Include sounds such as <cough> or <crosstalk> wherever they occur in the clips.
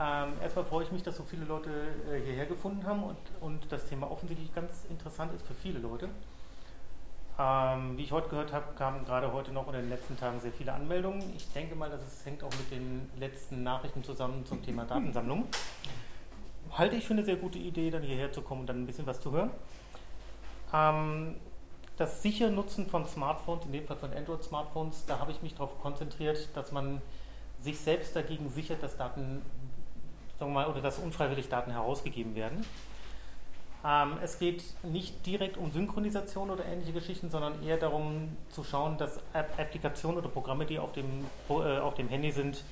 Ähm, erstmal freue ich mich, dass so viele Leute äh, hierher gefunden haben und, und das Thema offensichtlich ganz interessant ist für viele Leute. Ähm, wie ich heute gehört habe, kamen gerade heute noch in den letzten Tagen sehr viele Anmeldungen. Ich denke mal, dass es hängt auch mit den letzten Nachrichten zusammen zum Thema Datensammlung. Halte ich für eine sehr gute Idee, dann hierher zu kommen und dann ein bisschen was zu hören. Ähm, das sichere Nutzen von Smartphones, in dem Fall von Android-Smartphones, da habe ich mich darauf konzentriert, dass man sich selbst dagegen sichert, dass Daten, sagen wir mal, oder dass unfreiwillig Daten herausgegeben werden. Ähm, es geht nicht direkt um Synchronisation oder ähnliche Geschichten, sondern eher darum zu schauen, dass App Applikationen oder Programme, die auf dem, äh, auf dem Handy sind,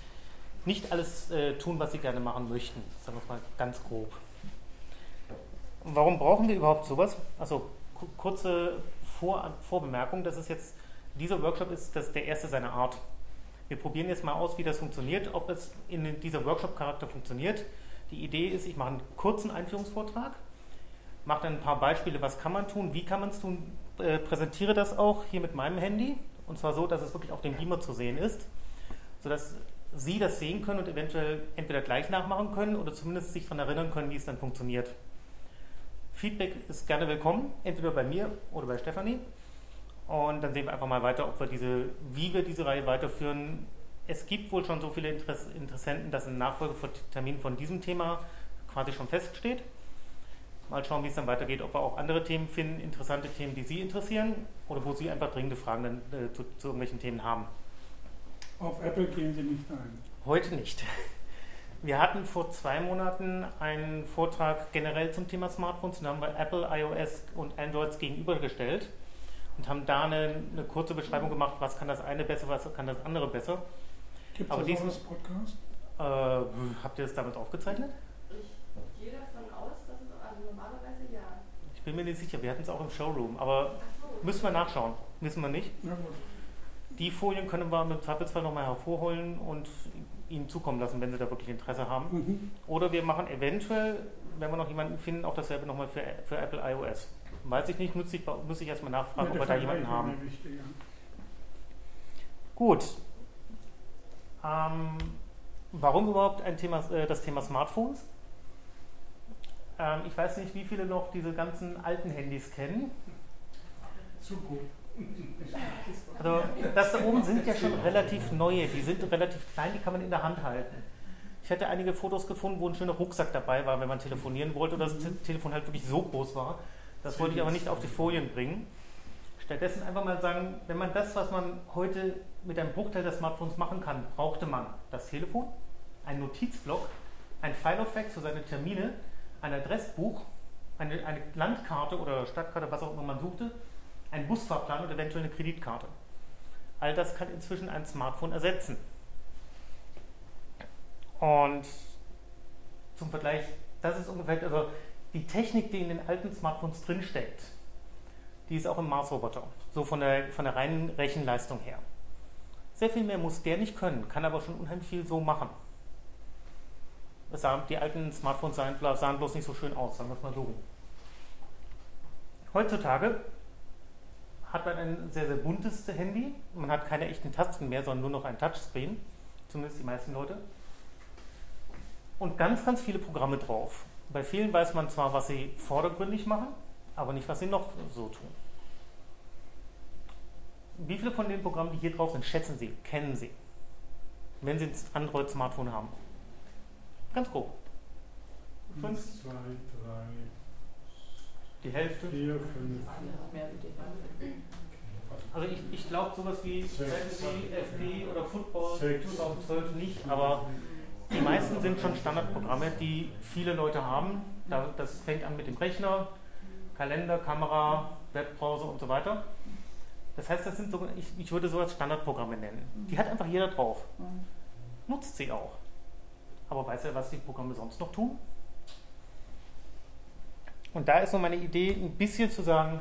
nicht alles äh, tun, was sie gerne machen möchten. Sagen wir es mal ganz grob. Warum brauchen wir überhaupt sowas? Also kurze Vor Vorbemerkung, das ist jetzt, dieser Workshop ist das der erste seiner Art. Wir probieren jetzt mal aus, wie das funktioniert, ob es in dieser Workshop-Charakter funktioniert. Die Idee ist, ich mache einen kurzen Einführungsvortrag, mache dann ein paar Beispiele, was kann man tun, wie kann man es tun, äh, präsentiere das auch hier mit meinem Handy und zwar so, dass es wirklich auf dem Beamer zu sehen ist, sodass Sie das sehen können und eventuell entweder gleich nachmachen können oder zumindest sich daran erinnern können, wie es dann funktioniert. Feedback ist gerne willkommen, entweder bei mir oder bei Stefanie. Und dann sehen wir einfach mal weiter, ob wir diese, wie wir diese Reihe weiterführen. Es gibt wohl schon so viele Interessenten, dass ein Nachfolgetermin von diesem Thema quasi schon feststeht. Mal schauen, wie es dann weitergeht, ob wir auch andere Themen finden, interessante Themen, die Sie interessieren oder wo Sie einfach dringende Fragen dann, äh, zu, zu irgendwelchen Themen haben. Auf Apple gehen Sie nicht ein. Heute nicht. <laughs> Wir hatten vor zwei Monaten einen Vortrag generell zum Thema Smartphones. Da haben wir Apple, iOS und Androids gegenübergestellt und haben da eine, eine kurze Beschreibung gemacht, was kann das eine besser, was kann das andere besser. Gibt es diesen Podcast? Äh, habt ihr das damit aufgezeichnet? Ich gehe davon aus, dass es also normalerweise ja. Ich bin mir nicht sicher, wir hatten es auch im Showroom, aber so. müssen wir nachschauen. Wissen wir nicht. Ja. Die Folien können wir mit Zweifelsfall nochmal hervorholen und Ihnen zukommen lassen, wenn Sie da wirklich Interesse haben. Mhm. Oder wir machen eventuell, wenn wir noch jemanden finden, auch dasselbe nochmal für, für Apple iOS. Weiß ich nicht, muss ich, muss ich erstmal nachfragen, ja, ob wir da jemanden haben. Wichtig, ja. Gut. Ähm, warum überhaupt ein Thema, äh, das Thema Smartphones? Ähm, ich weiß nicht, wie viele noch diese ganzen alten Handys kennen. Zu gut. <laughs> Also das da oben sind ja schon relativ neue, die sind relativ klein, die kann man in der Hand halten. Ich hätte einige Fotos gefunden, wo ein schöner Rucksack dabei war, wenn man telefonieren wollte oder das Telefon halt wirklich so groß war. Das wollte ich aber nicht auf die Folien bringen. Stattdessen einfach mal sagen, wenn man das, was man heute mit einem Bruchteil des Smartphones machen kann, brauchte man das Telefon, einen Notizblock, ein File of Facts für seine Termine, ein Adressbuch, eine, eine Landkarte oder Stadtkarte, was auch immer man suchte, ein Busfahrplan und eventuell eine Kreditkarte. All das kann inzwischen ein Smartphone ersetzen. Und zum Vergleich, das ist ungefähr, also die Technik, die in den alten Smartphones drinsteckt, die ist auch im Mars-Roboter, so von der, von der reinen Rechenleistung her. Sehr viel mehr muss der nicht können, kann aber schon unheimlich viel so machen. Die alten Smartphones sahen, sahen bloß nicht so schön aus, sagen wir es mal so. Heutzutage hat man ein sehr, sehr buntes Handy. Man hat keine echten Tasten mehr, sondern nur noch ein Touchscreen. Zumindest die meisten Leute. Und ganz, ganz viele Programme drauf. Bei vielen weiß man zwar, was sie vordergründig machen, aber nicht, was sie noch so tun. Wie viele von den Programmen, die hier drauf sind, schätzen Sie, kennen Sie, wenn Sie ein Android-Smartphone haben? Ganz grob. Fünf? Zwei, drei, die Hälfte? Vier, fünf. Also ich, ich glaube sowas wie Fantasy, FP oder Football 2012 nicht, aber die meisten sind schon Standardprogramme, die viele Leute haben. Das fängt an mit dem Rechner, Kalender, Kamera, Webbrowser und so weiter. Das heißt, das sind so, ich, ich würde sowas Standardprogramme nennen. Die hat einfach jeder drauf. Nutzt sie auch. Aber weiß er, was die Programme sonst noch tun? Und da ist so meine Idee, ein bisschen zu sagen,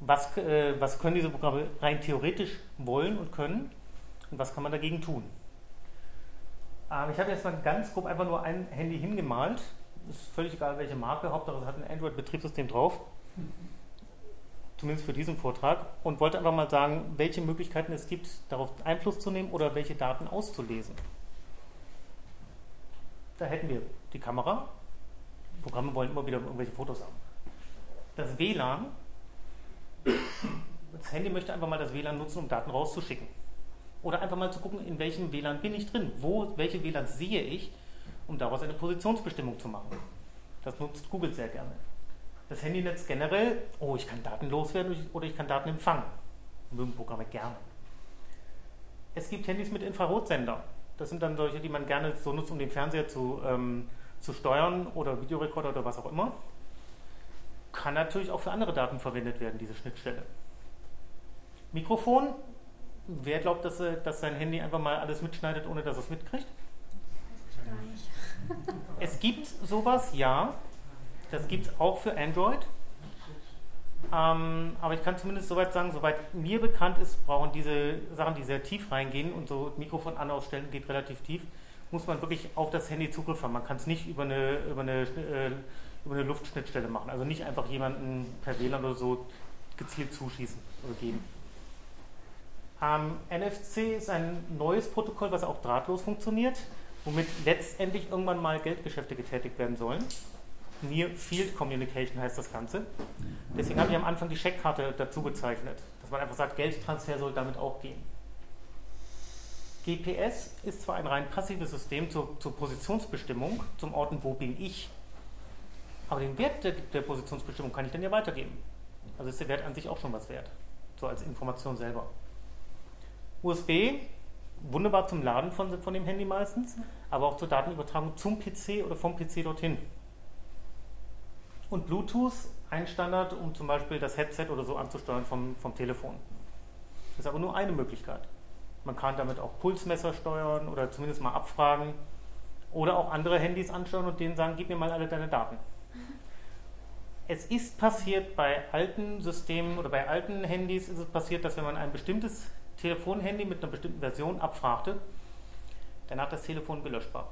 was, äh, was können diese Programme rein theoretisch wollen und können und was kann man dagegen tun. Ähm, ich habe jetzt mal ganz grob einfach nur ein Handy hingemalt. Ist völlig egal, welche Marke, Hauptsache es hat ein Android-Betriebssystem drauf. Zumindest für diesen Vortrag. Und wollte einfach mal sagen, welche Möglichkeiten es gibt, darauf Einfluss zu nehmen oder welche Daten auszulesen. Da hätten wir die Kamera. Programme wollen immer wieder irgendwelche Fotos haben. Das WLAN. Das Handy möchte einfach mal das WLAN nutzen, um Daten rauszuschicken. Oder einfach mal zu gucken, in welchem WLAN bin ich drin. Wo, welche WLAN sehe ich, um daraus eine Positionsbestimmung zu machen. Das nutzt Google sehr gerne. Das Handynetz generell, oh, ich kann Daten loswerden oder ich kann Daten empfangen. Mögen Programme gerne. Es gibt Handys mit Infrarotsender. Das sind dann solche, die man gerne so nutzt, um den Fernseher zu, ähm, zu steuern oder Videorekorder oder was auch immer. Kann natürlich auch für andere Daten verwendet werden, diese Schnittstelle. Mikrofon. Wer glaubt, dass, äh, dass sein Handy einfach mal alles mitschneidet, ohne dass es mitkriegt? Es gibt sowas, ja. Das gibt es auch für Android. Ähm, aber ich kann zumindest soweit sagen, soweit mir bekannt ist, brauchen diese Sachen, die sehr tief reingehen und so Mikrofon an ausstellen geht relativ tief, muss man wirklich auf das Handy Zugriff haben. Man kann es nicht über eine, über, eine, äh, über eine Luftschnittstelle machen. Also nicht einfach jemanden per WLAN oder so gezielt zuschießen oder geben. Ähm, NFC ist ein neues Protokoll, was auch drahtlos funktioniert, womit letztendlich irgendwann mal Geldgeschäfte getätigt werden sollen. Near Field Communication heißt das Ganze. Deswegen habe ich am Anfang die Scheckkarte dazu bezeichnet, dass man einfach sagt, Geldtransfer soll damit auch gehen. GPS ist zwar ein rein passives System zur, zur Positionsbestimmung, zum Orten, wo bin ich, aber den Wert der, der, Positionsbestimmung kann ich dann ja weitergeben. Also ist der Wert an sich auch schon was wert, so als Information selber. USB, wunderbar zum Laden von, von dem Handy meistens, aber auch zur Datenübertragung zum PC oder vom PC dorthin. Und Bluetooth, ein Standard, um zum Beispiel das Headset oder so anzusteuern vom, vom Telefon. Das ist aber nur eine Möglichkeit. Man kann damit auch Pulsmesser steuern oder zumindest mal abfragen oder auch andere Handys anschauen und denen sagen, gib mir mal alle deine Daten. Es ist passiert bei alten Systemen oder bei alten Handys ist es passiert, dass wenn man ein bestimmtes Telefonhandy mit einer bestimmten Version abfragte, danach das Telefon gelöscht war.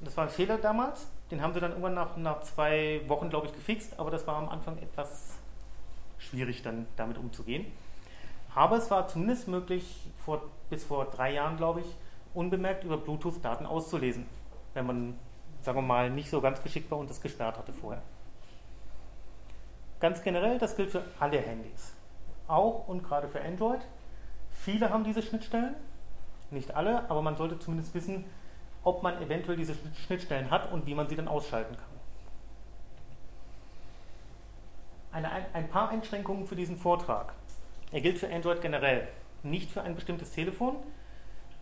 Das war ein Fehler damals. Den haben sie dann irgendwann nach, nach zwei Wochen, glaube ich, gefixt, aber das war am Anfang etwas schwierig, dann damit umzugehen. Aber es war zumindest möglich, vor, bis vor drei Jahren, glaube ich, unbemerkt über Bluetooth Daten auszulesen, wenn man, sagen wir mal, nicht so ganz geschickt war und das gesperrt hatte vorher. Ganz generell, das gilt für alle Handys. Auch und gerade für Android. Viele haben diese Schnittstellen, nicht alle, aber man sollte zumindest wissen, ob man eventuell diese Schnittstellen hat und wie man sie dann ausschalten kann. Eine, ein paar Einschränkungen für diesen Vortrag. Er gilt für Android generell, nicht für ein bestimmtes Telefon.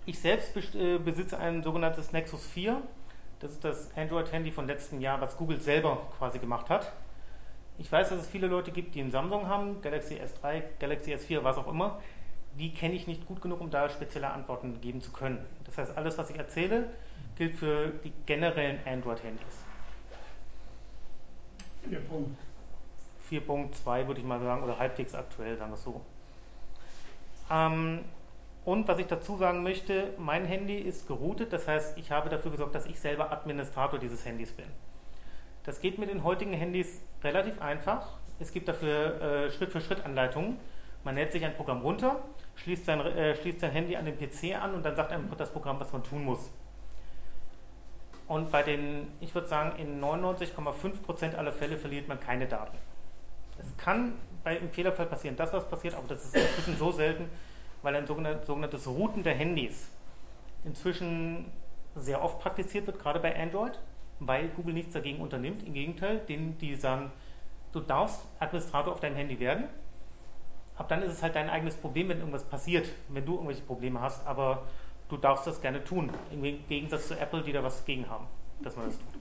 Ich selbst äh, besitze ein sogenanntes Nexus 4. Das ist das Android-Handy von letztem Jahr, was Google selber quasi gemacht hat. Ich weiß, dass es viele Leute gibt, die einen Samsung haben, Galaxy S3, Galaxy S4, was auch immer. Die kenne ich nicht gut genug, um da spezielle Antworten geben zu können. Das heißt, alles, was ich erzähle, gilt für die generellen Android-Handys. 4.2 würde ich mal sagen, oder halbwegs aktuell, sagen wir es so. Ähm, und was ich dazu sagen möchte, mein Handy ist geroutet, das heißt, ich habe dafür gesorgt, dass ich selber Administrator dieses Handys bin. Das geht mit den heutigen Handys relativ einfach. Es gibt dafür äh, Schritt-für-Schritt-Anleitungen. Man lädt sich ein Programm runter, schließt sein, äh, schließt sein Handy an den PC an und dann sagt einem das Programm, was man tun muss. Und bei den, ich würde sagen, in 99,5% aller Fälle verliert man keine Daten. Es kann bei, im Fehlerfall passieren, dass was passiert, aber das ist inzwischen so selten, weil ein sogenanntes, Routen der Handys inzwischen sehr oft praktiziert wird, gerade bei Android, weil Google nichts dagegen unternimmt. Im Gegenteil, denen, die sagen, du darfst Administrator auf deinem Handy werden, ab dann ist es halt dein eigenes Problem, wenn irgendwas passiert, wenn du irgendwelche Probleme hast, aber du darfst das gerne tun. Im Gegensatz zu Apple, die da was gegen haben, dass man das tut.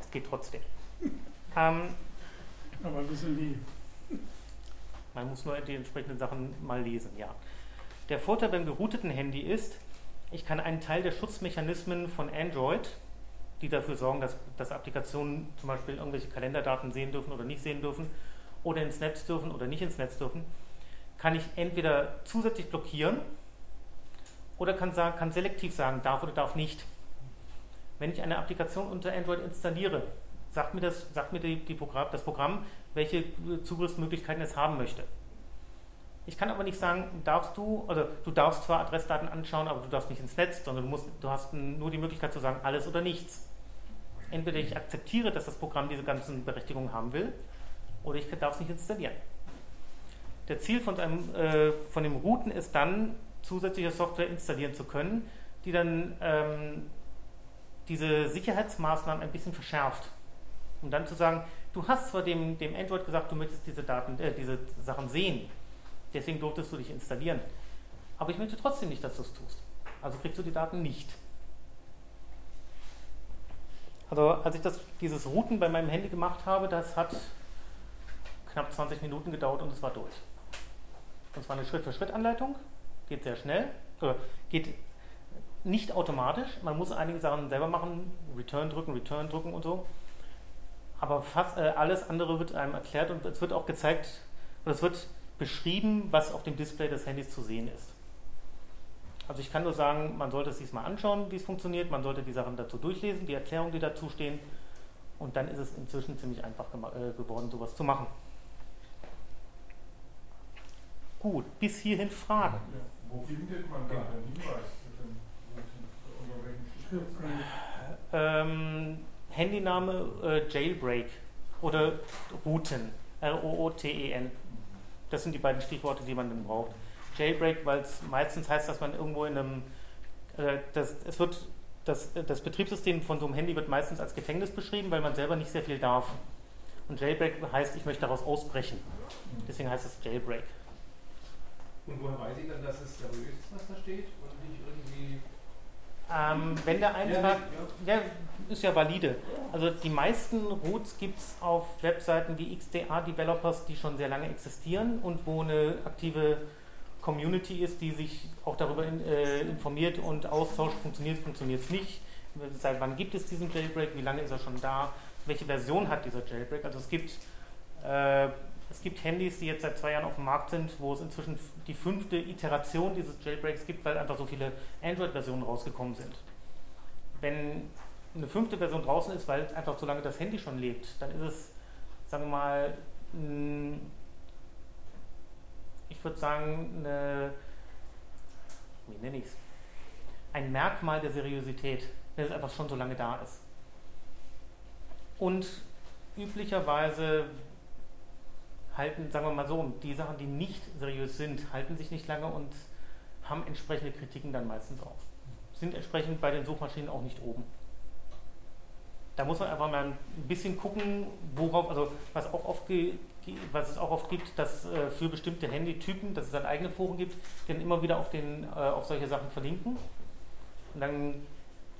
Es geht trotzdem. <laughs> Ähm, Aber wissen wie? Man muss nur die entsprechenden Sachen mal lesen, ja. Der Vorteil beim gerouteten Handy ist, ich kann einen Teil der Schutzmechanismen von Android, die dafür sorgen, dass, dass Applikationen zum Beispiel irgendwelche Kalenderdaten sehen dürfen oder nicht sehen dürfen, oder ins Netz dürfen oder nicht ins Netz dürfen, kann ich entweder zusätzlich blockieren oder kann, sagen, kann selektiv sagen, darf oder darf nicht. Wenn ich eine Applikation unter Android installiere, sagt mir, das, sagt mir die, die Programm, das Programm, welche Zugriffsmöglichkeiten es haben möchte. Ich kann aber nicht sagen, darfst du, also du darfst zwar Adressdaten anschauen, aber du darfst nicht ins Netz, sondern du, musst, du hast nur die Möglichkeit zu sagen, alles oder nichts. Entweder ich akzeptiere, dass das Programm diese ganzen Berechtigungen haben will, oder ich darf es nicht installieren. Der Ziel von, einem, äh, von dem Routen ist dann, zusätzliche Software installieren zu können, die dann ähm, diese Sicherheitsmaßnahmen ein bisschen verschärft. Um dann zu sagen, du hast zwar dem, dem Android gesagt, du möchtest diese, Daten, äh, diese Sachen sehen, deswegen durftest du dich installieren. Aber ich möchte trotzdem nicht, dass du es tust. Also kriegst du die Daten nicht. Also als ich das, dieses Routen bei meinem Handy gemacht habe, das hat knapp 20 Minuten gedauert und es war durch. Und zwar eine Schritt-für-Schritt-Anleitung, geht sehr schnell, äh, geht nicht automatisch, man muss einige Sachen selber machen, Return drücken, Return drücken und so. Aber fast äh, alles andere wird einem erklärt und es wird auch gezeigt, oder es wird beschrieben, was auf dem Display des Handys zu sehen ist. Also ich kann nur sagen, man sollte es sich mal anschauen, wie es funktioniert, man sollte die Sachen dazu durchlesen, die Erklärungen, die dazu stehen und dann ist es inzwischen ziemlich einfach äh, geworden, sowas zu machen. Gut, bis hierhin Fragen. Ja. Wo findet man da den Hinweis? Ähm, Handyname äh, Jailbreak oder Routen, R-O-O-T-E-N. Das sind die beiden Stichworte, die man dann braucht. Jailbreak, weil es meistens heißt, dass man irgendwo in einem, äh, das, es wird, das, das Betriebssystem von so einem Handy wird meistens als Gefängnis beschrieben, weil man selber nicht sehr viel darf. Und Jailbreak heißt, ich möchte daraus ausbrechen. Deswegen heißt es Jailbreak. Und woher weiß ich dann, dass es seriös ist, was da steht? Und nicht irgendwie. Ähm, wenn der Eintrag, ja, ist ja valide. Also die meisten Roots gibt es auf Webseiten wie XDA-Developers, die schon sehr lange existieren und wo eine aktive Community ist, die sich auch darüber in, äh, informiert und austauscht, funktioniert, funktioniert es nicht. Seit wann gibt es diesen Jailbreak? Wie lange ist er schon da? Welche Version hat dieser Jailbreak? Also es gibt äh, es gibt Handys, die jetzt seit zwei Jahren auf dem Markt sind, wo es inzwischen die fünfte Iteration dieses Jailbreaks gibt, weil einfach so viele Android-Versionen rausgekommen sind. Wenn eine fünfte Version draußen ist, weil einfach so lange das Handy schon lebt, dann ist es, sagen wir mal, ich würde sagen, eine, wie nenne ich es, ein Merkmal der Seriosität, wenn es einfach schon so lange da ist. Und üblicherweise halten, sagen wir mal so, die Sachen, die nicht seriös sind, halten sich nicht lange und haben entsprechende Kritiken dann meistens auch. Sind entsprechend bei den Suchmaschinen auch nicht oben. Da muss man einfach mal ein bisschen gucken, worauf, also was auch oft was es auch oft gibt, dass äh, für bestimmte Handytypen, dass es dann eigene Foren gibt, die dann immer wieder auf, den, äh, auf solche Sachen verlinken. Und dann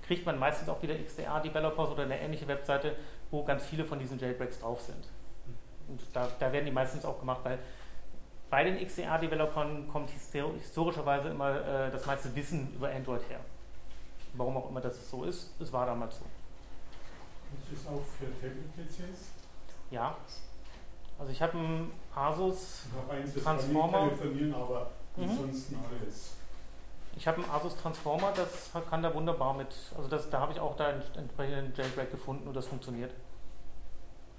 kriegt man meistens auch wieder XDR-Developers oder eine ähnliche Webseite, wo ganz viele von diesen Jailbreaks drauf sind. Und da, da werden die meistens auch gemacht, weil bei den XDR-Developern kommt historischerweise immer äh, das meiste Wissen über Android her. Warum auch immer das so ist, es war damals so. Ist das auch für Tablet-PCs? Ja. Also ich habe einen Asus Transformer. Mhm. Ich habe einen Asus Transformer, das kann da wunderbar mit, also das, da habe ich auch da einen entsprechenden Jailbreak gefunden und das funktioniert.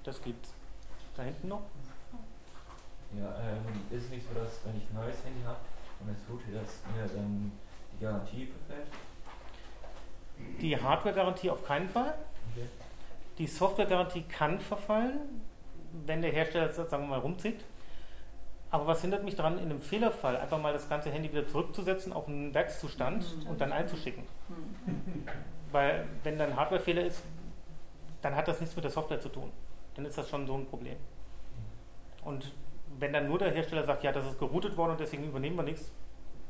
Das gibt's. Da hinten noch? Ja, ähm, ist es nicht so, dass wenn ich ein neues Handy habe und es tut, dass mir dann die Garantie verfällt? Die Hardware-Garantie auf keinen Fall. Okay. Die Software-Garantie kann verfallen, wenn der Hersteller sagen wir mal, rumzieht. Aber was hindert mich daran, in einem Fehlerfall einfach mal das ganze Handy wieder zurückzusetzen auf einen Werkszustand und dann einzuschicken? Weil, wenn dann ein Hardware-Fehler ist, dann hat das nichts mit der Software zu tun. Dann ist das schon so ein Problem. Und wenn dann nur der Hersteller sagt, ja, das ist geroutet worden und deswegen übernehmen wir nichts,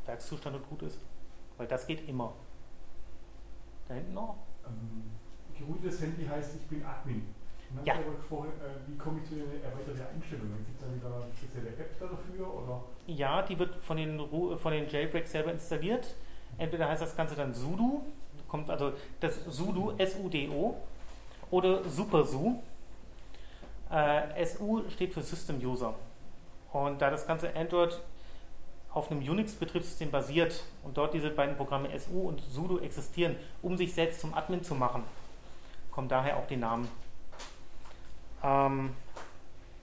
Werkszustand und gut ist. Weil das geht immer. Da hinten noch? Ähm, geroutetes Handy heißt, ich bin Admin. Dann Ja. gefragt, äh, wie komme ich zu den erweiterten Einstellungen? Gibt es da wieder eine spezielle App dafür? Oder? Ja, die wird von den, Ru- von den Jailbreaks selber installiert. Entweder heißt das Ganze dann sudo, kommt also das sudo, S-U-D-O, oder supersu. Äh, SU steht für System User. Und da das ganze Android auf einem Unix-Betriebssystem basiert und dort diese beiden Programme SU und sudo existieren, um sich selbst zum Admin zu machen, kommen daher auch die Namen. Ähm,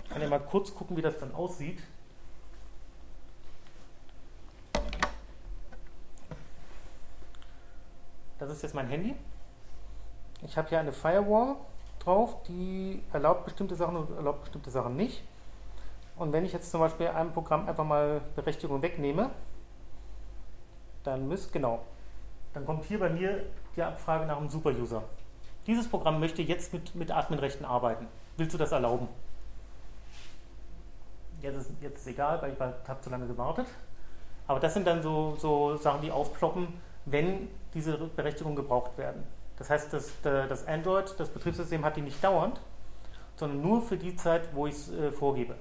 kann ja mal kurz gucken, wie das dann aussieht. Das ist jetzt mein Handy. Ich habe hier eine Firewall drauf, die erlaubt bestimmte Sachen und erlaubt bestimmte Sachen nicht. Und wenn ich jetzt zum Beispiel einem Programm einfach mal Berechtigung wegnehme, dann müsst, genau, dann kommt hier bei mir die Abfrage nach einem Superuser. Dieses Programm möchte jetzt mit, mit Adminrechten arbeiten. Willst du das erlauben? Jetzt ist, jetzt egal, weil ich habe zu lange gewartet. Aber das sind dann so, so Sachen, die aufploppen, wenn diese Berechtigungen gebraucht werden. Das heißt, das, das Android, das Betriebssystem hat die nicht dauernd, sondern nur für die Zeit, wo ich es äh, vorgebe.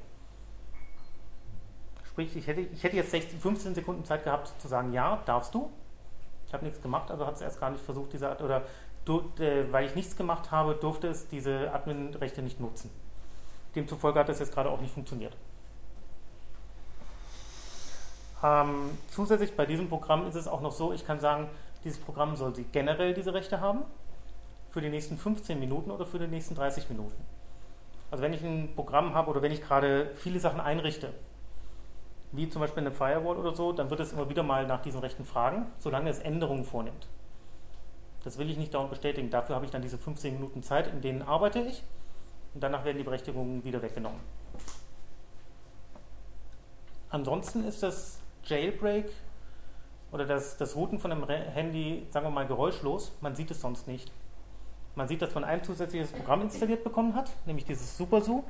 Sprich, ich hätte, ich hätte jetzt 16, 15 Sekunden Zeit gehabt zu sagen, ja, darfst du. Ich habe nichts gemacht, also hat es erst gar nicht versucht, diese Art, oder du, äh, weil ich nichts gemacht habe, durfte es diese Admin-Rechte nicht nutzen. Demzufolge hat das jetzt gerade auch nicht funktioniert. Ähm, zusätzlich bei diesem Programm ist es auch noch so, ich kann sagen, dieses Programm soll sie generell diese Rechte haben, für die nächsten 15 Minuten oder für die nächsten 30 Minuten. Also wenn ich ein Programm habe oder wenn ich gerade viele Sachen einrichte, wie zum Beispiel eine Firewall oder so, dann wird es immer wieder mal nach diesen Rechten fragen, solange es Änderungen vornimmt. Das will ich nicht dauernd bestätigen. Dafür habe ich dann diese 15 Minuten Zeit, in denen arbeite ich und danach werden die Berechtigungen wieder weggenommen. Ansonsten ist das Jailbreak oder das, das Routen von einem Handy, sagen wir mal, geräuschlos. Man sieht es sonst nicht. Man sieht, dass man ein zusätzliches Programm installiert bekommen hat, nämlich dieses SuperSU.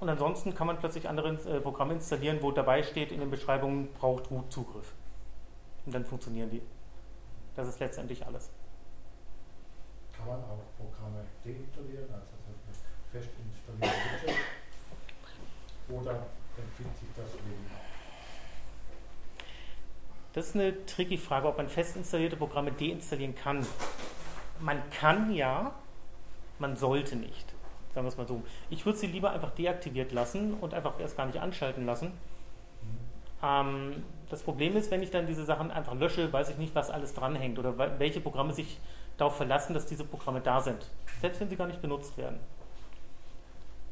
Und ansonsten kann man plötzlich andere äh, Programme installieren, wo dabei steht in den Beschreibungen, braucht Root Zugriff. Und dann funktionieren die. Das ist letztendlich alles. Kann man auch Programme deinstallieren, also fest installierte Widget? Oder empfiehlt sich das weniger? Das ist eine tricky Frage, ob man fest installierte Programme deinstallieren kann. Man kann ja, man sollte nicht. Sagen wir es mal so. Ich würde sie lieber einfach deaktiviert lassen und einfach erst gar nicht anschalten lassen. Ähm, das Problem ist, wenn ich dann diese Sachen einfach lösche, weiß ich nicht, was alles dranhängt oder welche Programme sich darauf verlassen, dass diese Programme da sind. Selbst wenn sie gar nicht benutzt werden.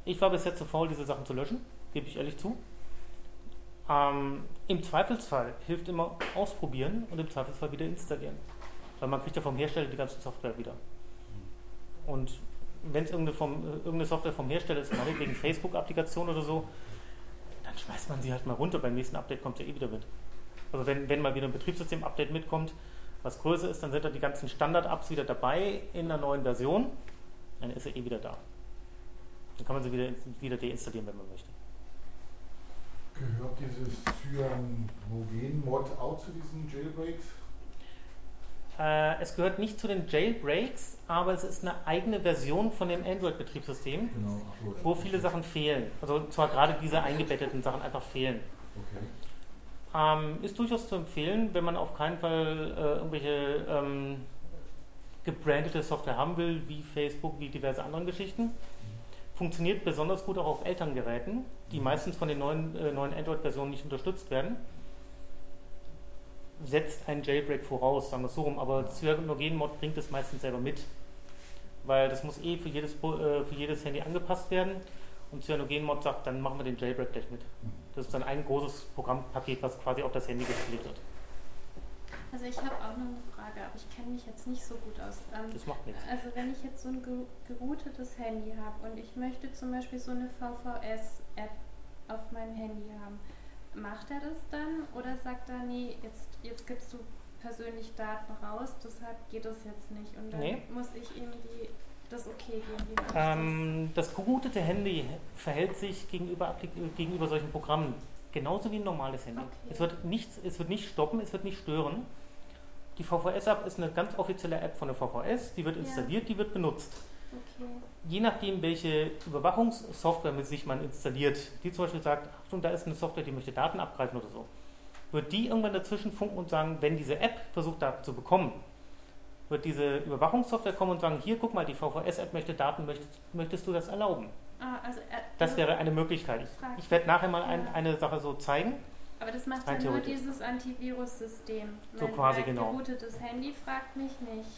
Ich war bisher zu faul, diese Sachen zu löschen, gebe ich ehrlich zu. Ähm, Im Zweifelsfall hilft immer ausprobieren und im Zweifelsfall wieder installieren. Weil man kriegt ja vom Hersteller die ganze Software wieder. Und wenn es irgendeine, irgendeine, Software vom Hersteller ist, meinetwegen Facebook-Applikation oder so, dann schmeißt man sie halt mal runter. Beim nächsten Update kommt sie eh wieder mit. Also wenn, wenn mal wieder ein Betriebssystem-Update mitkommt, was größer ist, dann sind da die ganzen Standard-Apps wieder dabei in einer neuen Version. Dann ist sie eh wieder da. Dann kann man sie wieder, wieder deinstallieren, wenn man möchte. Gehört dieses Cyanogen-Mod auch zu diesen Jailbreaks? Äh, es gehört nicht zu den Jailbreaks, aber es ist eine eigene Version von dem Android-Betriebssystem, Genau. wo viele Sachen fehlen. Also zwar gerade diese eingebetteten Sachen einfach fehlen. Okay. Ähm, ist durchaus zu empfehlen, wenn man auf keinen Fall äh, irgendwelche ähm, gebrandete Software haben will, wie Facebook, wie diverse andere Geschichten. Funktioniert besonders gut auch auf Elterngeräten, die meistens von den neuen, äh, neuen Android-Versionen nicht unterstützt werden. Setzt einen Jailbreak voraus, sagen wir es so rum, aber Cyanogen-Mod bringt es meistens selber mit, weil das muss eh für jedes, äh, für jedes Handy angepasst werden und Cyanogen-Mod sagt, dann machen wir den Jailbreak gleich mit. Das ist dann ein großes Programmpaket, was quasi auf das Handy gespielt wird. Also ich habe auch noch eine Frage, aber ich kenne mich jetzt nicht so gut aus. Ähm, Das macht nichts. also wenn ich jetzt so ein ge- geroutetes Handy habe und ich möchte zum Beispiel so eine VVS-App auf meinem Handy haben, macht er das dann oder sagt er, nee, jetzt, jetzt gibst du persönlich Daten raus, deshalb geht das jetzt nicht und dann Nee. muss ich ihm die, das okay geben. Ähm, das geroutete Handy verhält sich gegenüber, gegenüber solchen Programmen genauso wie ein normales Handy. Okay. Es, wird nichts, es wird nicht stoppen, es wird nicht stören. Die VVS-App ist eine ganz offizielle App von der VVS, die wird Ja. installiert, die wird benutzt. Okay. Je nachdem, welche Überwachungssoftware mit sich man installiert, die zum Beispiel sagt, Achtung, da ist eine Software, die möchte Daten abgreifen oder so, wird die irgendwann dazwischen funken und sagen, wenn diese App versucht, Daten zu bekommen, wird diese Überwachungssoftware kommen und sagen, hier, guck mal, die VVS-App möchte Daten, möchtest, möchtest du das erlauben? Ah, also, äh, Das wäre eine Möglichkeit. Ich, ich werde nachher mal ein, Ja. eine Sache so zeigen. Aber das macht ja nur dieses Antivirus-System. So Mein- quasi, mein genau. geroutetes Handy fragt mich nicht.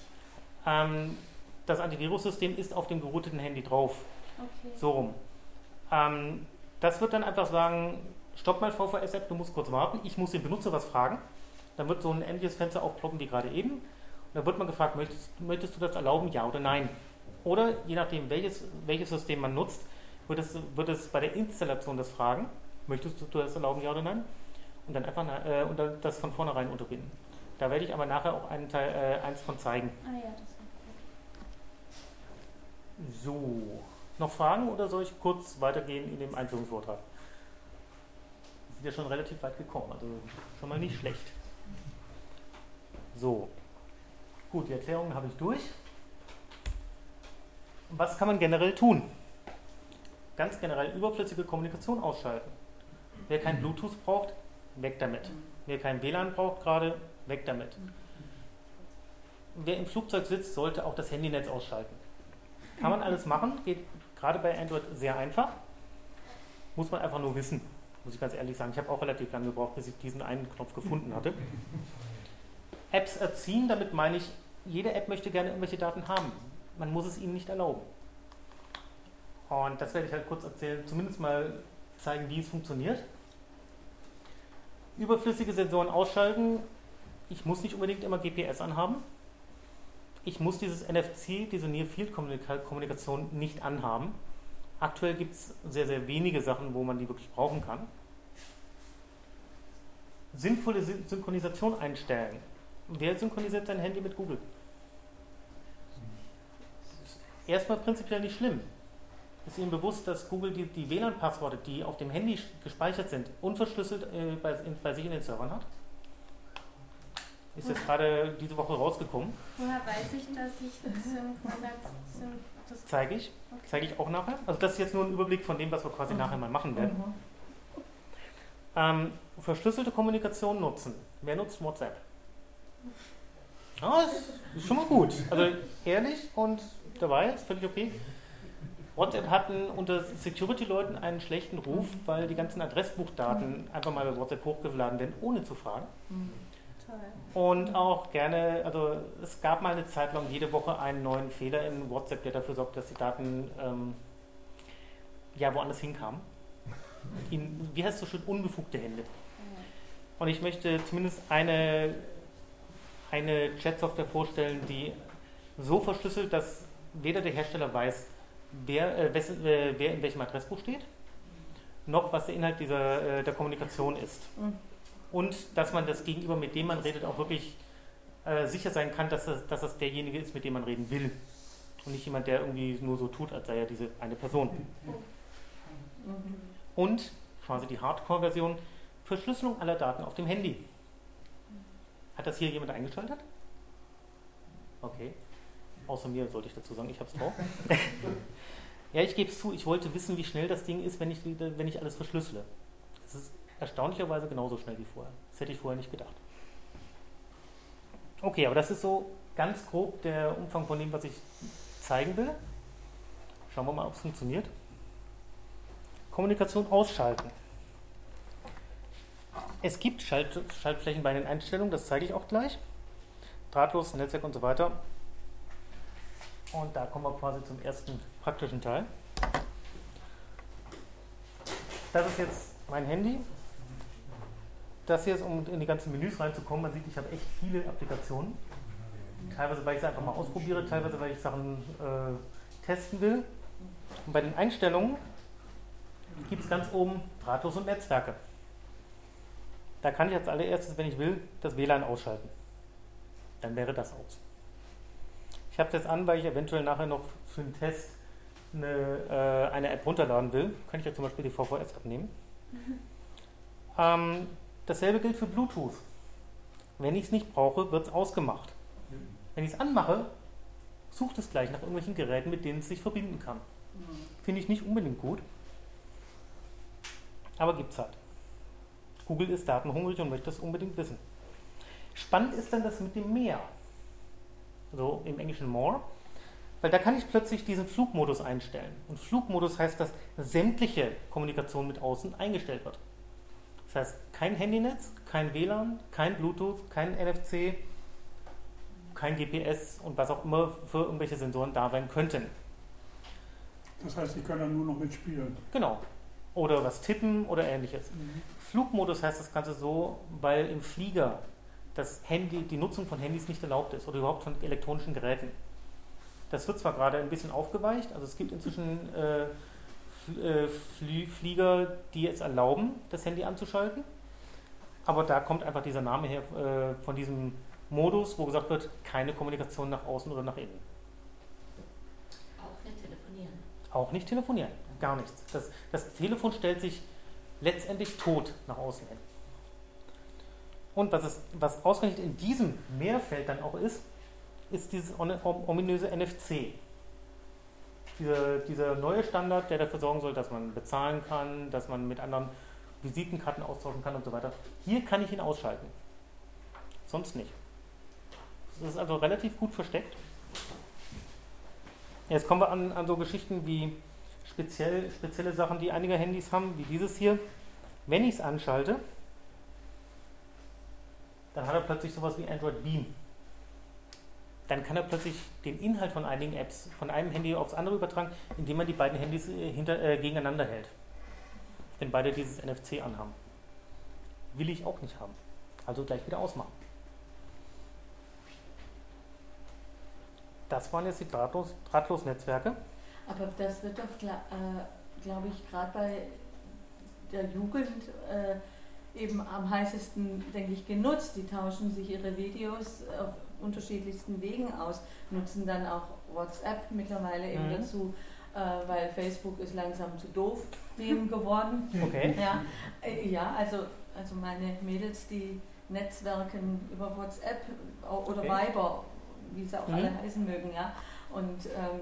Ähm, das Antivirussystem ist auf dem gerouteten Handy drauf. Okay. So rum. Ähm, das wird dann einfach sagen, stopp mal VVS-App, du musst kurz warten. Ich muss den Benutzer was fragen. dann wird so ein ähnliches Fenster aufploppen wie gerade eben. Und dann wird man gefragt, möchtest, möchtest du das erlauben, ja oder nein? Oder je nachdem, welches, welches System man nutzt, wird es, wird es bei der Installation das fragen, möchtest du das erlauben, ja oder nein? Und dann einfach äh, und dann das von vornherein unterbinden. Da werde ich aber nachher auch einen Teil, äh, eins von zeigen. Ah ja, das war gut. So, noch Fragen oder soll ich kurz weitergehen in dem Einführungsvortrag? Wir sind ja schon relativ weit gekommen, also schon mal nicht schlecht. So, gut, die Erklärungen habe ich durch. Was kann man generell tun? Ganz generell überflüssige Kommunikation ausschalten. Wer kein Bluetooth braucht, weg damit. Wer kein WLAN braucht gerade, weg damit. Wer im Flugzeug sitzt, sollte auch das Handynetz ausschalten. Kann man alles machen, geht gerade bei Android sehr einfach. Muss man einfach nur wissen, muss ich ganz ehrlich sagen. Ich habe auch relativ lange gebraucht, bis ich diesen einen Knopf gefunden hatte. Apps erziehen, damit meine ich, jede App möchte gerne irgendwelche Daten haben. Man muss es ihnen nicht erlauben. Und das werde ich halt kurz erzählen, zumindest mal zeigen, wie es funktioniert. Überflüssige Sensoren ausschalten. Ich muss nicht unbedingt immer GPS anhaben. Ich muss dieses NFC, diese Near Field Kommunika- Kommunikation nicht anhaben. Aktuell gibt es sehr, sehr wenige Sachen, wo man die wirklich brauchen kann. Sinnvolle Syn- Synchronisation einstellen. Wer synchronisiert sein Handy mit Google? Erstmal prinzipiell nicht schlimm. Ist Ihnen bewusst, dass Google die, die WLAN-Passworte, die auf dem Handy gespeichert sind, unverschlüsselt äh, bei, in, bei sich in den Servern hat? Ist jetzt gerade diese Woche rausgekommen. Woher weiß ich, dass ich Synchronat syn das Zeige ich. okay. Zeige ich auch nachher. Also das ist jetzt nur ein Überblick von dem, was wir quasi nachher mal machen werden. Ähm, verschlüsselte Kommunikation nutzen. Wer nutzt WhatsApp? Ah, ist, ist schon mal gut. Also ehrlich und dabei, ist völlig okay. WhatsApp hatten unter Security-Leuten einen schlechten Ruf, weil die ganzen Adressbuchdaten einfach mal bei WhatsApp hochgeladen werden, ohne zu fragen. Toll. Und auch gerne, also es gab mal eine Zeit lang jede Woche einen neuen Fehler in WhatsApp, der dafür sorgt, dass die Daten ähm, ja woanders hinkamen. In, wie heißt es so schön, unbefugte Hände. Und ich möchte zumindest eine, eine Chat-Software vorstellen, die so verschlüsselt, dass weder der Hersteller weiß, wer, äh, wes, äh, wer in welchem Adressbuch steht, noch was der Inhalt dieser, äh, der Kommunikation ist. Und dass man das Gegenüber, mit dem man redet, auch wirklich äh, sicher sein kann, dass das, dass das derjenige ist, mit dem man reden will. Und nicht jemand, der irgendwie nur so tut, als sei er diese eine Person. Und, quasi die Hardcore-Version, Verschlüsselung aller Daten auf dem Handy. Hat das hier jemand eingeschaltet? Okay. Außer mir sollte ich dazu sagen, ich habe es drauf. <laughs> ja, ich gebe es zu, ich wollte wissen, wie schnell das Ding ist, wenn ich, wenn ich alles verschlüssele. Es ist erstaunlicherweise genauso schnell wie vorher. Das hätte ich vorher nicht gedacht. Okay, aber das ist so ganz grob der Umfang von dem, was ich zeigen will. Schauen wir mal, ob es funktioniert. Kommunikation ausschalten. Es gibt Schalt Schaltflächen bei den Einstellungen, das zeige ich auch gleich. Drahtlos, Netzwerk und so weiter. Und da kommen wir quasi zum ersten praktischen Teil. Das ist jetzt mein Handy. Das hier ist, um in die ganzen Menüs reinzukommen. Man sieht, ich habe echt viele Applikationen. Teilweise, weil ich es einfach mal ausprobiere, teilweise, weil ich Sachen äh, testen will. Und bei den Einstellungen gibt es ganz oben Drahtlos und Netzwerke. Da kann ich als allererstes, wenn ich will, das WLAN ausschalten. Dann wäre das aus. Ich habe es jetzt an, weil ich eventuell nachher noch für den Test eine, äh, eine App runterladen will. Kann ich ja zum Beispiel die VVS abnehmen. Ähm, dasselbe gilt für Bluetooth. Wenn ich es nicht brauche, wird es ausgemacht. Wenn ich es anmache, sucht es gleich nach irgendwelchen Geräten, mit denen es sich verbinden kann. Finde ich nicht unbedingt gut. Aber gibt es halt. Google ist datenhungrig und möchte das unbedingt wissen. Spannend ist dann das mit dem Mehr. So im Englischen more. Weil da kann ich plötzlich diesen Flugmodus einstellen. Und Flugmodus heißt, dass sämtliche Kommunikation mit außen eingestellt wird. Das heißt, kein Handynetz, kein WLAN, kein Bluetooth, kein NFC, kein GPS und was auch immer für irgendwelche Sensoren da sein könnten. Das heißt, ich kann dann nur noch mitspielen. Genau. Oder was tippen oder ähnliches. Flugmodus heißt das Ganze so, weil im Flieger dass Handy, die Nutzung von Handys nicht erlaubt ist oder überhaupt von elektronischen Geräten. Das wird zwar gerade ein bisschen aufgeweicht, also es gibt inzwischen äh, Fl- äh, Flie- Flieger, die es erlauben, das Handy anzuschalten, aber da kommt einfach dieser Name her äh, von diesem Modus, wo gesagt wird, keine Kommunikation nach außen oder nach innen. Auch nicht telefonieren. Auch nicht telefonieren, gar nichts. Das, das Telefon stellt sich letztendlich tot nach außen hin. Und was, es, was ausgerechnet in diesem Mehrfeld dann auch ist, ist dieses ominöse NFC. Dieser, dieser neue Standard, der dafür sorgen soll, dass man bezahlen kann, dass man mit anderen Visitenkarten austauschen kann und so weiter. Hier kann ich ihn ausschalten. Sonst nicht. Das ist also relativ gut versteckt. Jetzt kommen wir an, an so Geschichten wie speziell, spezielle Sachen, die einige Handys haben, wie dieses hier. Wenn ich es anschalte, dann hat er plötzlich sowas wie Android Beam. Dann kann er plötzlich den Inhalt von einigen Apps von einem Handy aufs andere übertragen, indem man die beiden Handys äh, hinter, äh, gegeneinander hält. Wenn beide dieses NFC anhaben. Will ich auch nicht haben. Also gleich wieder ausmachen. Das waren jetzt die Drahtlos, Drahtlos-Netzwerke. Aber das wird doch, äh, glaube ich, gerade bei der Jugend äh, eben am heißesten, denke ich, genutzt. Die tauschen sich ihre Videos auf unterschiedlichsten Wegen aus, nutzen dann auch WhatsApp mittlerweile eben Mhm. dazu, äh, weil Facebook ist langsam zu doof dem <laughs> geworden. Okay. Ja, äh, ja also, also meine Mädels, die netzwerken über WhatsApp oder Okay. Viber, wie sie auch Mhm. alle heißen mögen, ja. Und ähm,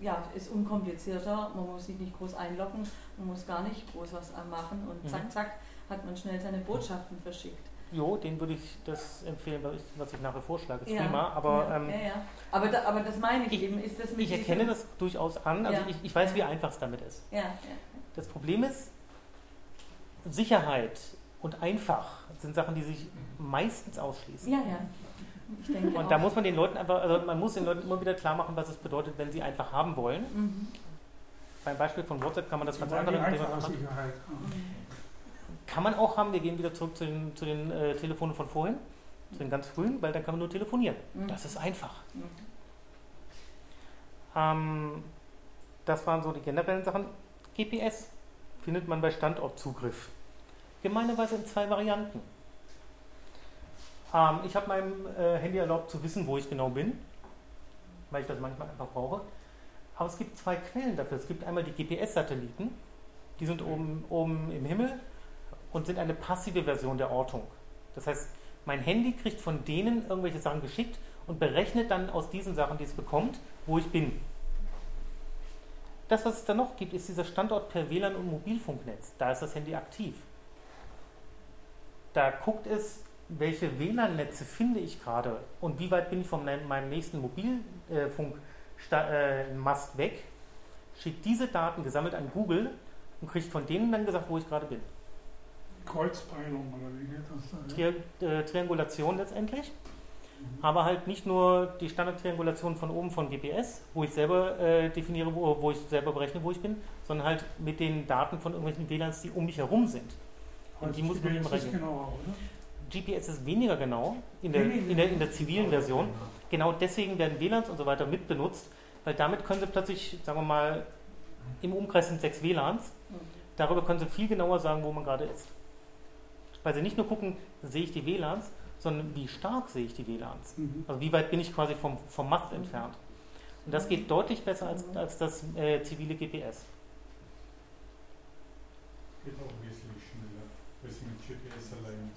ja, ist unkomplizierter, man muss sich nicht groß einloggen, man muss gar nicht groß was machen und Mhm. zack, zack, hat man schnell seine Botschaften verschickt. Jo, den würde ich das empfehlen, was ich, nachher vorschlage. Ist Ja. prima, aber ja, ähm, ja, ja. Aber, da, aber das meine ich, Ich- eben, ist das mit ich erkenne das durchaus an. Also Ja. ich, ich weiß, wie einfach es damit ist. Ja, ja. Das Problem ist, Sicherheit und einfach sind Sachen, die sich meistens ausschließen. ja, ja. Ich denke Und auch. da muss man den Leuten einfach, also man muss den Leuten immer wieder klar machen, was es bedeutet, wenn sie einfach haben wollen. Mhm. Beim Beispiel von WhatsApp kann man das ganz andere Thema einfache machen. Sicherheit. Kann man auch haben, wir gehen wieder zurück zu den, zu den äh, Telefonen von vorhin, zu den ganz frühen, weil dann kann man nur telefonieren. Mhm. Das ist einfach. Mhm. Ähm, das waren so die generellen Sachen. GPS findet man bei Standortzugriff. Gemeinerweise in zwei Varianten. Ähm, ich habe meinem äh, Handy erlaubt zu wissen, wo ich genau bin, weil ich das manchmal einfach brauche. Aber es gibt zwei Quellen dafür. Es gibt einmal die GPS-Satelliten, die sind oben, oben im Himmel und sind eine passive Version der Ortung. Das heißt, mein Handy kriegt von denen irgendwelche Sachen geschickt und berechnet dann aus diesen Sachen, die es bekommt, wo ich bin. Das, was es dann noch gibt, ist dieser Standort per WLAN und Mobilfunknetz. Da ist das Handy aktiv. Da guckt es, welche WLAN-Netze finde ich gerade und wie weit bin ich von meinem meinem nächsten Mobilfunkmast weg, schickt diese Daten gesammelt an Google und kriegt von denen dann gesagt, wo ich gerade bin. Kreuzpeilung oder wie geht das da? Tri äh, Triangulation letztendlich. Aber halt nicht nur die Standardtriangulation von oben von GPS, wo ich selber äh, definiere, wo, wo ich selber berechne, wo ich bin, sondern halt mit den Daten von irgendwelchen WLANs, die um mich herum sind. Und die muss man GPS ist berechnen. genauer? GPS ist weniger genau in der, in der, in der zivilen Version. Genau deswegen werden WLANs und so weiter mit benutzt, weil damit können sie plötzlich, sagen wir mal, im Umkreis sind sechs WLANs, darüber können sie viel genauer sagen, wo man gerade ist. Weil sie nicht nur gucken, sehe ich die WLANs, sondern wie stark sehe ich die WLANs. Mhm. Also wie weit bin ich quasi vom, vom Mast entfernt. Und das geht deutlich besser als, als das äh, zivile GPS. Geht auch wesentlich schneller als mit GPS allein.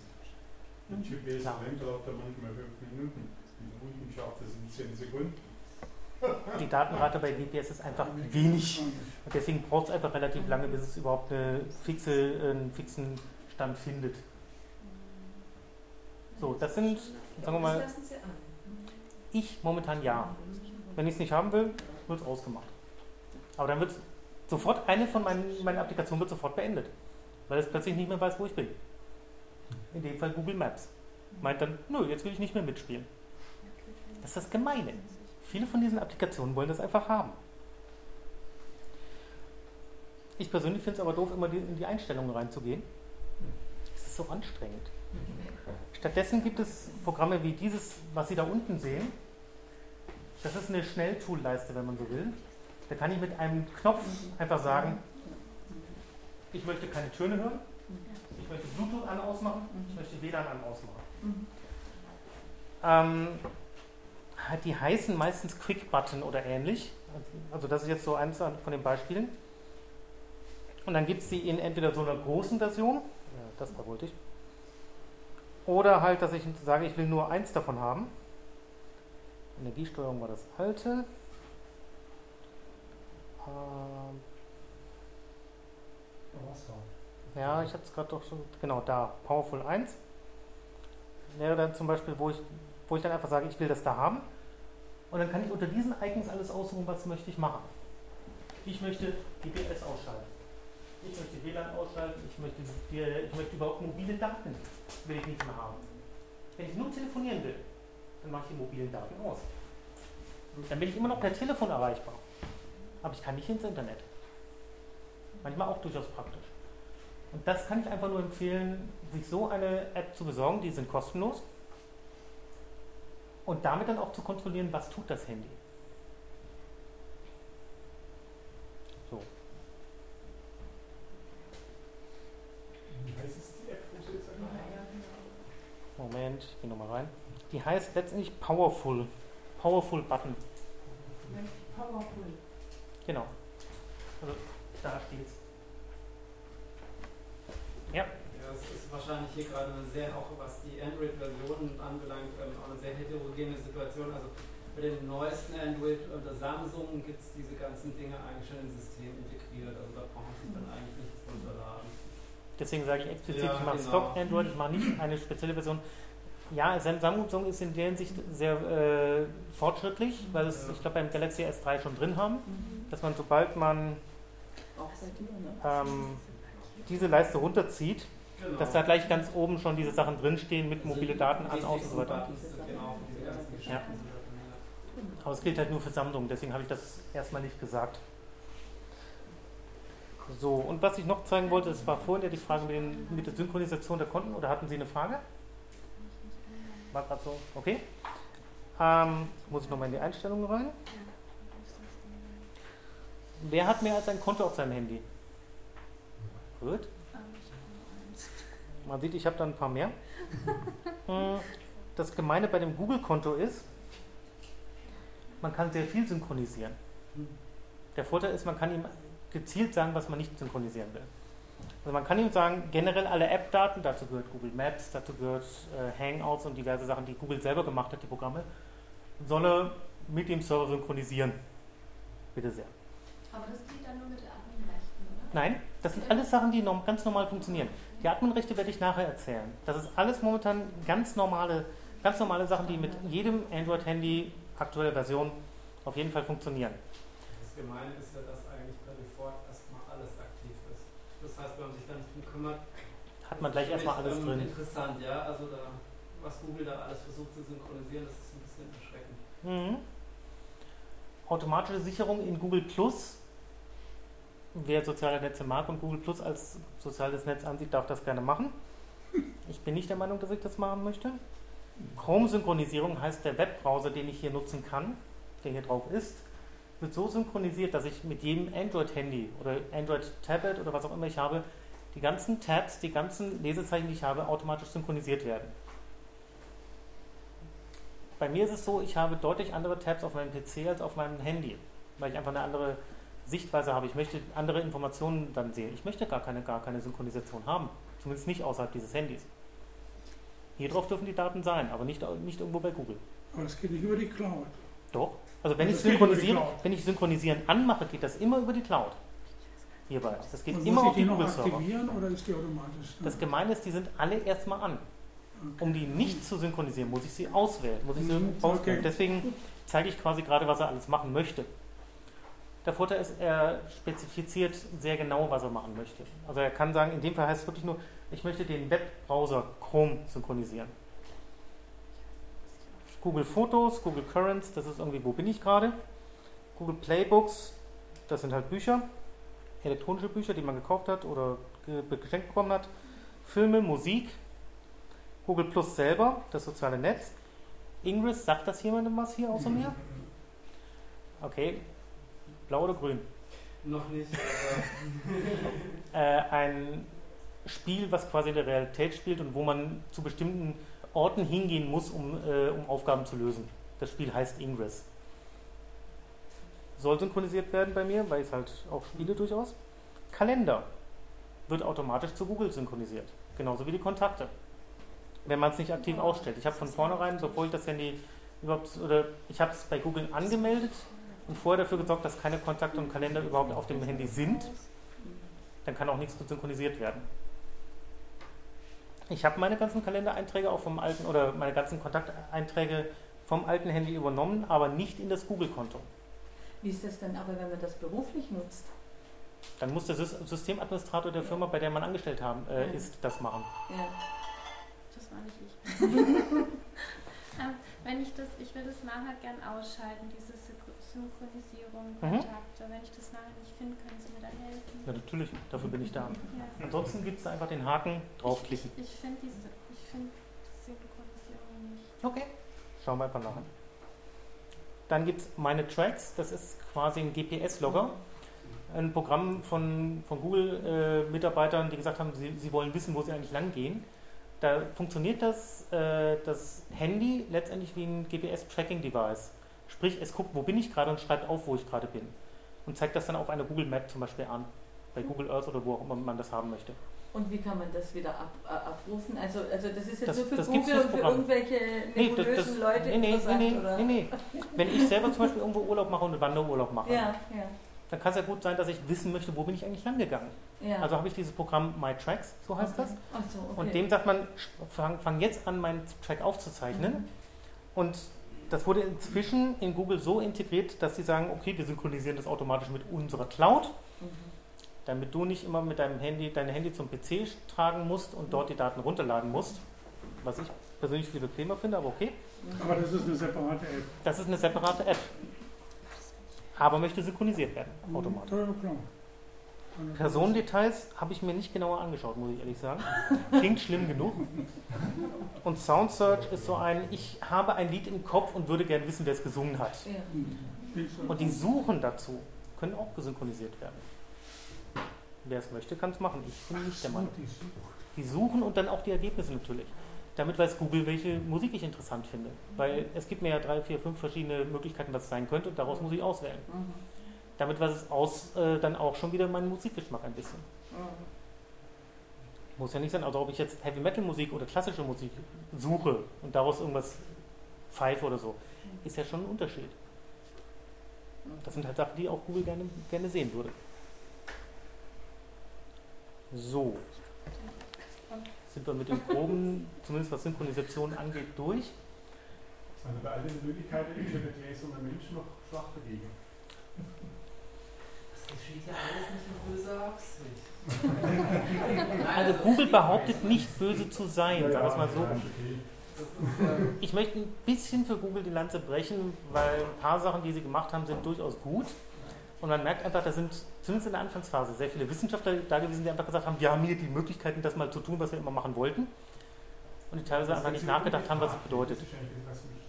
Mhm. Mit GPS Klar. allein braucht er manchmal fünf Minuten. Mit unten schafft es in zehn Sekunden. <laughs> <laughs> Die Datenrate bei GPS ist einfach wenig. Und deswegen braucht es einfach relativ lange, bis es überhaupt eine fixe, einen fixen Stand findet. So, das sind, sagen wir mal, ich momentan ja. Wenn ich es nicht haben will, wird es ausgemacht. Aber dann wird sofort, eine von meinen, meinen Applikationen wird sofort beendet. Weil es plötzlich nicht mehr weiß, wo ich bin. In dem Fall Google Maps. Meint dann, nö, jetzt will ich nicht mehr mitspielen. Das ist das Gemeine. Viele von diesen Applikationen wollen das einfach haben. Ich persönlich finde es aber doof, immer die, in die Einstellungen reinzugehen. Es ist so anstrengend. Stattdessen gibt es Programme wie dieses, was Sie da unten sehen. Das ist eine Schnelltool-Leiste, wenn man so will. Da kann ich mit einem Knopf einfach sagen, ich möchte keine Töne hören, ich möchte Bluetooth an ausmachen, ich möchte WLAN an ausmachen. Ähm, die heißen meistens Quick Button oder ähnlich. Also das ist jetzt so eins von den Beispielen. Und dann gibt es die in entweder so einer großen Version, das da wollte ich, oder halt, dass ich sage, ich will nur eins davon haben. Energiesteuerung war das alte. Ähm, ja, ich hatte es gerade doch schon, genau da, Powerful 1. Wäre dann zum Beispiel, wo ich, wo ich dann einfach sage, ich will das da haben. Und dann kann ich unter diesen Icons alles aussuchen, was möchte ich machen. Ich möchte GPS ausschalten. Ich möchte WLAN ausschalten. Ich möchte, ich möchte überhaupt mobile Daten will ich nicht mehr haben. Wenn ich nur telefonieren will, dann mache ich die mobilen Daten aus. Dann bin ich immer noch per Telefon erreichbar. Aber ich kann nicht ins Internet. Manchmal auch durchaus praktisch. Und das kann ich einfach nur empfehlen, sich so eine App zu besorgen, die sind kostenlos. Und damit dann auch zu kontrollieren, was tut das Handy. So. Wie heißt es die App, wo Sie jetzt einmal Moment, ich gehe nochmal rein. Die heißt letztendlich Powerful. Powerful Button. Powerful. Genau. Also da steht's. Ja. Ja, es ist wahrscheinlich hier gerade eine sehr, auch was die Android-Versionen anbelangt, ähm, auch eine sehr heterogene Situation. Also bei den neuesten Android unter Samsung gibt es diese ganzen Dinge eigentlich schon im System integriert. Also da braucht man sich dann eigentlich nichts runterladen. Deswegen sage ich explizit, Ja, ich mache genau. Stock Android, ich mache nicht eine spezielle Version. Ja, Samsung ist in der Hinsicht sehr äh, fortschrittlich, weil es, Ja. ich glaube, beim Galaxy S3 schon drin haben, dass man, sobald man ne? ähm, diese Leiste runterzieht, Genau. dass da gleich ganz oben schon diese Sachen drinstehen mit Also mobile Daten an, aus und so weiter. Genau. Ja. ja. Aber es gilt halt nur für Samsung, deswegen habe ich das erstmal nicht gesagt. So, und was ich noch zeigen wollte, das war vorhin ja die Frage mit, den, mit der Synchronisation der Konten, oder hatten Sie eine Frage? War gerade so, okay. Ähm, muss ich nochmal in die Einstellungen rein. Wer hat mehr als ein Konto auf seinem Handy? Gut. Man sieht, ich habe da ein paar mehr. Mm, Das Gemeine bei dem Google-Konto ist, man kann sehr viel synchronisieren. Der Vorteil ist, man kann ihm gezielt sagen, was man nicht synchronisieren will. Also man kann ihm sagen, generell alle App-Daten, dazu gehört Google Maps, dazu gehört äh, Hangouts und diverse Sachen, die Google selber gemacht hat, die Programme, soll er mit dem Server synchronisieren. Bitte sehr. Aber das geht dann nur mit Adminrechten, oder? Nein, das sind alles Sachen, die ganz normal funktionieren. Die Adminrechte werde ich nachher erzählen. Das ist alles momentan ganz normale, ganz normale Sachen, die mit jedem Android-Handy aktuelle Version auf jeden Fall funktionieren. Das Gemeine ist ja, dass eigentlich per Default erstmal alles aktiv ist. Das heißt, wenn man sich da nicht drum kümmert, Hat man gleich erstmal alles ähm, drin. Interessant, ja. Also da, was Google da alles versucht zu synchronisieren, das ist ein bisschen erschreckend. Mhm. Automatische Sicherung in Google Plus. Wer soziale Netze mag und Google Plus als soziales Netz ansieht, darf das gerne machen. Ich bin nicht der Meinung, dass ich das machen möchte. Chrome-Synchronisierung heißt, der Webbrowser, den ich hier nutzen kann, der hier drauf ist, wird so synchronisiert, dass ich mit jedem Android-Handy oder Android-Tablet oder was auch immer ich habe, die ganzen Tabs, die ganzen Lesezeichen, die ich habe, automatisch synchronisiert werden. Bei mir ist es so, ich habe deutlich andere Tabs auf meinem PC als auf meinem Handy, weil ich einfach eine andere Sichtweise habe. Ich möchte andere Informationen dann sehen. Ich möchte gar keine, gar keine Synchronisation haben, zumindest nicht außerhalb dieses Handys. Hier drauf dürfen die Daten sein, aber nicht, nicht irgendwo bei Google. Aber das geht nicht über die Cloud. Doch. Also wenn ich, synchronisieren, wenn ich synchronisieren anmache, geht das immer über die Cloud. Hierbei. Das geht Und immer muss auf ich die noch aktivieren oder ist die automatisch? Das Gemeine ist, die sind alle erstmal an. Okay. Um die nicht zu synchronisieren, muss ich sie auswählen, muss ich sie Mhm, okay. Deswegen zeige ich quasi gerade, was er alles machen möchte. Der Vorteil ist, er spezifiziert sehr genau, was er machen möchte. Also er kann sagen, in dem Fall heißt es wirklich nur, ich möchte den Webbrowser Chrome synchronisieren. Google Fotos, Google Currents, das ist irgendwie, wo bin ich gerade? Google Playbooks, das sind halt Bücher, elektronische Bücher, die man gekauft hat oder ge geschenkt bekommen hat. Filme, Musik, Google Plus selber, das soziale Netz. Ingress, sagt das jemandem was hier außer mir? Okay. Blau oder grün? Noch nicht, <laughs> Äh, ein Spiel, was quasi in der Realität spielt und wo man zu bestimmten Orten hingehen muss, um, äh, um Aufgaben zu lösen. Das Spiel heißt Ingress. Soll synchronisiert werden bei mir, weil ich es halt auch spiele durchaus. Kalender wird automatisch zu Google synchronisiert. Genauso wie die Kontakte. Wenn man es nicht aktiv ausstellt. Ich habe von vornherein, bevor ich das Handy überhaupt, oder ich habe es bei Google angemeldet und vorher dafür gesorgt, dass keine Kontakte und Kalender überhaupt auf dem Handy sind. Dann kann auch nichts mit synchronisiert werden. Ich habe meine ganzen Kalendereinträge auch vom alten oder meine ganzen Kontakteinträge vom alten Handy übernommen, aber nicht in das Google-Konto. Wie ist das denn aber, wenn man das beruflich nutzt? Dann muss der Sys- Systemadministrator der Firma, bei der man angestellt haben, äh, Ja. ist, das machen. Ja. Das war nicht ich. <laughs> ähm, wenn ich das, ich will das nachher gern ausschalten, diese Synchro- Synchronisierung, Mhm. Kontakte. Wenn ich das nachher nicht finde, können Sie mir da helfen. Ja, natürlich, dafür bin ich da. Ja. Ansonsten gibt es einfach den Haken, draufklicken. Ich, ich finde diese, ich finde die Synchronisierung nicht. Okay, schauen wir einfach nachher. Dann gibt es meine Tracks, das ist quasi ein GPS-Logger. Ein Programm von, von Google-Mitarbeitern, die gesagt haben, sie, sie wollen wissen, wo sie eigentlich lang gehen. Da funktioniert das, äh, das Handy letztendlich wie ein GPS-Tracking-Device. Sprich, es guckt, wo bin ich gerade und schreibt auf, wo ich gerade bin. Und zeigt das dann auf einer Google Map zum Beispiel an. Bei Google Earth oder wo auch immer man das haben möchte. Und wie kann man das wieder ab, abrufen? Also, also das ist jetzt Das- nur für das Google und für irgendwelche Nee, das, nebulösen das, Leute nee, nee, nee, nee, oder? nee, nee. Wenn ich selber zum Beispiel irgendwo Urlaub mache und einen Wanderurlaub mache, Ja, ja, dann kann es ja gut sein, dass ich wissen möchte, wo bin ich eigentlich lang gegangen. ja. Also habe ich dieses Programm My Tracks, so heißt das. Ach so, okay. Und dem sagt man, fang, fang jetzt an, meinen Track aufzuzeichnen. Mhm. Und das wurde inzwischen in Google so integriert, dass sie sagen, okay, wir synchronisieren das automatisch mit unserer Cloud, Mhm. Damit du nicht immer mit deinem Handy dein Handy zum PC tragen musst und dort die Daten runterladen musst. Was ich persönlich viel bequemer finde, aber okay. Aber das ist eine separate App. Das ist eine separate App. Aber möchte synchronisiert werden, automatisch. Personendetails habe ich mir nicht genauer angeschaut, muss ich ehrlich sagen. Klingt schlimm genug. Und Sound Search ist so ein, ich habe ein Lied im Kopf und würde gerne wissen, wer es gesungen hat. Mhm. Und die Suchen dazu können auch gesynchronisiert werden. Wer es möchte, kann es machen. Ich bin nicht der Meinung. Die Suche. Die suchen und dann auch die Ergebnisse natürlich. Damit weiß Google, welche Musik ich interessant finde. Weil es gibt mir ja drei, vier, fünf verschiedene Möglichkeiten, was es sein könnte und daraus muss ich auswählen. Mhm. Damit weiß es aus, äh, dann auch schon wieder meinen Musikgeschmack ein bisschen. Mhm. Muss ja nicht sein, also ob ich jetzt Heavy Metal Musik oder klassische Musik suche und daraus irgendwas pfeife oder so, ist ja schon ein Unterschied. Das sind halt Sachen, die auch Google gerne, gerne sehen würde. So. Sind wir mit dem groben, zumindest was Synchronisation angeht, durch. Also bei all den Möglichkeiten ist ja der gläserne Mensch noch schwach dagegen. das geschieht ja alles nicht in böser Absicht. <laughs> Also Google behauptet nicht böse zu sein, sagen wir es mal so. Ähm, Ich möchte ein bisschen für Google die Lanze brechen, weil ein paar Sachen, die sie gemacht haben, sind durchaus gut. Und man merkt einfach, da sind zumindest in der Anfangsphase sehr viele Wissenschaftler da gewesen, die einfach gesagt haben, wir haben hier die Möglichkeiten, das mal zu tun, was wir immer machen wollten. Und die teilweise einfach nicht nachgedacht haben, was es bedeutet. Das das, was mich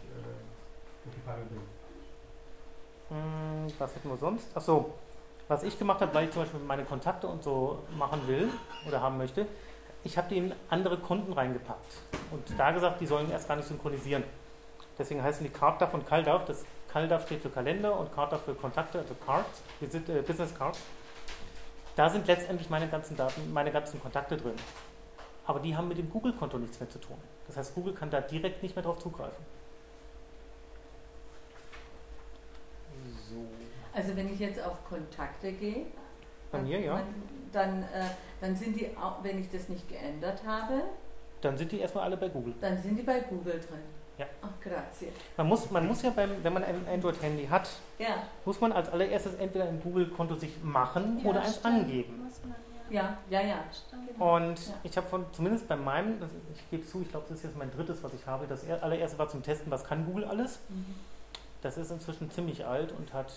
äh, ist. Hm, was hätten wir sonst? Achso, was ich gemacht habe, weil ich zum Beispiel meine Kontakte und so machen will oder haben möchte, ich habe die in andere Konten reingepackt und da gesagt, die sollen erst gar nicht synchronisieren. Deswegen heißen die CardDAV und CalDAV. Das CalDAV steht für Kalender und CardDAV für Kontakte, also Cards, Visit- äh, Business Cards. Da sind letztendlich meine ganzen Daten, meine ganzen Kontakte drin. Aber die haben mit dem Google-Konto nichts mehr zu tun. Das heißt, Google kann da direkt nicht mehr drauf zugreifen. So. Also wenn ich jetzt auf Kontakte gehe, Bei mir, ja. dann, äh, dann sind die, auch, wenn ich das nicht geändert habe, Dann sind die erstmal alle bei Google. dann sind die bei Google drin. Ja. Ach, grazie. Man muss, man muss ja, beim, wenn man ein Android-Handy hat, Ja, muss man als allererstes entweder ein Google-Konto sich machen Ja, oder eins stimmt. angeben. Ja. ja, ja, ja. Und Ja. ich habe von, zumindest bei meinem, das, ich gebe zu, ich glaube, das ist jetzt mein drittes, was ich habe. Das er- allererste war zum Testen, was kann Google alles. Mhm. Das ist inzwischen ziemlich alt und hat,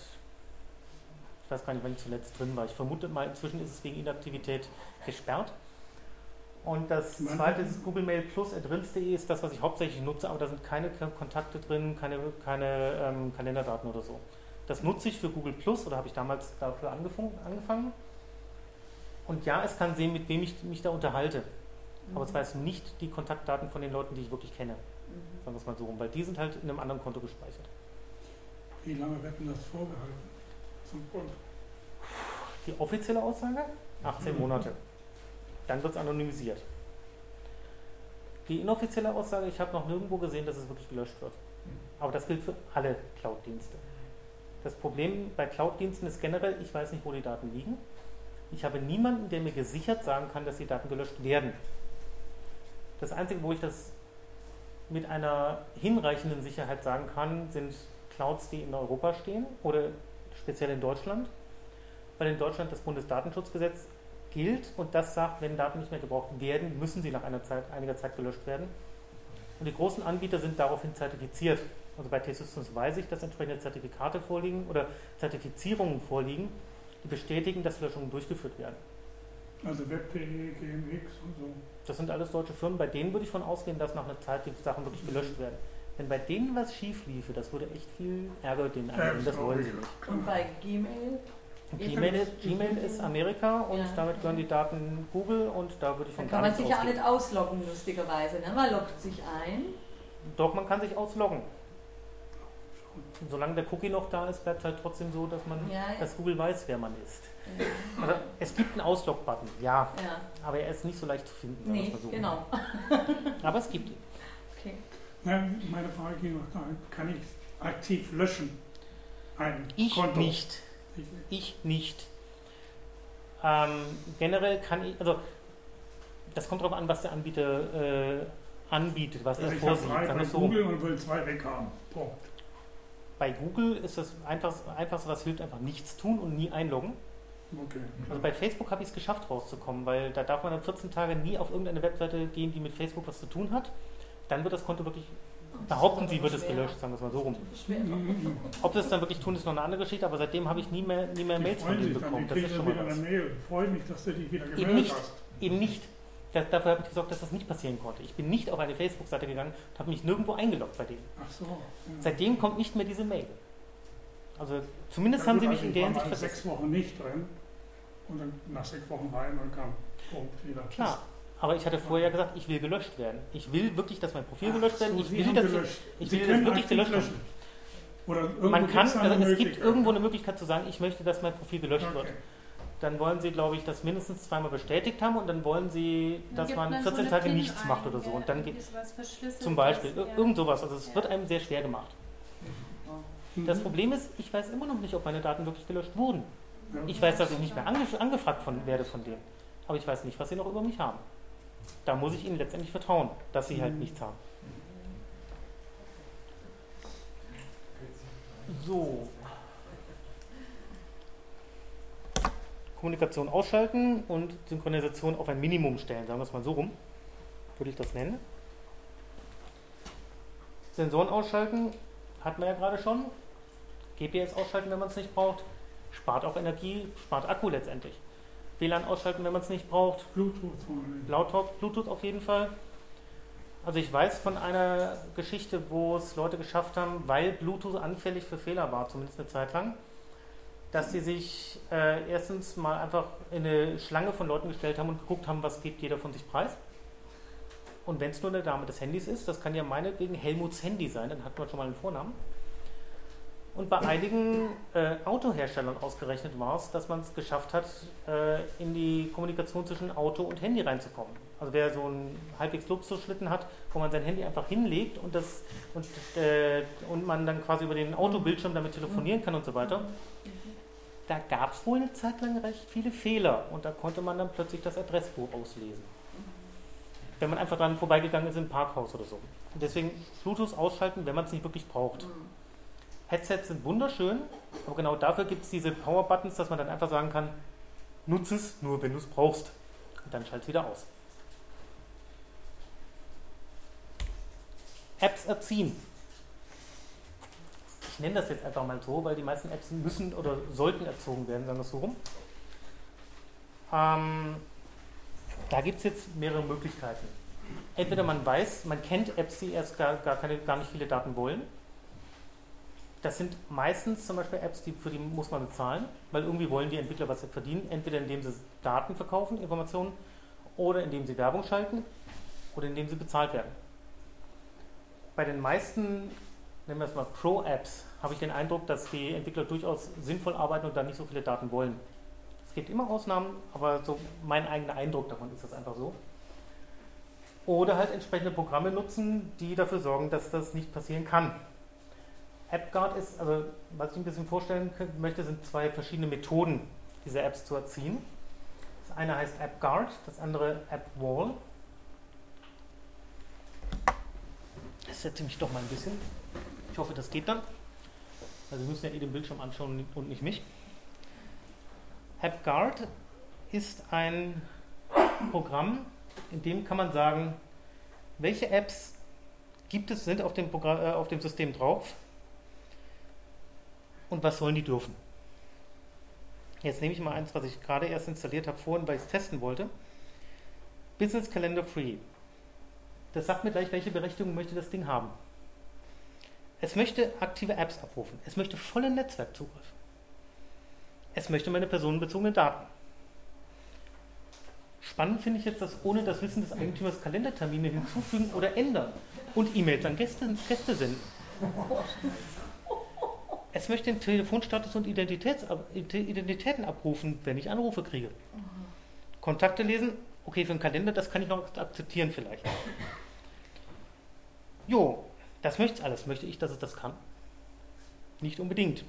ich weiß gar nicht, wann ich zuletzt drin war. Ich vermute mal, inzwischen ist es wegen Inaktivität gesperrt. Und das zweite ist Google Mail Plus adrins.de ist das, was ich hauptsächlich nutze, aber da sind keine Kontakte drin, keine, keine ähm, Kalenderdaten oder so. Das nutze ich für Google Plus oder habe ich damals dafür angefangen. Und ja, es kann sehen, mit wem ich mich da unterhalte. Aber es weiß nicht die Kontaktdaten von den Leuten, die ich wirklich kenne. Mhm. Sagen wir es mal so rum, weil die sind halt in einem anderen Konto gespeichert. Wie lange wird denn das vorgehalten? Zum Grund. Die offizielle Aussage? 18 Monate. Dann wird es anonymisiert. Die inoffizielle Aussage, ich habe noch nirgendwo gesehen, dass es wirklich gelöscht wird. Aber das gilt für alle Cloud-Dienste. Das Problem bei Cloud-Diensten ist generell, ich weiß nicht, wo die Daten liegen. Ich habe niemanden, der mir gesichert sagen kann, dass die Daten gelöscht werden. Das Einzige, wo ich das mit einer hinreichenden Sicherheit sagen kann, sind Clouds, die in Europa stehen oder speziell in Deutschland, weil in Deutschland das Bundesdatenschutzgesetz gilt und das sagt, wenn Daten nicht mehr gebraucht werden, müssen sie nach einer Zeit, einiger Zeit gelöscht werden. Und die großen Anbieter sind daraufhin zertifiziert. Also bei T-Systems weiß ich, dass entsprechende Zertifikate vorliegen oder Zertifizierungen vorliegen, die bestätigen, dass Löschungen durchgeführt werden. Also Web.de, GMX und so. Das sind alles deutsche Firmen, bei denen würde ich von ausgehen, dass nach einer Zeit die Sachen wirklich gelöscht werden. Wenn bei denen was schief liefe, das würde echt viel Ärger denen angeben, das wollen sie nicht. Und bei Gmail? Gmail, ist- Gmail ist Amerika und Ja. damit gehören die Daten Google und da würde ich Da von kann gar man nichts sich ja auch ausgehen. nicht ausloggen, lustigerweise. Ne? Man loggt sich ein. Doch, man kann sich ausloggen. Und solange der Cookie noch da ist, bleibt es halt trotzdem so, dass man, Ja, ja. dass Google weiß, wer man ist. Ja. Also, es gibt einen Auslog-Button, ja, ja. aber er ist nicht so leicht zu finden. Nee, genau. Aber es gibt ihn. Okay. Ja, meine Frage ging noch dahin, kann ich aktiv löschen? Ein Ich Konto? nicht. Ich nicht. Ich nicht. Ähm, generell kann ich, also das kommt darauf an, was der Anbieter äh, anbietet, was Also er vorsieht. drei bei so. Google und will zwei weghaben. Punkt. Bei Google ist das einfachste, einfachste, was hilft, einfach nichts tun und nie einloggen. Okay. Also bei Facebook habe ich es geschafft rauszukommen, weil da darf man dann 14 Tage nie auf irgendeine Webseite gehen, die mit Facebook was zu tun hat. Dann wird das Konto wirklich, behaupten sie, wird es gelöscht, sagen wir es mal so rum. Ob sie es dann wirklich tun, ist noch eine andere Geschichte, aber seitdem habe ich nie mehr, nie mehr Die Mails von denen sich dann, bekommen. die Das ist schon wieder mal eine was. Mail. Freue mich, dass du dich wieder Eben gemeldet nicht. hast. Eben nicht. Da, dafür habe ich gesorgt, dass das nicht passieren konnte. Ich bin nicht auf eine Facebook-Seite gegangen und habe mich nirgendwo eingeloggt bei denen. Ach so. Ja. Seitdem kommt nicht mehr diese Mail. Also zumindest Ja, haben gut, sie mich also in ich der war Hinsicht mal versetzt. sechs Wochen nicht drin und dann nach sechs Wochen rein und kam Punkt wieder. Klar, aber ich hatte vorher gesagt, ich will gelöscht werden. Ich will wirklich, dass mein Profil Ach gelöscht so, wird. Ich Sie will, dass gelöscht. ich Sie will das wirklich gelöscht irgendwo Man kann, also es gibt irgendwo eine Möglichkeit zu sagen, ich möchte, dass mein Profil gelöscht wird. Okay. Dann wollen sie, glaube ich, das mindestens zweimal bestätigt haben und dann wollen sie, dass man so 14 eine Tage PIN nichts ein, macht oder so. Und dann geht zum Beispiel ja. irgend sowas. Also es Ja. wird einem sehr schwer gemacht. Mhm. Das Problem ist, ich weiß immer noch nicht, ob meine Daten wirklich gelöscht wurden. Ja. Ich weiß, dass ich nicht mehr ange angefragt von, werde von denen. Aber ich weiß nicht, was sie noch über mich haben. Da muss ich ihnen letztendlich vertrauen, dass sie halt Mhm. nichts haben. So. Kommunikation ausschalten und Synchronisation auf ein Minimum stellen, sagen wir es mal so rum. Würde ich das nennen. Sensoren ausschalten, hatten wir ja gerade schon. GPS ausschalten, wenn man es nicht braucht. Spart auch Energie, spart Akku letztendlich. WLAN ausschalten, wenn man es nicht braucht. Bluetooth allem. Bluetooth, Bluetooth auf jeden Fall. Also ich weiß von einer Geschichte, wo es Leute geschafft haben, weil Bluetooth anfällig für Fehler war, zumindest eine Zeit lang, dass sie sich äh, erstens mal einfach in eine Schlange von Leuten gestellt haben und geguckt haben, was gibt jeder von sich preis. Und wenn es nur eine Dame des Handys ist, das kann ja meinetwegen Helmuts Handy sein, dann hat man schon mal einen Vornamen. Und bei einigen äh, Autoherstellern ausgerechnet war es, dass man es geschafft hat, äh, in die Kommunikation zwischen Auto und Handy reinzukommen. Also wer so einen halbwegs Luxusschlitten hat, wo man sein Handy einfach hinlegt und, das, und, äh, und man dann quasi über den Autobildschirm damit telefonieren kann und so weiter, da gab es wohl eine Zeit lang recht viele Fehler und da konnte man dann plötzlich das Adressbuch auslesen. Wenn man einfach dran vorbeigegangen ist im Parkhaus oder so. Und deswegen Bluetooth ausschalten, wenn man es nicht wirklich braucht. Headsets sind wunderschön, aber genau dafür gibt es diese Power-Buttons, dass man dann einfach sagen kann, nutze es nur, wenn du es brauchst. Und dann schalt es wieder aus. Apps erziehen. Ich nenne das jetzt einfach mal so, weil die meisten Apps müssen oder sollten erzogen werden, sagen wir es so rum. Ähm, Da gibt es jetzt mehrere Möglichkeiten. Entweder man weiß, man kennt Apps, die erst gar, gar, keine, gar nicht viele Daten wollen. Das sind meistens zum Beispiel Apps, die, für die muss man bezahlen, weil irgendwie wollen die Entwickler was verdienen. Entweder indem sie Daten verkaufen, Informationen, oder indem sie Werbung schalten, oder indem sie bezahlt werden. Bei den meisten, nennen wir es mal Pro-Apps, habe ich den Eindruck, dass die Entwickler durchaus sinnvoll arbeiten und da nicht so viele Daten wollen. Es gibt immer Ausnahmen, aber so mein eigener Eindruck davon ist das einfach so. Oder halt entsprechende Programme nutzen, die dafür sorgen, dass das nicht passieren kann. AppGuard ist, also was ich ein bisschen vorstellen möchte, sind zwei verschiedene Methoden, diese Apps zu erziehen. Das eine heißt AppGuard, das andere AppWall. Das setze mich doch mal ein bisschen. Ich hoffe, das geht dann. Also Sie müssen ja eh den Bildschirm anschauen und nicht mich. AppGuard ist ein Programm, in dem kann man sagen, welche Apps gibt es, sind auf dem, Programm, äh, auf dem System drauf und was sollen die dürfen. Jetzt nehme ich mal eins, was ich gerade erst installiert habe, vorhin, weil ich es testen wollte. Business Calendar Free. Das sagt mir gleich, welche Berechtigung möchte das Ding haben. Es möchte aktive Apps abrufen. Es möchte vollen Netzwerkzugriff. Es möchte meine personenbezogenen Daten. Spannend finde ich jetzt, dass ohne das Wissen des Eigentümers Kalendertermine hinzufügen oder ändern und E-Mails an Gäste, Gäste senden. Es möchte den Telefonstatus und Identitäten abrufen, wenn ich Anrufe kriege. Kontakte lesen, okay, für einen Kalender, das kann ich noch akzeptieren vielleicht. Jo, das möchte alles. Möchte ich, dass es das kann? Nicht unbedingt.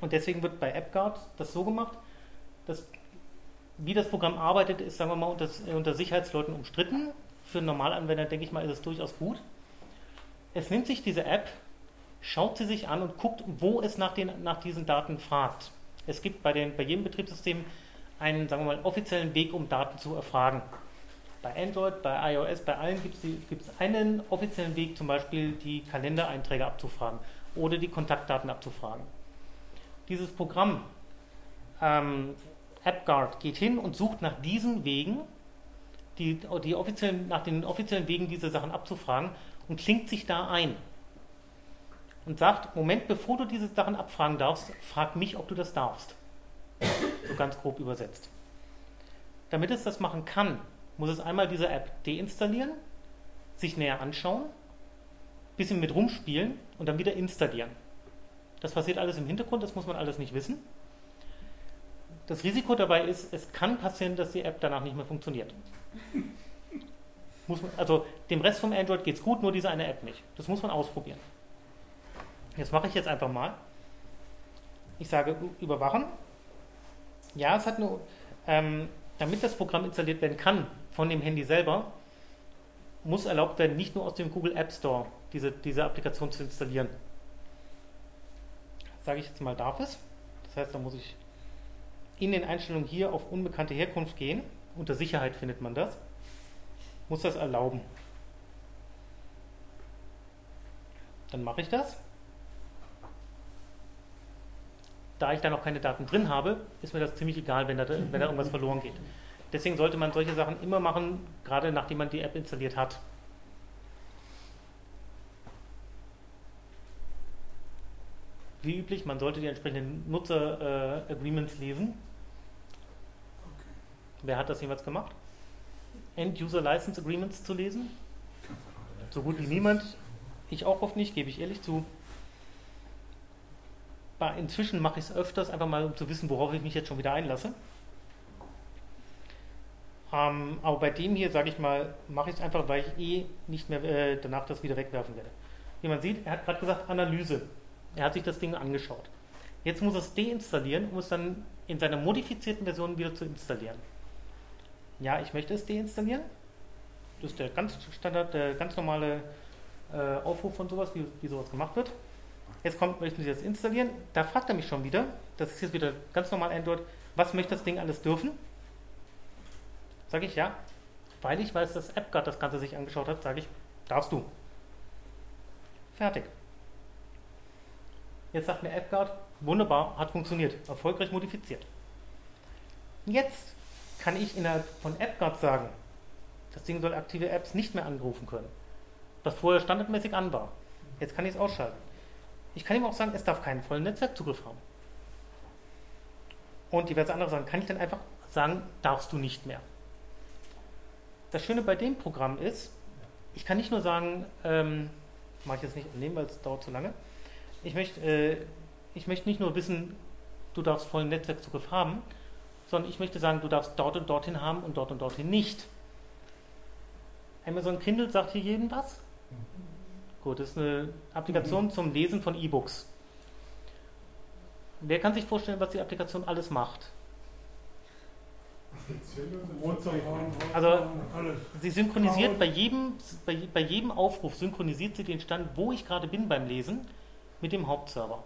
Und deswegen wird bei AppGuard das so gemacht, dass wie das Programm arbeitet, ist, sagen wir mal, unter, unter Sicherheitsleuten umstritten. Für einen Normalanwender, denke ich mal, ist es durchaus gut. Es nimmt sich diese App, schaut sie sich an und guckt, wo es nach, den, nach diesen Daten fragt. Es gibt bei, den, bei jedem Betriebssystem einen, sagen wir mal, offiziellen Weg, um Daten zu erfragen. Bei Android, bei iOS, bei allen gibt es einen offiziellen Weg, zum Beispiel die Kalendereinträge abzufragen oder die Kontaktdaten abzufragen. Dieses Programm ähm, AppGuard geht hin und sucht nach diesen Wegen, die, die offiziellen, nach den offiziellen Wegen diese Sachen abzufragen und klingt sich da ein. Und sagt, Moment, bevor du diese Sachen abfragen darfst, frag mich, ob du das darfst. So ganz grob übersetzt. Damit es das machen kann, muss es einmal diese App deinstallieren, sich näher anschauen, bisschen mit rumspielen und dann wieder installieren. Das passiert alles im Hintergrund, das muss man alles nicht wissen. Das Risiko dabei ist, es kann passieren, dass die App danach nicht mehr funktioniert. Man, also dem Rest vom Android geht es gut, nur diese eine App nicht. Das muss man ausprobieren. Das mache ich jetzt einfach mal. Ich sage überwachen. Ja, es hat nur, ähm, damit das Programm installiert werden kann von dem Handy selber, muss erlaubt werden, nicht nur aus dem Google App Store diese, diese Applikation zu installieren. Sage ich jetzt mal, darf es. Das heißt, da muss ich in den Einstellungen hier auf unbekannte Herkunft gehen. Unter Sicherheit findet man das. Muss das erlauben. Dann mache ich das. Da ich da noch keine Daten drin habe, ist mir das ziemlich egal, wenn da, wenn da irgendwas verloren geht. Deswegen sollte man solche Sachen immer machen, gerade nachdem man die App installiert hat. Wie üblich, man sollte die entsprechenden Nutzer-Agreements äh, lesen. Wer hat das jemals gemacht? End-User License Agreements zu lesen? So gut wie niemand. Ich auch oft nicht, gebe ich ehrlich zu. Inzwischen mache ich es öfters, einfach mal um zu wissen, worauf ich mich jetzt schon wieder einlasse. Ähm, aber bei dem hier, sage ich mal, mache ich es einfach, weil ich eh nicht mehr äh, danach das wieder wegwerfen werde. Wie man sieht, er hat gerade gesagt, Analyse. Er hat sich das Ding angeschaut. Jetzt muss er es deinstallieren, um es dann in seiner modifizierten Version wieder zu installieren. Ja, ich möchte es deinstallieren. Das ist der ganz Standard, der ganz normale äh, Aufruf von sowas, wie, wie sowas gemacht wird. Jetzt kommt, möchten Sie das installieren. Da fragt er mich schon wieder, das ist jetzt wieder ganz normal Android, was möchte das Ding alles dürfen? Sage ich ja. Weil ich weiß, dass AppGuard das Ganze sich angeschaut hat, sage ich, darfst du. Fertig. Jetzt sagt mir AppGuard, wunderbar, hat funktioniert, erfolgreich modifiziert. Jetzt kann ich innerhalb von AppGuard sagen, das Ding soll aktive Apps nicht mehr anrufen können. Was vorher standardmäßig an war. Jetzt kann ich es ausschalten. Ich kann ihm auch sagen, es darf keinen vollen Netzwerkzugriff haben. Und diverse andere Sachen kann ich dann einfach sagen, darfst du nicht mehr. Das Schöne bei dem Programm ist, ich kann nicht nur sagen, ähm, mache ich jetzt nicht nehmen, weil es dauert zu lange. Ich möchte, äh, ich möchte nicht nur wissen, du darfst vollen Netzwerkzugriff haben, sondern ich möchte sagen, du darfst dort und dorthin haben und dort und dorthin nicht. Amazon Kindle sagt hier jedem was? Gut, das ist eine Applikation zum Lesen von E-Books. Wer kann sich vorstellen, was die Applikation alles macht? Also sie synchronisiert bei jedem, bei, bei jedem Aufruf, synchronisiert sie den Stand, wo ich gerade bin beim Lesen, mit dem Hauptserver.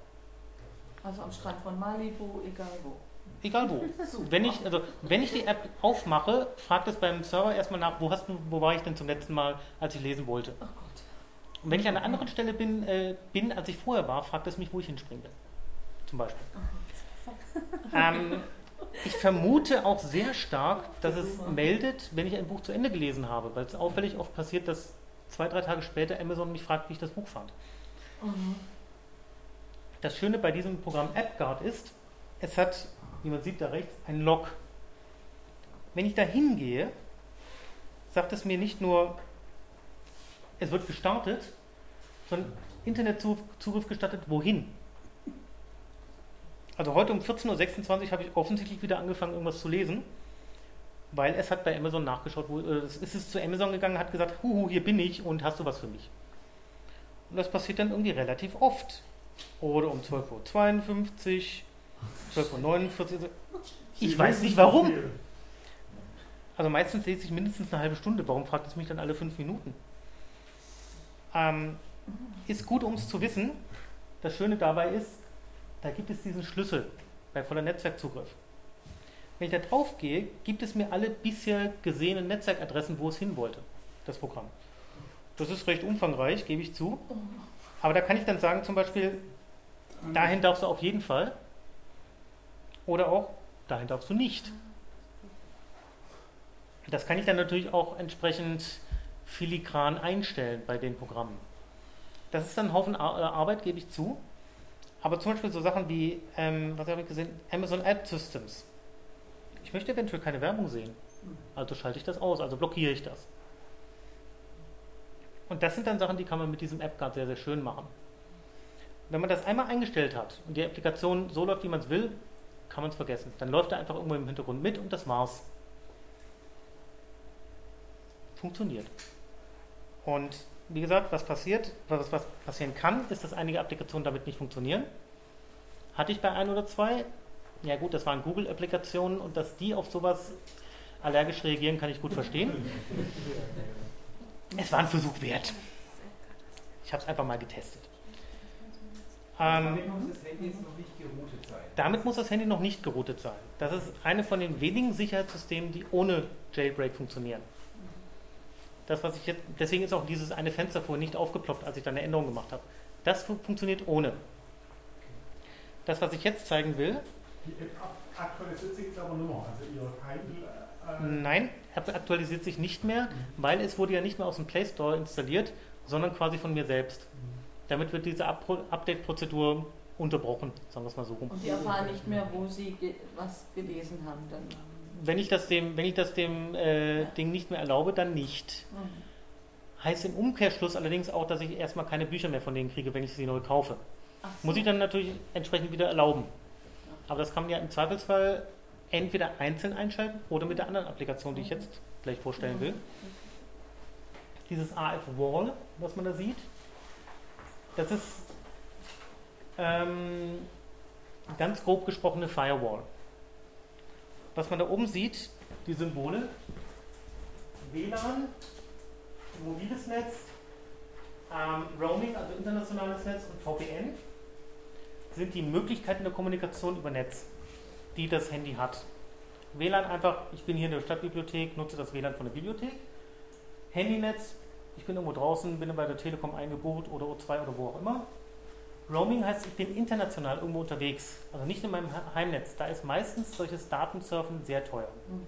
Also am Strand von Malibu, egal wo. Egal wo. <laughs> Wenn ich, also, wenn ich die App aufmache, fragt es beim Server erstmal nach, wo, hast du, wo war ich denn zum letzten Mal, als ich lesen wollte. Oh Gott. Und wenn ich an einer anderen Stelle bin, äh, bin als ich vorher war, fragt es mich, wo ich hinspringen will. Zum Beispiel. Ähm, ich vermute auch sehr stark, dass es meldet, wenn ich ein Buch zu Ende gelesen habe, weil es auffällig oft passiert, dass zwei, drei Tage später Amazon mich fragt, wie ich das Buch fand. Mhm. Das Schöne bei diesem Programm AppGuard ist, es hat, wie man sieht da rechts, ein Log. Wenn ich da hingehe, sagt es mir nicht nur, es wird gestartet, sondern Internetzugriff gestattet, wohin? Also heute um 14.26 Uhr habe ich offensichtlich wieder angefangen, irgendwas zu lesen, weil es hat bei Amazon nachgeschaut, wo, äh, es ist zu Amazon gegangen, hat gesagt, huhu, hier bin ich und hast du was für mich? Und das passiert dann irgendwie relativ oft. Oder um 12.52 Uhr, 12.49 Uhr. Ich weiß nicht warum. Also meistens lese ich mindestens eine halbe Stunde. Warum fragt es mich dann alle fünf Minuten? Ähm, ist gut, um es zu wissen. Das Schöne dabei ist, da gibt es diesen Schlüssel bei voller Netzwerkzugriff. Wenn ich da drauf gehe, gibt es mir alle bisher gesehenen Netzwerkadressen, wo es hin wollte, das Programm. Das ist recht umfangreich, gebe ich zu. Aber da kann ich dann sagen, zum Beispiel, dahin darfst du auf jeden Fall. Oder auch, dahin darfst du nicht. Das kann ich dann natürlich auch entsprechend filigran einstellen bei den Programmen. Das ist dann ein Haufen äh, Arbeit, gebe ich zu. Aber zum Beispiel so Sachen wie, ähm, was habe ich gesehen, Amazon Ad Systems. Ich möchte eventuell keine Werbung sehen. Also schalte ich das aus, also blockiere ich das. Und das sind dann Sachen, die kann man mit diesem AppGuard sehr, sehr schön machen. Wenn man das einmal eingestellt hat und die Applikation so läuft, wie man es will, kann man es vergessen. Dann läuft er einfach irgendwo im Hintergrund mit und das war's. Funktioniert. Und wie gesagt, was passiert, was, was passieren kann, ist, dass einige Applikationen damit nicht funktionieren. Hatte ich bei ein oder zwei. Ja gut, das waren Google-Applikationen und dass die auf sowas allergisch reagieren, kann ich gut verstehen. Es war ein Versuch wert. Ich habe es einfach mal getestet. Ähm, Damit muss das Handy jetzt noch nicht geroutet sein. damit muss das Handy noch nicht geroutet sein. Das ist eine von den wenigen Sicherheitssystemen, die ohne Jailbreak funktionieren. Das, was ich jetzt, deswegen ist auch dieses eine Fenster vorher nicht aufgeploppt, als ich da eine Änderung gemacht habe. Das fu- funktioniert ohne. Das, was ich jetzt zeigen will, Die App aktualisiert sich jetzt aber mehr. Also ihr Kindle. Äh, nein, App aktualisiert sich nicht mehr, weil es wurde ja nicht mehr aus dem Play Store installiert, sondern quasi von mir selbst. Damit wird diese Up- Update-Prozedur unterbrochen, sagen wir es mal so rum. Und die erfahren nicht mehr, wo sie ge was gelesen haben. Dann. Wenn ich das dem, wenn ich das dem äh, Ding nicht mehr erlaube, dann nicht. Mhm. Heißt im Umkehrschluss allerdings auch, dass ich erstmal keine Bücher mehr von denen kriege, wenn ich sie neu kaufe. Ach Muss so. ich dann natürlich entsprechend wieder erlauben. Aber das kann man ja im Zweifelsfall entweder einzeln einschalten oder mit der anderen Applikation, die ich jetzt gleich vorstellen will. Dieses AF Wall, was man da sieht, das ist ähm, ganz grob gesprochene Firewall. Was man da oben sieht, die Symbole, WLAN, mobiles Netz, ähm, Roaming, also internationales Netz und VPN sind die Möglichkeiten der Kommunikation über Netz, die das Handy hat. WLAN einfach, ich bin hier in der Stadtbibliothek, nutze das WLAN von der Bibliothek. Handynetz, ich bin irgendwo draußen, bin bei der Telekom eingebucht oder O2 oder wo auch immer. Roaming heißt, ich bin international irgendwo unterwegs, also nicht in meinem He- Heimnetz. Da ist meistens solches Datensurfen sehr teuer. Mhm.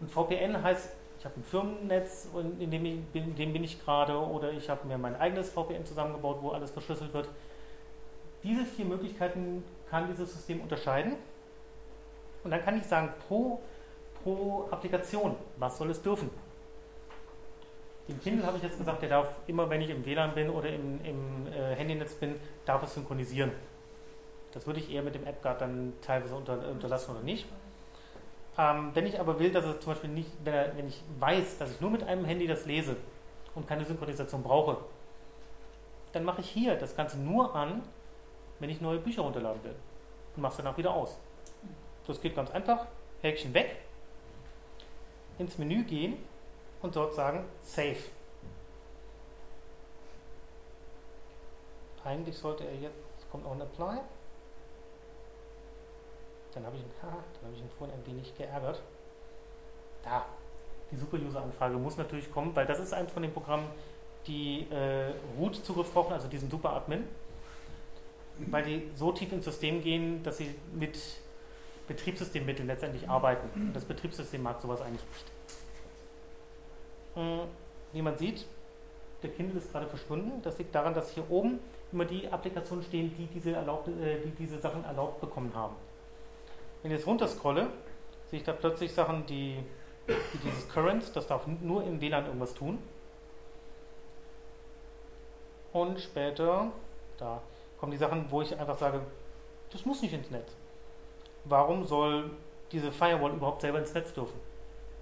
Und VPN heißt, ich habe ein Firmennetz, und in dem, ich, bin- in dem bin ich gerade, oder ich habe mir mein eigenes VPN zusammengebaut, wo alles verschlüsselt wird. Diese vier Möglichkeiten kann dieses System unterscheiden. Und dann kann ich sagen, pro, pro Applikation, was soll es dürfen? Dem Kindle habe ich jetzt gesagt, der darf immer, wenn ich im WLAN bin oder im, im äh, Handynetz bin, darf es synchronisieren. Das würde ich eher mit dem AppGuard dann teilweise unter, unterlassen oder nicht. Ähm, wenn ich aber will, dass er zum Beispiel nicht, wenn, er, wenn ich weiß, dass ich nur mit einem Handy das lese und keine Synchronisation brauche, dann mache ich hier das Ganze nur an, wenn ich neue Bücher runterladen will. Und mache es danach wieder aus. Das geht ganz einfach. Häkchen weg, ins Menü gehen und dort sagen Save. Eigentlich sollte er jetzt, kommt noch ein Apply. Dann habe ich, ihn- haha, dann habe ich ihn vorhin ein wenig geärgert. Da, die Super-User-Anfrage muss natürlich kommen, weil das ist eins von den Programmen, die äh, Root Zugriff brauchen, also diesen Super-Admin, weil die so tief ins System gehen, dass sie mit Betriebssystemmitteln letztendlich arbeiten. Und das Betriebssystem mag sowas eigentlich nicht. Äh, Wie man sieht, der Kindle ist gerade verschwunden. Das liegt daran, dass hier oben immer die Applikationen stehen, die diese, erlaubt, äh, die diese Sachen erlaubt bekommen haben. Wenn ich jetzt runterscrolle, sehe ich da plötzlich Sachen, die, wie dieses Current, das darf nur im WLAN irgendwas tun. Und später, da kommen die Sachen, wo ich einfach sage, das muss nicht ins Netz. Warum soll diese Firewall überhaupt selber ins Netz dürfen?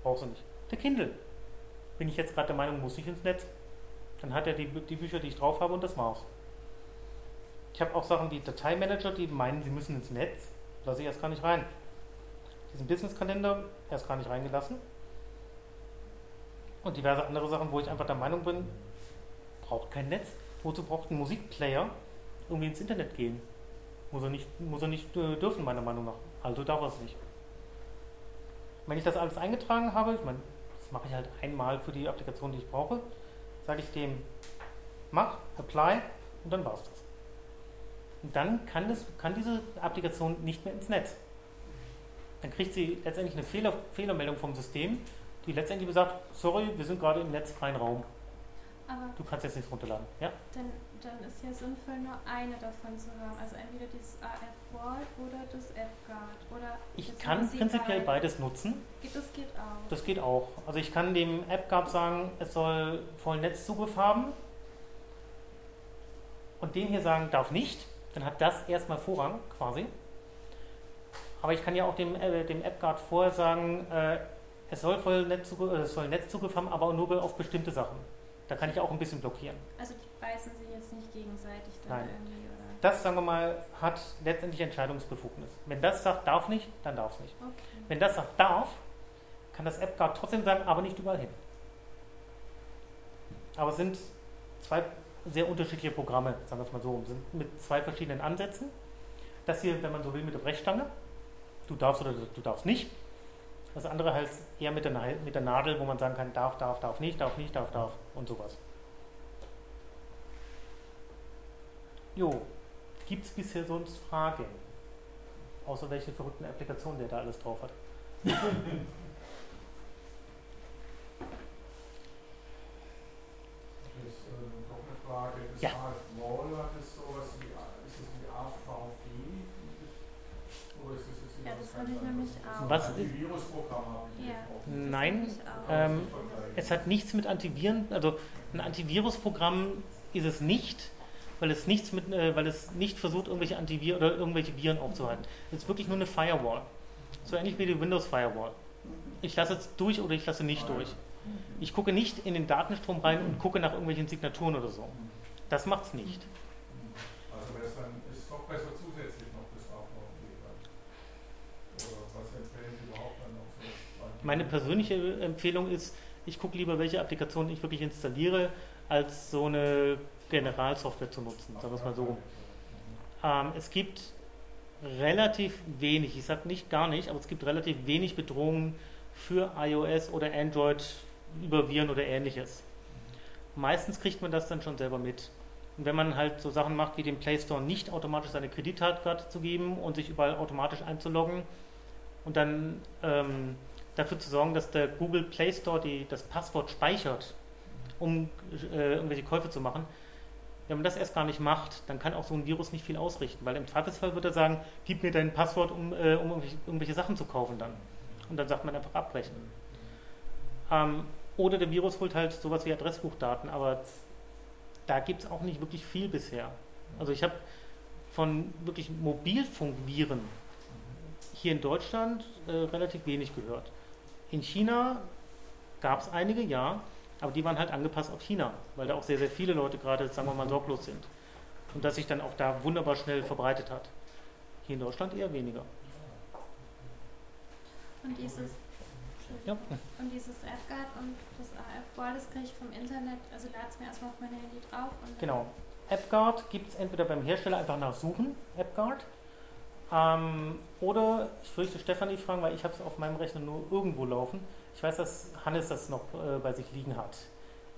Brauchst du nicht. Der Kindle. Bin ich jetzt gerade der Meinung, muss nicht ins Netz. Dann hat er die, die Bücher, die ich drauf habe und das war's. Ich habe auch Sachen wie Dateimanager, die meinen, sie müssen ins Netz. Lasse ich erst gar nicht rein. Diesen Business-Kalender erst gar nicht reingelassen. Und diverse andere Sachen, wo ich einfach der Meinung bin, braucht kein Netz. Wozu braucht ein Musikplayer irgendwie ins Internet gehen? Muss er nicht, muss er nicht äh, dürfen, meiner Meinung nach. Also darf er es nicht. Wenn ich das alles eingetragen habe, ich meine, das mache ich halt einmal für die Applikation, die ich brauche, sage ich dem, mach, apply und dann war's das. Und dann kann, das, kann diese Applikation nicht mehr ins Netz. Dann kriegt sie letztendlich eine Fehler, Fehlermeldung vom System, die letztendlich sagt, sorry, wir sind gerade im netzfreien Raum. Aber Du kannst jetzt nichts runterladen. Ja? dann, dann ist ja sinnvoll, nur eine davon zu haben. Also entweder dieses AF Vault oder das AppGuard. Oder Ich kann prinzipiell Guide. beides nutzen. Das geht auch. Das geht auch. Also ich kann dem AppGuard sagen, es soll vollen Netzzugriff haben. Und dem hier sagen, darf nicht. Dann hat das erstmal Vorrang quasi. Aber ich kann ja auch dem, äh, dem AppGuard vorher sagen, äh, es soll voll Netzzugriff, äh, es soll Netzzugriff haben, aber nur auf bestimmte Sachen. Da kann ich auch ein bisschen blockieren. Also beißen sich jetzt nicht gegenseitig dann Nein. irgendwie, oder? Das, sagen wir mal, hat letztendlich Entscheidungsbefugnis. Wenn das sagt, darf nicht, dann darf es nicht. Okay. Wenn das sagt, darf, kann das AppGuard trotzdem sagen, aber nicht überall hin. Aber es sind zwei sehr unterschiedliche Programme, sagen wir es mal so, sind mit zwei verschiedenen Ansätzen. Das hier, wenn man so will, mit der Brechstange. Du darfst oder du darfst nicht. Das andere halt eher mit der, mit der Nadel, wo man sagen kann, darf, darf, darf nicht, darf nicht, darf, darf und sowas. Jo, gibt es bisher sonst Fragen? Außer welche verrückten Applikationen der da alles drauf hat. Das ist äh, Frage. Das Ja. Sowas wie, ist es wie AVG? Oder ist es jetzt Ja, das hatte ich nämlich auch. Was ist ist- Antivirusprogramm habe ich Ja. Nein, ähm, ist es hat nichts mit Antiviren, also ein Antivirusprogramm ist es nicht, weil es nichts mit, äh, weil es nicht versucht, irgendwelche Antiviren oder irgendwelche Viren aufzuhalten. Es ist wirklich nur eine Firewall. So ähnlich wie die Windows Firewall. Ich lasse es durch oder ich lasse nicht durch. Ich gucke nicht in den Datenstrom rein und gucke nach irgendwelchen Signaturen oder so. Das macht es nicht. Also wäre es dann ist doch besser zusätzlich noch das dann. Oder was empfehlen Sie überhaupt dann noch so? Meine persönliche Empfehlung ist, ich gucke lieber, welche Applikationen ich wirklich installiere, als so eine Generalsoftware zu nutzen, sagen wir es mal so. Ähm, es gibt relativ wenig, ich sage nicht gar nicht, aber es gibt relativ wenig Bedrohungen für iOS oder Android über Viren oder ähnliches. Meistens kriegt man das dann schon selber mit. Und wenn man halt so Sachen macht, wie dem Play Store nicht automatisch seine Kreditkarte zu geben und sich überall automatisch einzuloggen und dann ähm, dafür zu sorgen, dass der Google Play Store die, das Passwort speichert, um äh, irgendwelche Käufe zu machen. Wenn man das erst gar nicht macht, dann kann auch so ein Virus nicht viel ausrichten, weil im Zweifelsfall wird er sagen, gib mir dein Passwort, um, äh, um irgendwelche, irgendwelche, Sachen zu kaufen dann. Und dann sagt man einfach abbrechen. Ähm, oder der Virus holt halt sowas wie Adressbuchdaten, aber da gibt es auch nicht wirklich viel bisher. Also ich habe von wirklich Mobilfunkviren hier in Deutschland äh, relativ wenig gehört. In China gab es einige, ja, aber die waren halt angepasst auf China, weil da auch sehr, sehr viele Leute gerade, sagen wir mal, sorglos sind. Und das sich dann auch da wunderbar schnell verbreitet hat. Hier in Deutschland eher weniger. Und dieses, Ja. und dieses AppGuard und das AF-Wall, das kriege ich vom Internet, also lade es mir erstmal auf mein Handy drauf. Und Genau. AppGuard gibt es entweder beim Hersteller einfach nachsuchen, AppGuard, ähm, oder ich fürchte Stefanie fragen, weil ich habe es auf meinem Rechner nur irgendwo laufen. Ich weiß, dass Hannes das noch äh, bei sich liegen hat.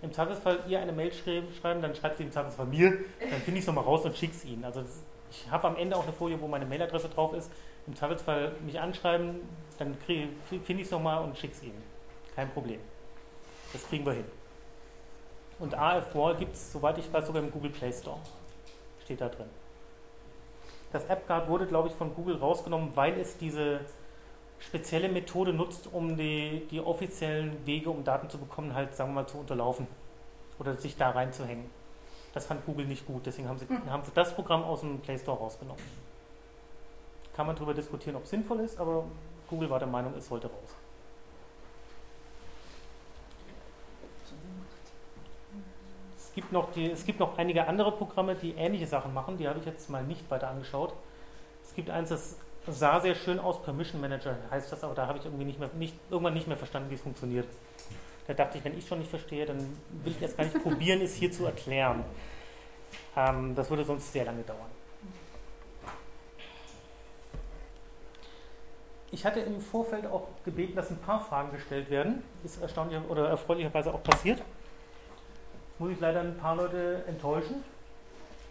Im Zweifelsfall ihr eine Mail schreiben, dann schreibt sie im Zweifelsfall mir, dann finde ich es nochmal raus und schicke es ihnen. Also das, ich habe am Ende auch eine Folie, wo meine Mailadresse drauf ist. Im Zweifelsfall mich anschreiben, dann finde ich es nochmal und schicke es ihnen. Kein Problem. Das kriegen wir hin. Und AF Wall gibt es, soweit ich weiß, sogar im Google Play Store. Steht da drin. Das AppGuard wurde, glaube ich, von Google rausgenommen, weil es diese spezielle Methode nutzt, um die, die offiziellen Wege, um Daten zu bekommen, halt, sagen wir mal, zu unterlaufen. Oder sich da reinzuhängen. Das fand Google nicht gut, deswegen haben sie, haben sie das Programm aus dem Play Store rausgenommen. Kann man darüber diskutieren, ob es sinnvoll ist, aber Google war der Meinung, es sollte raus. Es gibt, noch die, es gibt noch einige andere Programme, die ähnliche Sachen machen. Die habe ich jetzt mal nicht weiter angeschaut. Es gibt eins, das sah sehr schön aus, Permission Manager heißt das, aber da habe ich irgendwie nicht mehr, nicht, irgendwann nicht mehr verstanden, wie es funktioniert. Da dachte ich, wenn ich schon nicht verstehe, dann will ich erst gar nicht probieren, es hier zu erklären. Ähm, das würde sonst sehr lange dauern. Ich hatte im Vorfeld auch gebeten, dass ein paar Fragen gestellt werden. Ist erstaunlich oder erfreulicherweise auch passiert. Muss ich leider ein paar Leute enttäuschen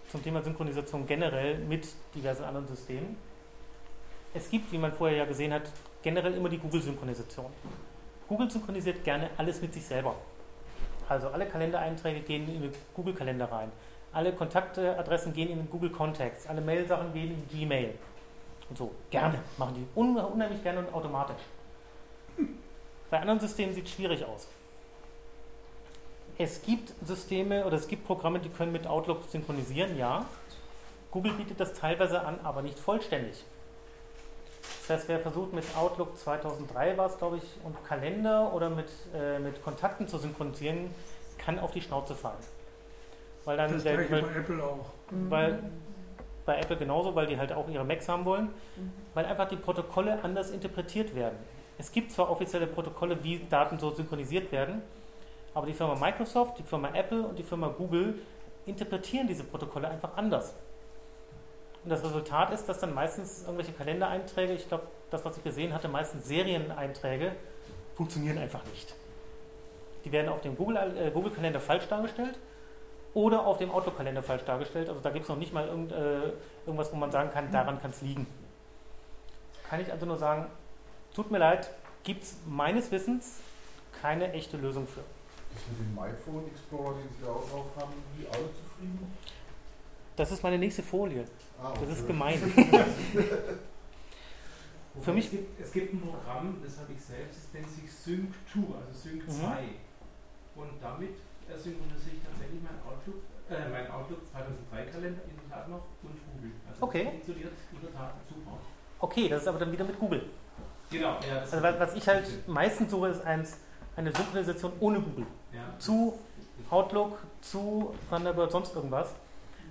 zum Thema Synchronisation generell mit diversen anderen Systemen. Es gibt, wie man vorher ja gesehen hat, generell immer die Google-Synchronisation. Google synchronisiert gerne alles mit sich selber. Also alle Kalendereinträge gehen in den Google-Kalender rein. Alle Kontaktadressen gehen in den Google Contacts. Alle Mail-Sachen gehen in Gmail. Und so. Gerne. Machen die un unheimlich gerne und automatisch. Bei anderen Systemen sieht es schwierig aus. Es gibt Systeme oder es gibt Programme, die können mit Outlook synchronisieren, ja. Google bietet das teilweise an, aber nicht vollständig. Das heißt, wer versucht mit Outlook 2003 war es, glaube ich, und Kalender oder mit, äh, mit Kontakten zu synchronisieren, kann auf die Schnauze fallen. Weil dann Das der, gleiche weil, bei Apple auch. weil bei Apple genauso, weil die halt auch ihre Macs haben wollen, Mhm. weil einfach die Protokolle anders interpretiert werden. Es gibt zwar offizielle Protokolle, wie Daten so synchronisiert werden, aber die Firma Microsoft, die Firma Apple und die Firma Google interpretieren diese Protokolle einfach anders. Und das Resultat ist, dass dann meistens irgendwelche Kalendereinträge, ich glaube, das, was ich gesehen hatte, meistens Serieneinträge, funktionieren einfach nicht. Die werden auf dem Google-Kalender äh, Google -Kalender falsch dargestellt oder auf dem Outlook-Kalender falsch dargestellt. Also da gibt es noch nicht mal irgend, äh, irgendwas, wo man sagen kann, daran kann es liegen. Kann ich also nur sagen, tut mir leid, gibt es meines Wissens keine echte Lösung für. Das mit dem iPhone Explorer, den Sie da auch drauf haben, wie alle zufrieden? Das ist meine nächste Folie. Ah, Das ist gemein. <laughs> Für mich- es gibt, es gibt ein Programm, das habe ich selbst, das nennt sich Sync 2, also Sync Mhm. 2. Und damit synchronisiere ich tatsächlich mein Outlook, äh, mein Outlook 2003 Kalender in der Tat noch und Google. Also Okay. das funktioniert in der Tat super. Okay, das ist aber dann wieder mit Google. Genau, ja. Also was, was ich halt meistens suche, ist eins, eine Synchronisation ohne Google. Ja. Zu Outlook, zu Thunderbird, sonst irgendwas.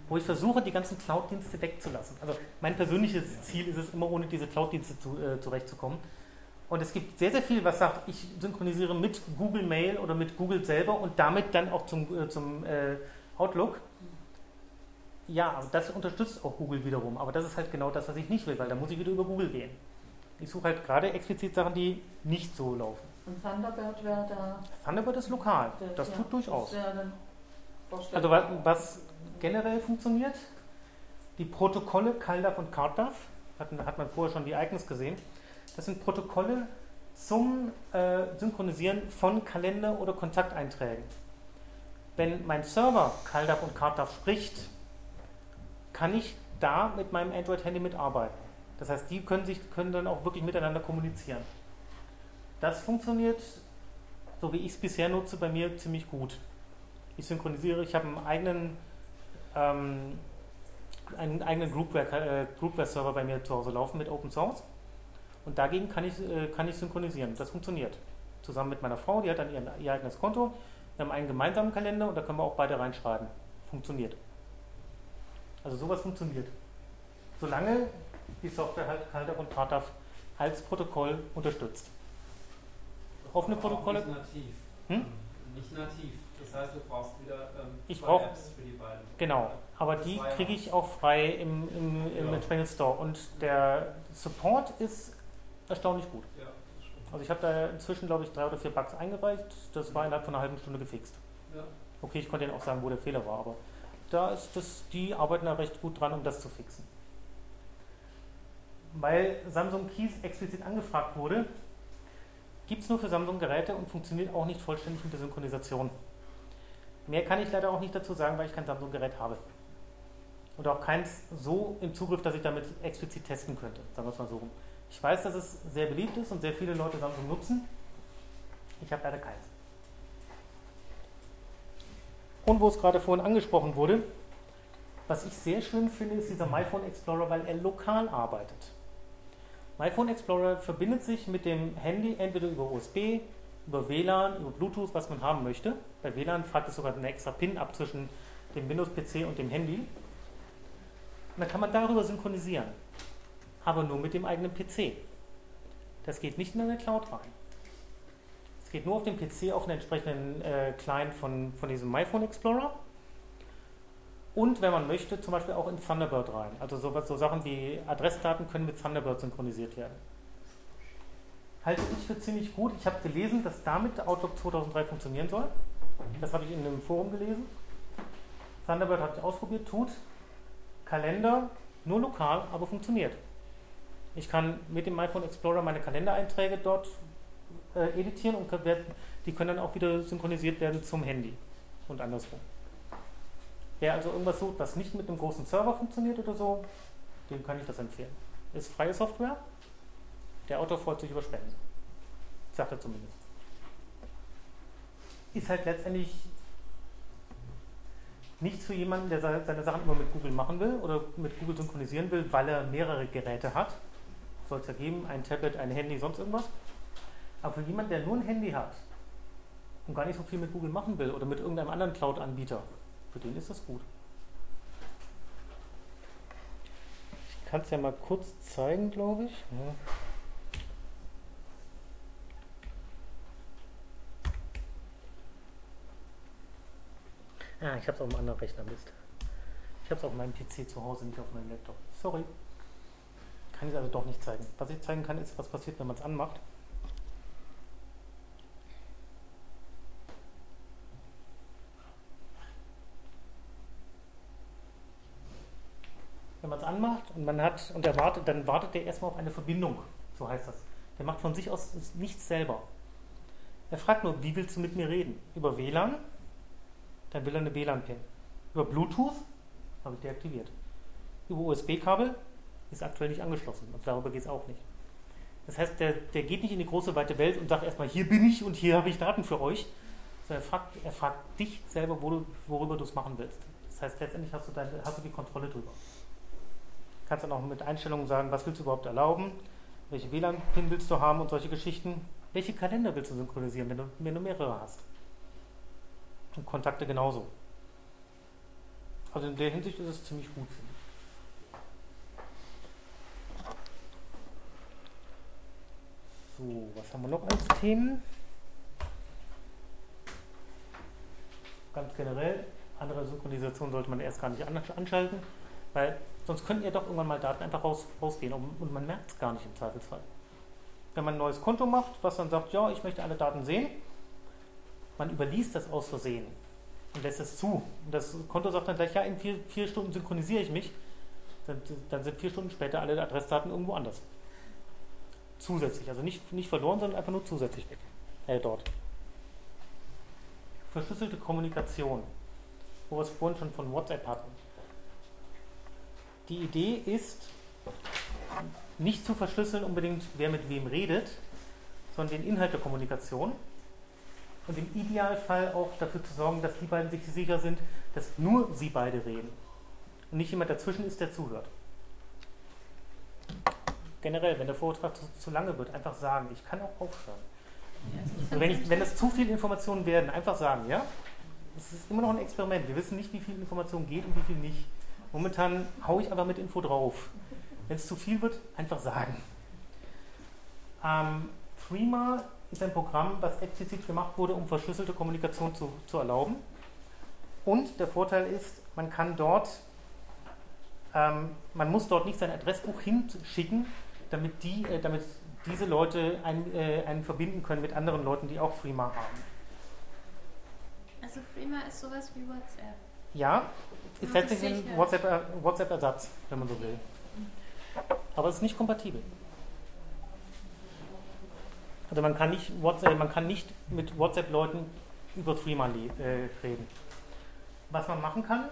Wo ich versuche, die ganzen Cloud-Dienste wegzulassen. Also mein persönliches Ziel ist es immer, ohne diese Cloud-Dienste zu, äh, zurechtzukommen. Und es gibt sehr, sehr viel, was sagt, ich synchronisiere mit Google Mail oder mit Google selber und damit dann auch zum, äh, zum äh, Outlook. Ja, aber das unterstützt auch Google wiederum. Aber das ist halt genau das, was ich nicht will, weil da muss ich wieder über Google gehen. Ich suche halt gerade explizit Sachen, die nicht so laufen. Und Thunderbird wäre da. Thunderbird ist lokal. Das ja, tut durchaus. Das Also vorstellbar. wa- was generell funktioniert, die Protokolle CalDAV und CardDAV, hat, hat man vorher schon die Icons gesehen, das sind Protokolle, zum äh, Synchronisieren von Kalender- oder Kontakteinträgen. Wenn mein Server CalDAV und CardDAV spricht, kann ich da mit meinem Android-Handy mitarbeiten. Das heißt, die können, sich, können dann auch wirklich miteinander kommunizieren. Das funktioniert, so wie ich es bisher nutze, bei mir ziemlich gut. Ich synchronisiere, ich habe einen eigenen, ähm, einen eigenen Groupware, äh, Groupware-Server bei mir zu Hause laufen mit Open Source. Und dagegen kann ich, äh, kann ich synchronisieren. Das funktioniert. Zusammen mit meiner Frau, die hat dann ihr, ihr eigenes Konto. Wir haben einen gemeinsamen Kalender und da können wir auch beide reinschreiben. Funktioniert. Also sowas funktioniert. Solange die Software halt CalDAV und CardDAV als Protokoll unterstützt. Offene Protokolle? Nicht nativ. Hm? Nicht nativ. Das heißt, du brauchst wieder ähm, Ich brauch- Apps für die beiden. Genau, aber die kriege ich auch frei im, im, im Ja. entsprechenden Store. Und der Support ist erstaunlich gut. Ja. Also ich habe da inzwischen, glaube ich, drei oder vier Bugs eingereicht. Das war innerhalb von einer halben Stunde gefixt. Ja. Okay, ich konnte Ihnen auch sagen, wo der Fehler war, aber da ist das, die arbeiten da recht gut dran, um das zu fixen. Weil Samsung Keys explizit angefragt wurde, gibt es nur für Samsung-Geräte und funktioniert auch nicht vollständig mit der Synchronisation. Mehr kann ich leider auch nicht dazu sagen, weil ich kein Samsung-Gerät habe. Und auch keins so im Zugriff, dass ich damit explizit testen könnte, sagen wir es mal so rum. Ich weiß, dass es sehr beliebt ist und sehr viele Leute Samsung nutzen. Ich habe leider keins. Und wo es gerade vorhin angesprochen wurde, was ich sehr schön finde, ist dieser MyPhone Explorer, weil er lokal arbeitet. MyPhone Explorer verbindet sich mit dem Handy entweder über USB, über WLAN, über Bluetooth, was man haben möchte. Bei WLAN fragt es sogar eine extra PIN ab zwischen dem Windows-PC und dem Handy. Und dann kann man darüber synchronisieren. Aber nur mit dem eigenen PC. Das geht nicht in eine Cloud rein. Es geht nur auf dem PC auf einen entsprechenden äh, Client von, von diesem MyPhone Explorer. Und wenn man möchte, zum Beispiel auch in Thunderbird rein. Also so, so Sachen wie Adressdaten können mit Thunderbird synchronisiert werden. Halte ich für ziemlich gut. Ich habe gelesen, dass damit Outlook 2003 funktionieren soll. Das habe ich in einem Forum gelesen. Thunderbird habe ich ausprobiert, tut. Kalender nur lokal, aber funktioniert. Ich kann mit dem iPhone Explorer meine Kalendereinträge dort äh, editieren und die können dann auch wieder synchronisiert werden zum Handy und andersrum. Wer also irgendwas sucht, was nicht mit einem großen Server funktioniert oder so, dem kann ich das empfehlen. Ist freie Software. Der Autor freut sich über Spenden. Sagt er zumindest. Ist halt letztendlich nichts für jemanden, der se- seine Sachen immer mit Google machen will oder mit Google synchronisieren will, weil er mehrere Geräte hat. Soll es ja geben, ein Tablet, ein Handy, sonst irgendwas. Aber für jemanden, der nur ein Handy hat und gar nicht so viel mit Google machen will oder mit irgendeinem anderen Cloud-Anbieter, für den ist das gut. Ich kann es ja mal kurz zeigen, glaube ich. Ja. Ah, ich habe es auf einem anderen Rechner, Mist. Ich habe es auf meinem PC zu Hause, nicht auf meinem Laptop. Sorry. Kann ich also doch nicht zeigen. Was ich zeigen kann, ist, was passiert, wenn man es anmacht. Wenn man es anmacht und man hat und er wartet, dann wartet der erstmal auf eine Verbindung. So heißt das. Der macht von sich aus nichts selber. Er fragt nur, wie willst du mit mir reden? Über WLAN? Dann will er eine WLAN-Pin. Über Bluetooth habe ich deaktiviert. Über USB-Kabel ist aktuell nicht angeschlossen. Und darüber geht es auch nicht. Das heißt, der, der geht nicht in die große weite Welt und sagt erstmal, hier bin ich und hier habe ich Daten für euch. Sondern er fragt, er fragt dich selber, wo du, worüber du es machen willst. Das heißt, letztendlich hast du, deine, hast du die Kontrolle drüber. Kannst dann auch mit Einstellungen sagen, was willst du überhaupt erlauben, welche WLAN-Pin willst du haben und solche Geschichten. Welche Kalender willst du synchronisieren, wenn du, wenn du mehrere hast. Und Kontakte genauso. Also in der Hinsicht ist es ziemlich gut. So, was haben wir noch als Themen? Ganz generell, andere Synchronisation sollte man erst gar nicht an- anschalten, weil sonst könnten ja doch irgendwann mal Daten einfach raus, rausgehen und man merkt es gar nicht im Zweifelsfall. Wenn man ein neues Konto macht, was dann sagt, ja, ich möchte alle Daten sehen, man überliest das aus Versehen und lässt es zu. Und das Konto sagt dann gleich, ja, in vier, vier Stunden synchronisiere ich mich. Dann, dann sind vier Stunden später alle Adressdaten irgendwo anders. zusätzlich. Also nicht, nicht verloren, sondern einfach nur zusätzlich weg. Äh, dort. Verschlüsselte Kommunikation, wo wir es vorhin schon von WhatsApp hatten. Die Idee ist, nicht zu verschlüsseln unbedingt, wer mit wem redet, sondern den Inhalt der Kommunikation. Und im Idealfall auch dafür zu sorgen, dass die beiden sich sicher sind, dass nur sie beide reden. Und nicht jemand dazwischen ist, der zuhört. Generell, wenn der Vortrag zu, zu lange wird, einfach sagen, ich kann auch aufhören. Und wenn, ich, wenn es zu viele Informationen werden, einfach sagen, ja? Es ist immer noch ein Experiment. Wir wissen nicht, wie viel Information geht und wie viel nicht. Momentan haue ich einfach mit Info drauf. Wenn es zu viel wird, einfach sagen. Ähm, Threema ist ein Programm, was explizit gemacht wurde, um verschlüsselte Kommunikation zu, zu erlauben. Und der Vorteil ist, man kann dort, ähm, man muss dort nicht sein Adressbuch hinschicken, damit, die, äh, damit diese Leute ein, äh, einen verbinden können mit anderen Leuten, die auch Threema haben. Also Freema ist sowas wie WhatsApp. Ja, ist letztlich ein sicher. WhatsApp- WhatsApp-Ersatz, wenn man so will. Aber es ist nicht kompatibel. Also man kann nicht, WhatsApp, man kann nicht mit WhatsApp-Leuten über Threema äh, reden. Was man machen kann,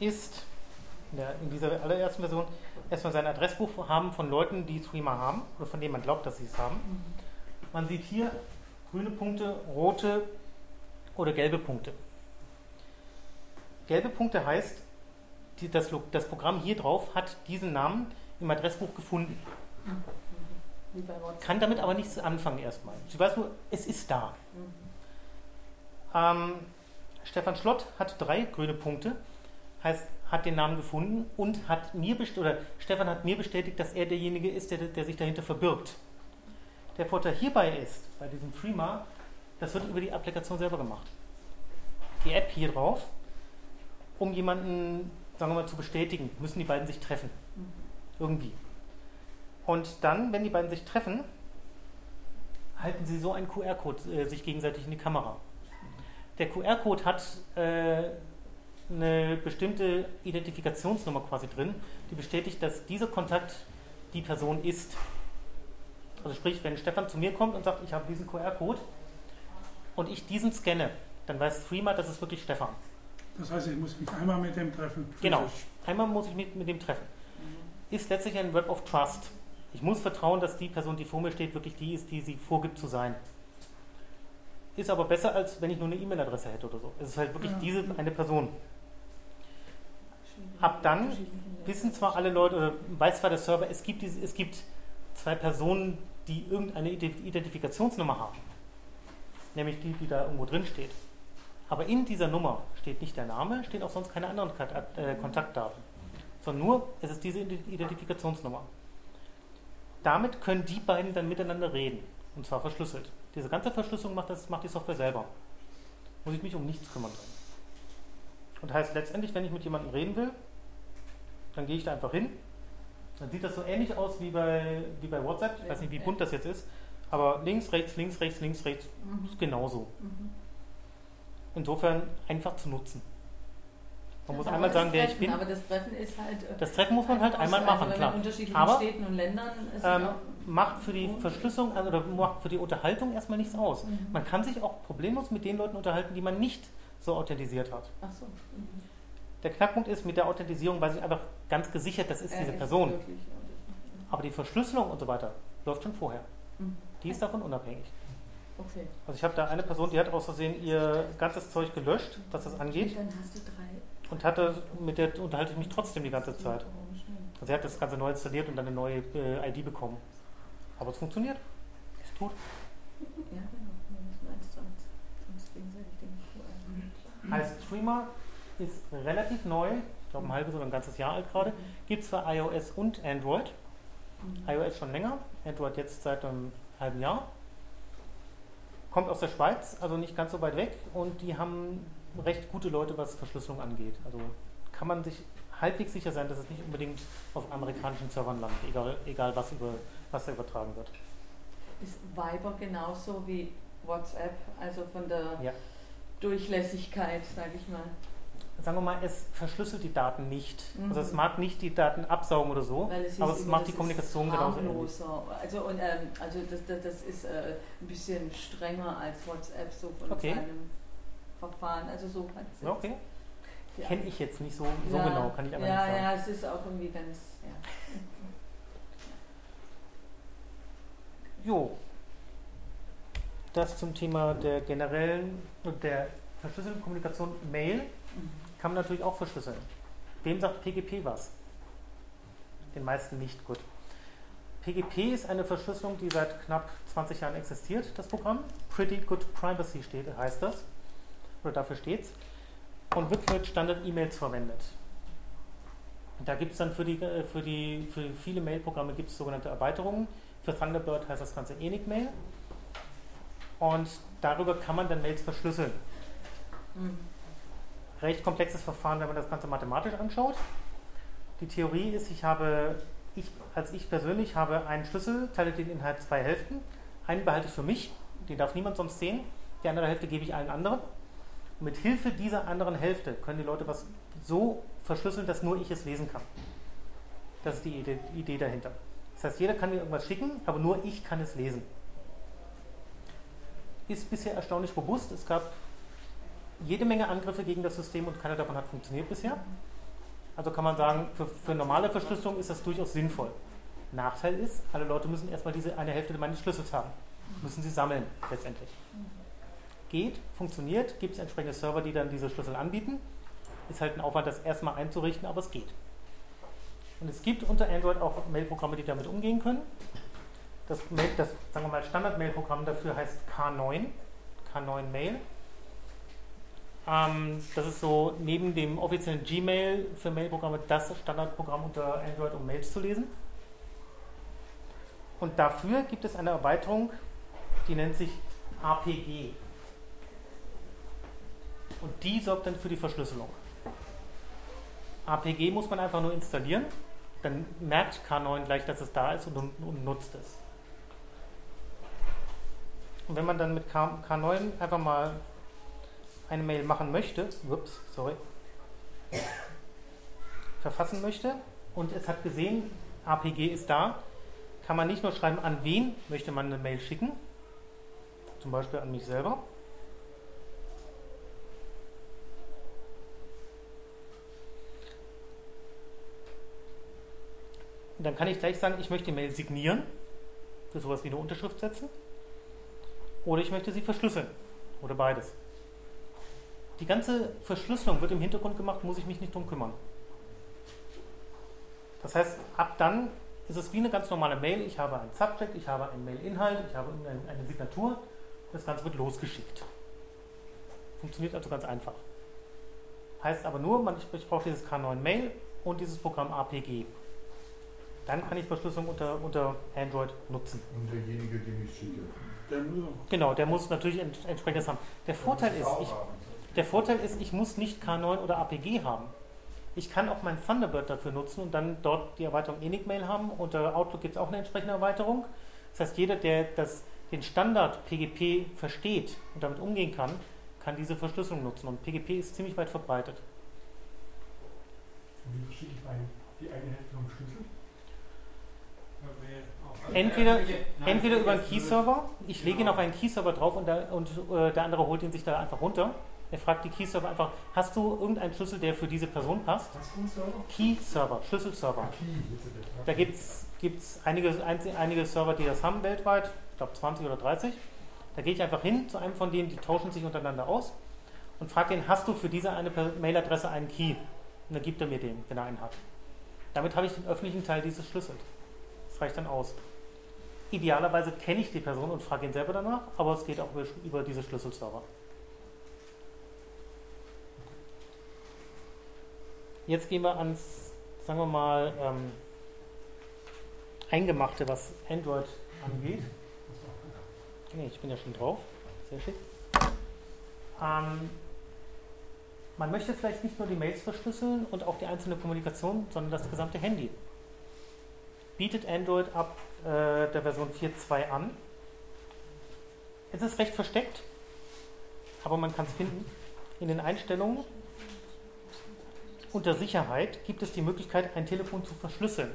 ist in, der, in dieser allerersten Version erstmal sein Adressbuch haben von Leuten, die Threema haben oder von denen man glaubt, dass sie es haben. Man sieht hier grüne Punkte, rote oder gelbe Punkte. Gelbe Punkte heißt, die, das, das Programm hier drauf hat diesen Namen im Adressbuch gefunden, WhatsApp. Kann damit aber nichts anfangen erstmal. Sie weiß nur, es ist da. Mhm. Ähm, Stefan Schlott hat drei grüne Punkte, heißt, hat den Namen gefunden und hat mir oder Stefan hat mir bestätigt, dass er derjenige ist, der, der sich dahinter verbirgt. Der Vorteil hierbei ist, bei diesem Freema, das wird über die Applikation selber gemacht. Die App hier drauf, um jemanden, sagen wir mal, zu bestätigen, müssen die beiden sich treffen. Mhm. Irgendwie. Und dann, wenn die beiden sich treffen, halten sie so einen QR-Code äh, sich gegenseitig in die Kamera. Der QR-Code hat äh, eine bestimmte Identifikationsnummer quasi drin, die bestätigt, dass dieser Kontakt die Person ist. Also sprich, wenn Stefan zu mir kommt und sagt, ich habe diesen QR-Code und ich diesen scanne, dann weiß Threema, das ist wirklich Stefan. Das heißt, ich muss mich einmal mit dem treffen. Genau. Einmal muss ich mich mit dem treffen. Ist letztlich ein Web of Trust. Ich muss vertrauen, dass die Person, die vor mir steht, wirklich die ist, die sie vorgibt zu sein. Ist aber besser, als wenn ich nur eine E-Mail-Adresse hätte oder so. Es ist halt wirklich Ja. diese eine Person. Ab dann Wissen zwar alle Leute, oder weiß zwar der Server, es gibt, diese, es gibt zwei Personen, die irgendeine Ident- Identifikationsnummer haben. Nämlich die, die da irgendwo drin steht. Aber in dieser Nummer steht nicht der Name, stehen auch sonst keine anderen äh, Kontaktdaten. Sondern nur, es ist diese Ident- Identifikationsnummer. Damit können die beiden dann miteinander reden. Und zwar verschlüsselt. Diese ganze Verschlüsselung macht, das, macht die Software selber. Muss ich mich um nichts kümmern. Drin. Und heißt letztendlich, wenn ich mit jemandem reden will, dann gehe ich da einfach hin. Dann sieht das so ähnlich aus wie bei, wie bei WhatsApp. Ich weiß nicht, wie bunt das jetzt ist. Aber links, rechts, links, rechts, links, rechts Mhm. ist genauso. Mhm. Insofern einfach zu nutzen. Man muss einmal sagen, wer ich Treffen, bin. Aber das Treffen ist halt. äh, Das Treffen muss man halt einmal also machen, klar. In unterschiedlichen Aber, Städten und Ländern. Ähm, macht für die Verschlüsselung also, oder macht für die Unterhaltung erstmal nichts aus. Mhm. Man kann sich auch problemlos mit den Leuten unterhalten, die man nicht so authentisiert hat. Ach so. Mhm. Der Knackpunkt ist, mit der Authentisierung weiß ich einfach ganz gesichert, das ist Er diese Person. wirklich, ja, das- Aber die Verschlüsselung und so weiter läuft schon vorher. Mhm. Die ist davon unabhängig. Okay. Also ich habe da eine Person, die hat aus Versehen ihr ganzes Zeug gelöscht, was das angeht, Dann hast du drei. Und hatte, mit der unterhalte ich mich trotzdem die ganze Zeit. Also sie hat das Ganze neu installiert und dann eine neue äh, ID bekommen. Aber es funktioniert. Es tut. Ja, genau. Wir müssen eins zu eins. Sonst gegenseitig den. Heißt Streamer ist relativ neu, ich glaube ein halbes oder ein ganzes Jahr alt gerade. Gibt es für iOS und Android. Mhm. iOS schon länger, Android jetzt seit einem halben Jahr. Kommt aus der Schweiz, also nicht ganz so weit weg und die haben recht gute Leute, was Verschlüsselung angeht. Also kann man sich halbwegs sicher sein, dass es nicht unbedingt auf amerikanischen Servern landet, egal, egal was, über, was da übertragen wird. Ist Viber genauso wie WhatsApp, also von der Ja. Durchlässigkeit, sage ich mal. sagen wir mal, es verschlüsselt die Daten nicht. Mhm. Also es mag nicht die Daten absaugen oder so, es aber es macht die Kommunikation genauso. Also, und, ähm, also das, das, das ist äh, ein bisschen strenger als WhatsApp so von Okay. seinem Verfahren. Also so hat es Ja, okay. Ja. Kenne ich jetzt nicht so, so ja, genau, kann ich aber ja, nicht sagen. Ja, es ist auch irgendwie ganz. Ja. Jo. Das zum Thema der generellen und der verschlüsselten Kommunikation Mail Mhm. kann man natürlich auch verschlüsseln. Wem sagt PGP was? Den meisten nicht. Gut. PGP ist eine Verschlüsselung, die seit knapp 20 Jahren existiert, das Programm. Pretty Good Privacy steht, heißt das. Oder dafür steht's. Und wird für Standard-E-Mails verwendet. Da gibt es dann für, die, äh, für, die, für viele Mail-Programme gibt es sogenannte Erweiterungen. Für Thunderbird heißt das Ganze Enigmail. Und darüber kann man dann Mails verschlüsseln. Mhm. Recht komplexes Verfahren, wenn man das Ganze mathematisch anschaut. Die Theorie ist, ich habe, ich, als ich persönlich habe einen Schlüssel, teile den in halt zwei Hälften. Einen behalte ich für mich, den darf niemand sonst sehen. Die andere Hälfte gebe ich allen anderen. Mit Hilfe dieser anderen Hälfte können die Leute was so verschlüsseln, dass nur ich es lesen kann. Das ist die Idee, Idee dahinter. Das heißt, jeder kann mir irgendwas schicken, aber nur ich kann es lesen. Ist bisher erstaunlich robust. Es gab jede Menge Angriffe gegen das System und keiner davon hat funktioniert bisher. Also kann man sagen, für, für normale Verschlüsselung ist das durchaus sinnvoll. Nachteil ist, alle Leute müssen erstmal diese eine Hälfte meines Schlüssels haben. Müssen sie sammeln, letztendlich. Geht, funktioniert, gibt es entsprechende Server, die dann diese Schlüssel anbieten. Ist halt ein Aufwand, das erstmal einzurichten, aber es geht. Und es gibt unter Android auch Mail-Programme, die damit umgehen können. Das, das sagen wir mal, Standard-Mail-Programm dafür heißt K9, K9 Mail. Ähm, das ist so neben dem offiziellen Gmail für Mail-Programme das Standardprogramm unter Android, um Mails zu lesen. Und dafür gibt es eine Erweiterung, die nennt sich APG. Und die sorgt dann für die Verschlüsselung. APG muss man einfach nur installieren, dann merkt K9 gleich, dass es da ist und, und nutzt es. Und wenn man dann mit K, K9 einfach mal eine Mail machen möchte, ups, sorry, verfassen möchte und es hat gesehen, APG ist da, kann man nicht nur schreiben, an wen möchte man eine Mail schicken, zum Beispiel an mich selber. Und dann kann ich gleich sagen, ich möchte die Mail signieren, für sowas wie eine Unterschrift setzen, oder ich möchte sie verschlüsseln, oder beides. Die ganze Verschlüsselung wird im Hintergrund gemacht, muss ich mich nicht drum kümmern. Das heißt, ab dann ist es wie eine ganz normale Mail. Ich habe ein Subject, ich habe einen Mail-Inhalt, ich habe eine, Signatur. Das Ganze wird losgeschickt. Funktioniert also ganz einfach. Heißt aber nur, man, ich brauche dieses K9 Mail und dieses Programm APG. Dann kann ich Verschlüsselung unter, unter Android nutzen. Und derjenige, den ich schicke. Der muss auch. Genau, der muss natürlich ent entsprechendes haben. Der Vorteil ist, ich, der Vorteil ist, ich muss nicht K9 oder APG haben. Ich kann auch mein Thunderbird dafür nutzen und dann dort die Erweiterung Enigmail haben. Unter Outlook gibt es auch eine entsprechende Erweiterung. Das heißt, jeder, der das, den Standard PGP versteht und damit umgehen kann, kann diese Verschlüsselung nutzen. Und PGP ist ziemlich weit verbreitet. Wie verschicke ich die eine Hälfte vom Schlüssel? Entweder, entweder über einen Key-Server, ich lege ihn auf einen Key-Server drauf und, der, und äh, der andere holt ihn sich da einfach runter. Er fragt die Key-Server einfach, hast du irgendeinen Schlüssel, der für diese Person passt? Key-Server, Schlüsselserver. Ah. Da gibt es einige, einige Server, die das haben weltweit, ich glaube 20 oder 30. Da gehe ich einfach hin zu einem von denen, die tauschen sich untereinander aus und frage den, hast du für diese eine Mailadresse einen Key? Und dann gibt er mir den, wenn er einen hat. Damit habe ich den öffentlichen Teil dieses Schlüssels. Das reicht dann aus. Idealerweise kenne ich die Person und frage ihn selber danach, aber es geht auch über, über diese Schlüsselserver. Jetzt gehen wir ans, sagen wir mal, ähm, Eingemachte, was Android angeht. Nee, ich bin ja schon drauf. Sehr schick. Ähm, man möchte vielleicht nicht nur die Mails verschlüsseln und auch die einzelne Kommunikation, sondern das gesamte Handy. Bietet Android ab äh, der Version 4.2 an. Es ist recht versteckt, aber man kann es finden. In den Einstellungen unter Sicherheit gibt es die Möglichkeit, ein Telefon zu verschlüsseln.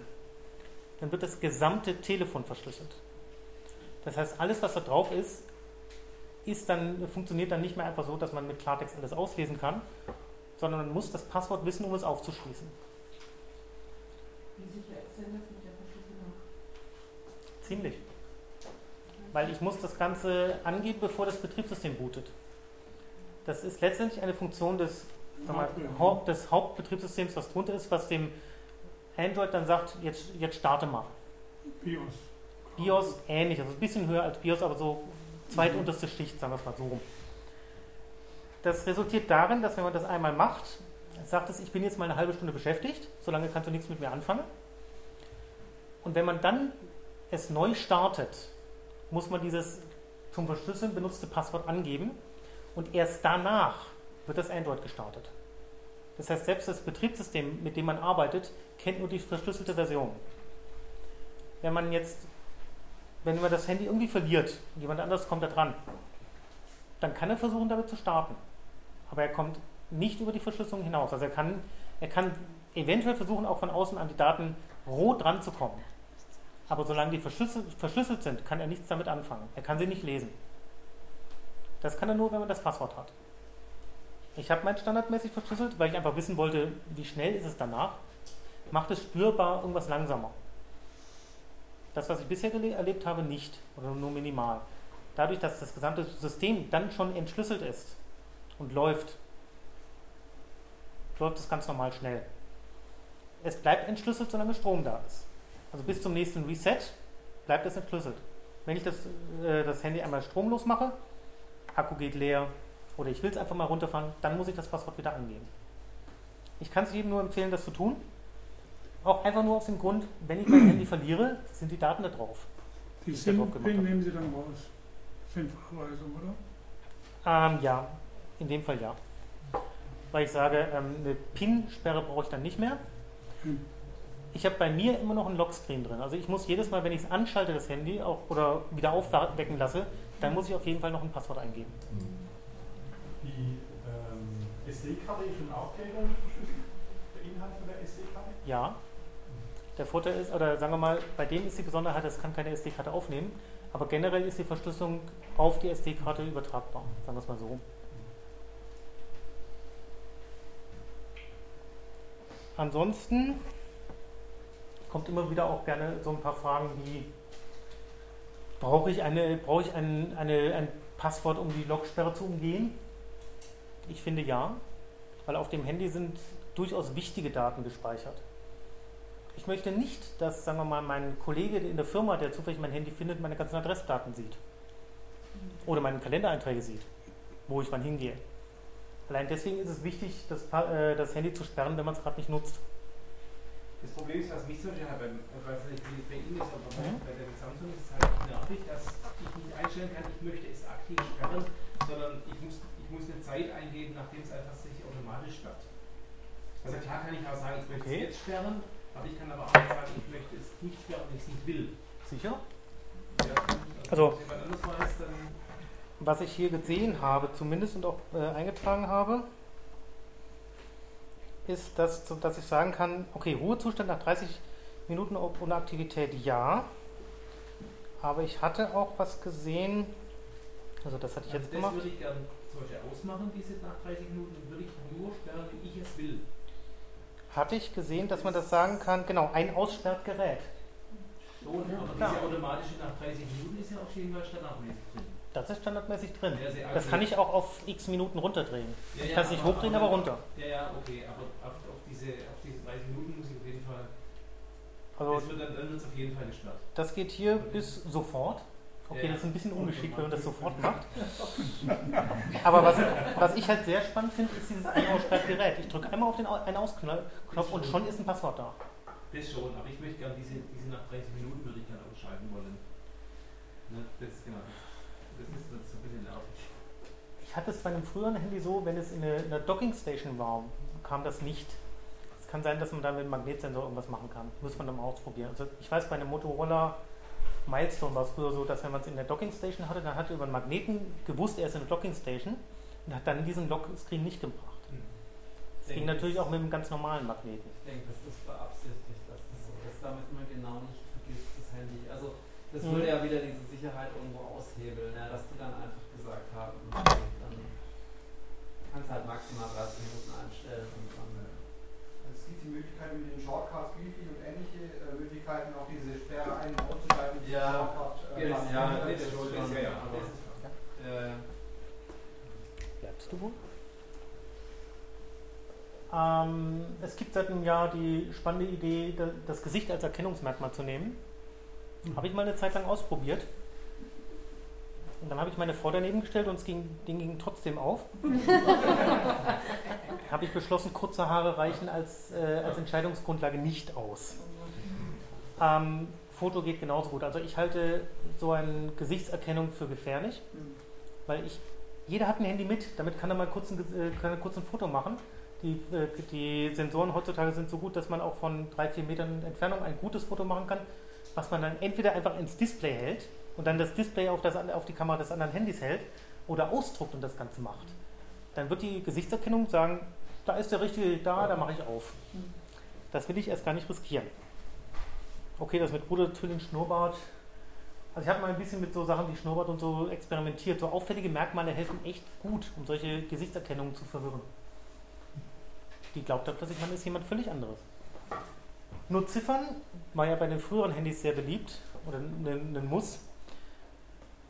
Dann wird das gesamte Telefon verschlüsselt. Das heißt, alles, was da drauf ist, ist dann, funktioniert dann nicht mehr einfach so, dass man mit Klartext alles auslesen kann, sondern man muss das Passwort wissen, um es aufzuschließen. Wie sicher ist denn das? Ziemlich. Weil ich muss das Ganze angeben, bevor das Betriebssystem bootet. Das ist letztendlich eine Funktion des, mal, Haupt, des Hauptbetriebssystems, was drunter ist, was dem Android dann sagt, jetzt, jetzt starte mal. BIOS. BIOS ähnlich, also ein bisschen höher als BIOS, aber so zweitunterste Schicht, sagen wir es mal so rum. Das resultiert darin, dass wenn man das einmal macht, sagt es, ich bin jetzt mal eine halbe Stunde beschäftigt, solange kannst du nichts mit mir anfangen. Und wenn man dann es neu startet, muss man dieses zum Verschlüsseln benutzte Passwort angeben und erst danach wird das Android gestartet. Das heißt, selbst das Betriebssystem, mit dem man arbeitet, kennt nur die verschlüsselte Version. Wenn man jetzt, wenn man das Handy irgendwie verliert und jemand anderes kommt da dran, dann kann er versuchen, damit zu starten. Aber er kommt nicht über die Verschlüsselung hinaus. Also er kann, er kann eventuell versuchen, auch von außen an die Daten roh dran zu kommen. Aber solange die verschlüsselt, verschlüsselt sind, kann er nichts damit anfangen. Er kann sie nicht lesen. Das kann er nur, wenn man das Passwort hat. Ich habe mein standardmäßig verschlüsselt, weil ich einfach wissen wollte, wie schnell ist es danach. Macht es spürbar irgendwas langsamer. Das, was ich bisher erlebt habe, nicht oder nur minimal. Dadurch, dass das gesamte System dann schon entschlüsselt ist und läuft, läuft es ganz normal schnell. Es bleibt entschlüsselt, solange Strom da ist. Also bis zum nächsten Reset bleibt es entschlüsselt. Wenn ich das, äh, das Handy einmal stromlos mache, Akku geht leer oder ich will es einfach mal runterfahren, dann muss ich das Passwort wieder angeben. Ich kann es jedem nur empfehlen, das zu tun. Auch einfach nur aus dem Grund, wenn ich mein Handy verliere, sind die Daten da drauf. Die die drauf gemacht SIM-Pin nehmen Sie dann raus. SIM-Verweisung, oder? Ähm, ja, in dem Fall ja. Weil ich sage, ähm, eine PIN-Sperre brauche ich dann nicht mehr. Hm. Ich habe bei mir immer noch ein Lockscreen drin. Also ich muss jedes Mal, wenn ich es anschalte, das Handy, auch, oder wieder aufwecken lasse, dann muss ich auf jeden Fall noch ein Passwort eingeben. Die ähm, SD-Karte ist schon auch verschlüsselt? Der Inhalt von der SD-Karte? Ja. Der Vorteil ist, oder sagen wir mal, bei dem ist die Besonderheit, es kann keine SD-Karte aufnehmen, aber generell ist die Verschlüsselung auf die SD-Karte übertragbar. Sagen wir es mal so. Ansonsten kommt immer wieder auch gerne so ein paar Fragen wie, brauche ich, eine, brauche ich ein, eine, ein Passwort, um die Logsperre zu umgehen? Ich finde ja, weil auf dem Handy sind durchaus wichtige Daten gespeichert. Ich möchte nicht, dass, sagen wir mal, mein Kollege in der Firma, der zufällig mein Handy findet, meine ganzen Adressdaten sieht. Oder meine Kalendereinträge sieht, wo ich wann hingehe. Allein deswegen ist es wichtig, das, äh, das Handy zu sperren, wenn man es gerade nicht nutzt. Das Problem ist, was mich zum Beispiel halt beim, ich weiß nicht, wie es bei Ihnen ist, aber bei, Mhm. bei der Samsung ist es halt nervig, dass ich nicht einstellen kann, ich möchte es aktiv sperren, sondern ich muss, ich muss eine Zeit eingeben, nachdem es einfach sich automatisch sperrt. Also klar kann ich auch sagen, ich möchte Okay. es jetzt sperren, aber ich kann aber auch sagen, ich möchte es nicht sperren, wenn ich es nicht will. Sicher? Ja, Also- wenn jemand anders weiß, dann Was ich hier gesehen habe, zumindest und auch äh, eingetragen habe, ist, dass, dass ich sagen kann, okay, Ruhezustand nach 30 Minuten ohne Aktivität, ja. Aber ich hatte auch was gesehen, also das hatte ich also jetzt das gemacht. würde ich gerne zum Beispiel ausmachen, diese nach 30 Minuten, würde ich nur sperren, wie ich es will. Hatte ich gesehen, dass man das sagen kann, genau, ein aussperrt Gerät. Schon, aber klar. diese automatische nach 30 Minuten ist ja auf jeden Fall standardmäßig drin. Das ist standardmäßig drin. Ja, Das kann ich auch auf x Minuten runterdrehen. Ja, Ich kann es nicht aber- hochdrehen, aber- aber runter. Ja, ja, okay, aber auf, auf, diese, auf diese 30 Minuten muss ich auf jeden Fall. Also das wird dann, dann auf jeden Fall gesperrt. das geht hier bis sofort. Okay, das ist ein bisschen ungeschickt, wenn man das sofort <laughs> macht. Aber was, was ich halt sehr spannend finde, ist dieses Ein-Aussperrt-Gerät. Ich drücke einmal auf den Au- Ein-Aus-Knopf und schon ist ein Passwort da. Das schon, aber ich möchte gerne diese, diese nach 30 Minuten würde ich gerne ausschalten wollen. Ne, das, genau. Das ist das ist ein bisschen nervig. Ich hatte es bei einem früheren Handy so, wenn es in einer einer Dockingstation war, kam das nicht. Es kann sein, dass man da mit dem Magnetsensor irgendwas machen kann. Muss man dann mal ausprobieren. Also ich weiß, bei einem Motorola Milestone war es früher so, dass wenn man es in der Dockingstation hatte, dann hat er über einen Magneten gewusst, er ist in der Dockingstation und hat dann diesen Lockscreen nicht gebracht. Hm. Das ging natürlich auch mit einem ganz normalen Magneten. Ich denke, das ist beabsichtigt, dass das so ist, damit man genau nicht vergisst, das Handy. Also, das Mhm. würde ja wieder diese Sicherheit irgendwo aushebeln, ja, dass die dann einfach gesagt haben, okay, dann kannst du halt maximal 30 Minuten einstellen und dann. Es gibt die Möglichkeit mit den Shortcuts, Wifi und ähnliche äh, Möglichkeiten, auch diese Sperre ein- und auszuschalten. die Ja, Shortcut, äh, ja, Das ist schon- ja, ja. äh, Bleibst du wohl? Ähm, es gibt seit einem Jahr die spannende Idee, da- das Gesicht als Erkennungsmerkmal zu nehmen. Habe ich mal eine Zeit lang ausprobiert. Und dann habe ich meine Frau daneben gestellt und es ging, Ding ging trotzdem auf. <laughs> habe ich beschlossen, kurze Haare reichen als, äh, als Entscheidungsgrundlage nicht aus. Ähm, Foto geht genauso gut. Also ich halte so eine Gesichtserkennung für gefährlich, weil ich jeder hat ein Handy mit, damit kann er mal kurz ein, äh, kann er kurz ein Foto machen. Die, äh, die Sensoren heutzutage sind so gut, dass man auch von drei, vier Metern Entfernung ein gutes Foto machen kann, was man dann entweder einfach ins Display hält und dann das Display auf, das, auf die Kamera des anderen Handys hält oder ausdruckt und das Ganze macht. Dann wird die Gesichtserkennung sagen, da ist der richtige da, da mache ich auf. Das will ich erst gar nicht riskieren. Okay, das mit Bruder, Zwilling, Schnurrbart. Also ich habe mal ein bisschen mit so Sachen wie Schnurrbart und so experimentiert. So auffällige Merkmale helfen echt gut, um solche Gesichtserkennungen zu verwirren. Die glaubt hat plötzlich, man ist jemand völlig anderes. Nur Ziffern war ja bei den früheren Handys sehr beliebt oder ein Muss.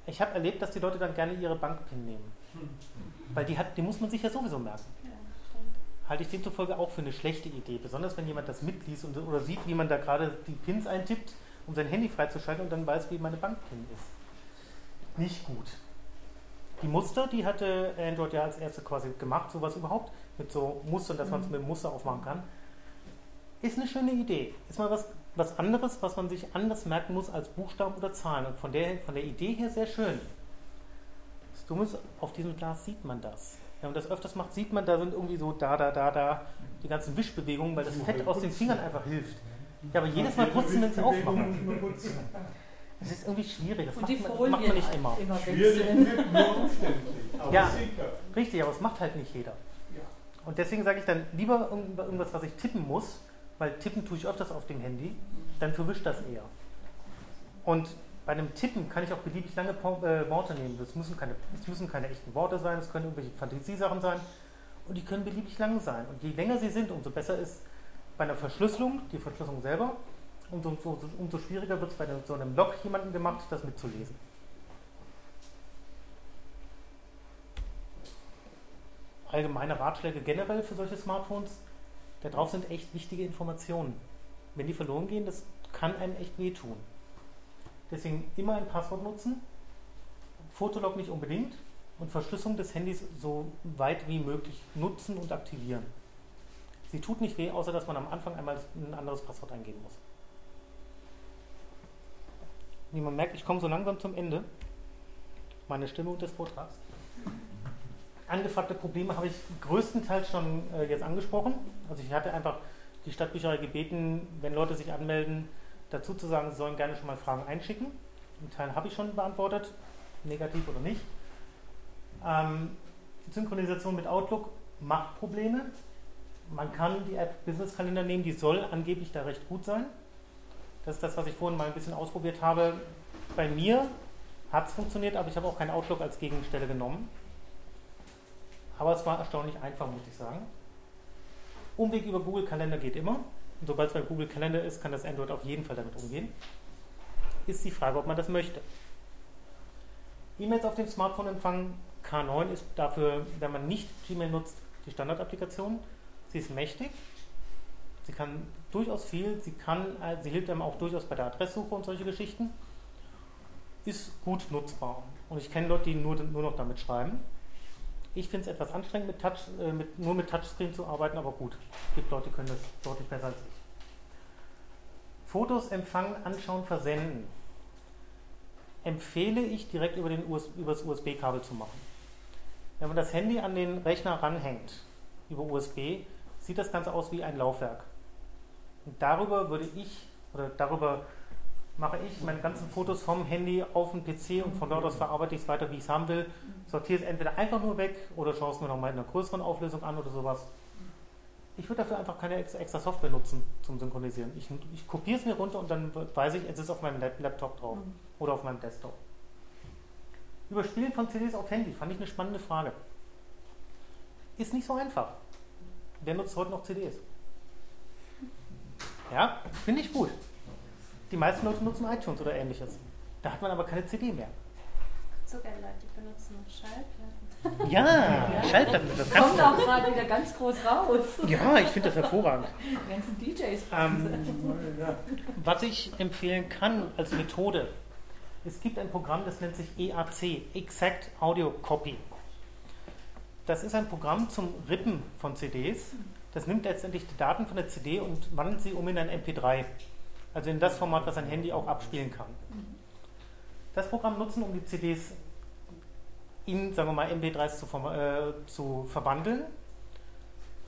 Ich habe erlebt, dass die Leute dann gerne ihre Bankpin nehmen. Weil die, hat, die muss man sich ja sowieso merken. Halte ich demzufolge auch für eine schlechte Idee. Besonders wenn jemand das mitliest und, oder sieht, wie man da gerade die Pins eintippt, um sein Handy freizuschalten und dann weiß, wie meine Bankpin ist. Nicht gut. Die Muster, die hatte Android ja als erste quasi gemacht, sowas überhaupt, mit so Mustern, dass man es mit dem Muster aufmachen kann. Ist eine schöne Idee. Ist mal was, was anderes, was man sich anders merken muss als Buchstaben oder Zahlen. Und von der, von der Idee her sehr schön. Das Dumme ist, auf diesem Glas sieht man das. Wenn man das öfters macht, sieht man, da sind irgendwie so da, da, da, da die ganzen Wischbewegungen, weil das Fett aus den Fingern einfach hilft. Ja, aber jedes Mal putzen, wenn es aufmachen. Das ist irgendwie schwierig. Das Und macht, die man, macht man nicht immer. immer Schwierig, nur umständlich, aber Ja. sicher. Richtig, aber es macht halt nicht jeder. Und deswegen sage ich dann lieber irgend- irgendwas, was ich tippen muss, weil tippen tue ich öfters auf dem Handy, dann verwischt das eher. Und bei einem Tippen kann ich auch beliebig lange äh, Worte nehmen. Das müssen, keine, das müssen keine echten Worte sein, es können irgendwelche Fantasiesachen sein und die können beliebig lang sein. Und je länger sie sind, umso besser ist bei einer Verschlüsselung, die Verschlüsselung selber, umso, umso, umso schwieriger wird es bei so einem Log jemandem gemacht, das mitzulesen. allgemeine Ratschläge generell für solche Smartphones. Da drauf sind echt wichtige Informationen. Wenn die verloren gehen, das kann einem echt wehtun. Deswegen immer ein Passwort nutzen, Fotolog nicht unbedingt und Verschlüsselung des Handys so weit wie möglich nutzen und aktivieren. Sie tut nicht weh, außer dass man am Anfang einmal ein anderes Passwort eingeben muss. Wie man merkt, ich komme so langsam zum Ende. Meine Stimme und des Vortrags angefragte Probleme habe ich größtenteils schon äh, jetzt angesprochen. Also ich hatte einfach die Stadtbücherei gebeten, wenn Leute sich anmelden, dazu zu sagen, sie sollen gerne schon mal Fragen einschicken. Einen Teil habe ich schon beantwortet, negativ oder nicht. Ähm, Synchronisation mit Outlook macht Probleme. Man kann die App Business Kalender nehmen, die soll angeblich da recht gut sein. Das ist das, was ich vorhin mal ein bisschen ausprobiert habe. Bei mir hat es funktioniert, aber ich habe auch kein Outlook als Gegenstelle genommen. Aber es war erstaunlich einfach, muss ich sagen. Umweg über Google Kalender geht immer. Und sobald es bei Google Kalender ist, kann das Android auf jeden Fall damit umgehen. Ist die Frage, ob man das möchte. E-Mails auf dem Smartphone empfangen. K9 ist dafür, wenn man nicht Gmail nutzt, die Standardapplikation. Sie ist mächtig. Sie kann durchaus viel. Sie, kann, äh, sie hilft einem auch durchaus bei der Adresssuche und solche Geschichten. Ist gut nutzbar. Und ich kenne Leute, die nur, nur noch damit schreiben. Ich finde es etwas anstrengend, mit Touch, äh, mit, nur mit Touchscreen zu arbeiten, aber gut. Es gibt Leute, die können das deutlich besser als ich. Fotos empfangen, anschauen, versenden. Empfehle ich direkt über, den US, über das USB-Kabel zu machen. Wenn man das Handy an den Rechner ranhängt, über USB, sieht das Ganze aus wie ein Laufwerk. Und darüber würde ich, oder darüber mache ich meine ganzen Fotos vom Handy auf den PC und von dort aus verarbeite ich es weiter, wie ich es haben will. Sortiere es entweder einfach nur weg oder schaue es mir nochmal in einer größeren Auflösung an oder sowas. Ich würde dafür einfach keine ex- extra Software nutzen zum Synchronisieren. Ich, ich kopiere es mir runter und dann weiß ich, es ist auf meinem Lap- Laptop drauf Mhm. oder auf meinem Desktop. Überspielen von CDs auf Handy fand ich eine spannende Frage. Ist nicht so einfach. Wer nutzt heute noch CDs? Ja, finde ich gut. Die meisten Leute nutzen iTunes oder ähnliches. Da hat man aber keine CD mehr. Sogar Leute benutzen Schallplatten. Ja, Schallplatten, das Kommt auch gerade wieder ganz groß raus. Ja, ich finde das hervorragend. Die ganzen DJs. Ähm, Ja. Was ich empfehlen kann als Methode, es gibt ein Programm, das nennt sich EAC, Exact Audio Copy. Das ist ein Programm zum Rippen von CDs. Das nimmt letztendlich die Daten von der CD und wandelt sie um in ein MP3. Also in das Format, was ein Handy auch abspielen kann. Das Programm nutzen, um die CDs in, sagen wir mal, MP3s zu, äh, zu verwandeln.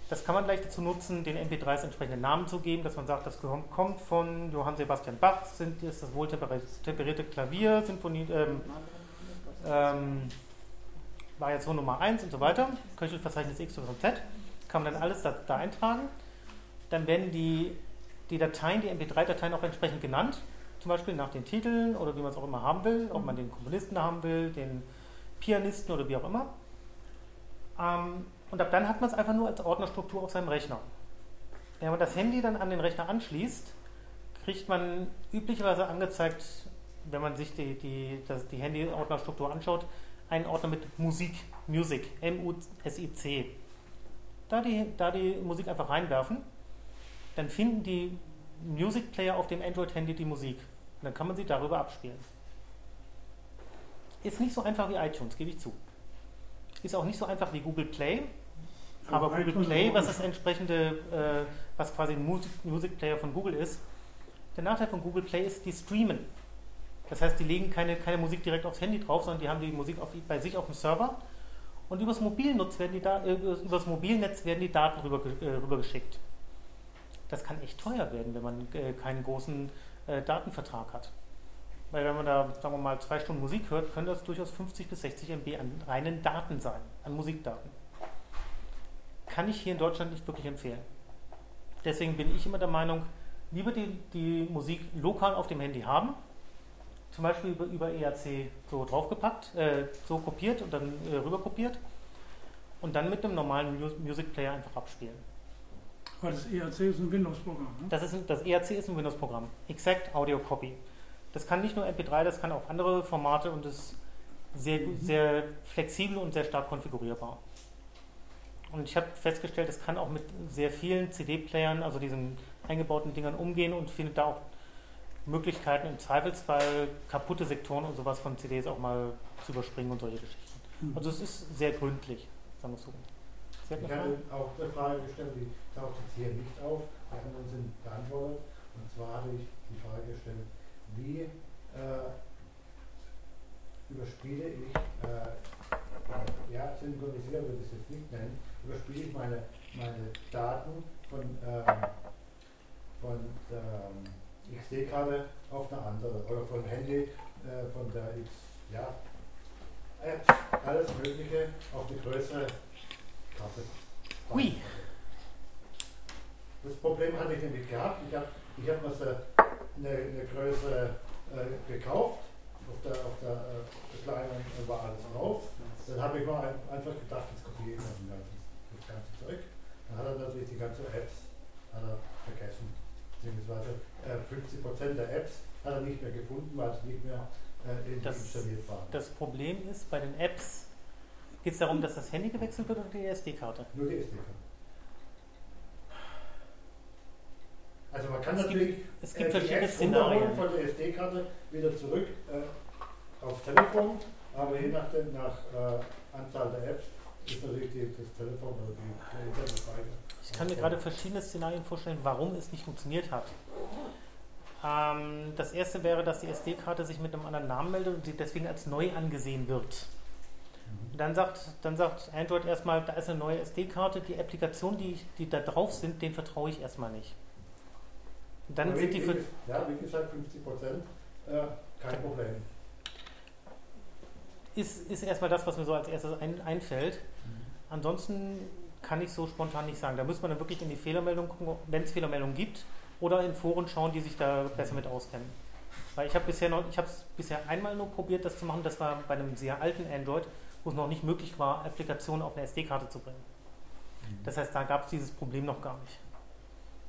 Das kann man gleich dazu nutzen, den MP3s entsprechende Namen zu geben, dass man sagt, das kommt von Johann Sebastian Bach, sind, ist das wohltemperierte Klavier, Sinfonie, ähm, ähm, Variation Nummer 1 und so weiter, Köchelverzeichnis X oder Z, kann man dann alles da, da eintragen. Dann werden die, die Dateien, die MP3-Dateien auch entsprechend genannt, zum Beispiel nach den Titeln oder wie man es auch immer haben will, ob man den Komponisten haben will, den Pianisten oder wie auch immer. Ähm, und ab dann hat man es einfach nur als Ordnerstruktur auf seinem Rechner. Wenn man das Handy dann an den Rechner anschließt, kriegt man üblicherweise angezeigt, wenn man sich die, die, die Handy-Ordnerstruktur anschaut, einen Ordner mit Musik, Music, M-U-S-I-C. Da die, da die Musik einfach reinwerfen, dann finden die Music Player auf dem Android-Handy die Musik. Und dann kann man sie darüber abspielen. Ist nicht so einfach wie iTunes, gebe ich zu. Ist auch nicht so einfach wie Google Play. Aber Google Play, was das entsprechende, äh, was quasi ein Music, Music Player von Google ist, der Nachteil von Google Play ist, die streamen. Das heißt, die legen keine, keine Musik direkt aufs Handy drauf, sondern die haben die Musik auf, bei sich auf dem Server und übers Mobilnetz werden die, da, äh, übers Mobilnetz werden die Daten rüber, äh, rübergeschickt. Das kann echt teuer werden, wenn man äh, keinen großen äh, Datenvertrag hat. Weil wenn man da, sagen wir mal, zwei Stunden Musik hört, können das durchaus 50 bis 60 MB an reinen Daten sein, an Musikdaten. Kann ich hier in Deutschland nicht wirklich empfehlen. Deswegen bin ich immer der Meinung, lieber die, die Musik lokal auf dem Handy haben, zum Beispiel über, über EAC so draufgepackt, äh, so kopiert und dann äh, rüber kopiert und dann mit einem normalen Mu Music Player einfach abspielen. Aber das ERC ist ein Windows-Programm. Ne? Das, ist das EAC ist ein Windows-Programm. Exact Audio Copy. Das kann nicht nur MP3, das kann auch andere Formate und ist sehr, sehr flexibel und sehr stark konfigurierbar. Und ich habe festgestellt, es kann auch mit sehr vielen CD-Playern, also diesen eingebauten Dingern umgehen und findet da auch Möglichkeiten im Zweifelsfall kaputte Sektoren und sowas von CDs auch mal zu überspringen und solche Geschichten. Mhm. Also es ist sehr gründlich, sagen wir es so. Sie Ich hatte auch eine Frage gestellt, die taucht jetzt hier nicht auf. Die anderen sind beantwortet. Und zwar hatte ich die Frage gestellt, wie äh, überspiele ich, äh, ja, synchronisieren würde ich es jetzt nicht nennen, überspiele ich meine, meine Daten von, ähm, von der ähm, XD-Karte auf eine andere oder vom Handy, äh, von der X, ja, Apps, alles Mögliche auf eine größere. Ui. Das Problem hatte ich nämlich gehabt. Ich habe ich hab was, äh, eine, eine größere äh, gekauft. Auf der, auf der äh, kleinen äh, war alles drauf. Dann habe ich mal ein, einfach gedacht, jetzt kopiere ich das Ganze, das Ganze zurück. Dann hat er natürlich die ganzen Apps hat er vergessen. Beziehungsweise äh, 50% der Apps hat er nicht mehr gefunden, weil es nicht mehr äh, Das- installiert waren. Das Problem ist, bei den Apps geht es darum, dass das Handy gewechselt wird oder die SD-Karte. Nur die SD-Karte. Also man kann Es gibt- natürlich Es gibt äh, die verschiedene Szenarien. von der SD-Karte wieder zurück äh, aufs Telefon, aber je nach, dem, nach äh, Anzahl der Apps ist natürlich die, das Telefon oder die, Internetseite. Ich kann mir gerade verschiedene Szenarien vorstellen, warum es nicht funktioniert hat. Ähm, das erste wäre, dass die SD-Karte sich mit einem anderen Namen meldet und sie deswegen als neu angesehen wird. Dann sagt, dann sagt Android erstmal, da ist eine neue SD-Karte, die Applikationen, die, die da drauf sind, denen vertraue ich erstmal nicht. Dann Aber sind die für, ja, wie gesagt, 50 Prozent, äh, kein Problem. ist, ist erstmal das, was mir so als erstes ein, einfällt. Ansonsten kann ich so spontan nicht sagen. Da muss man dann wirklich in die Fehlermeldung gucken, wenn es Fehlermeldungen gibt, oder in Foren schauen, die sich da besser mit auskennen. Weil ich habe bisher noch, ich habe es bisher einmal nur probiert, das zu machen. Das war bei einem sehr alten Android, wo es noch nicht möglich war, Applikationen auf eine SD-Karte zu bringen. Das heißt, da gab es dieses Problem noch gar nicht.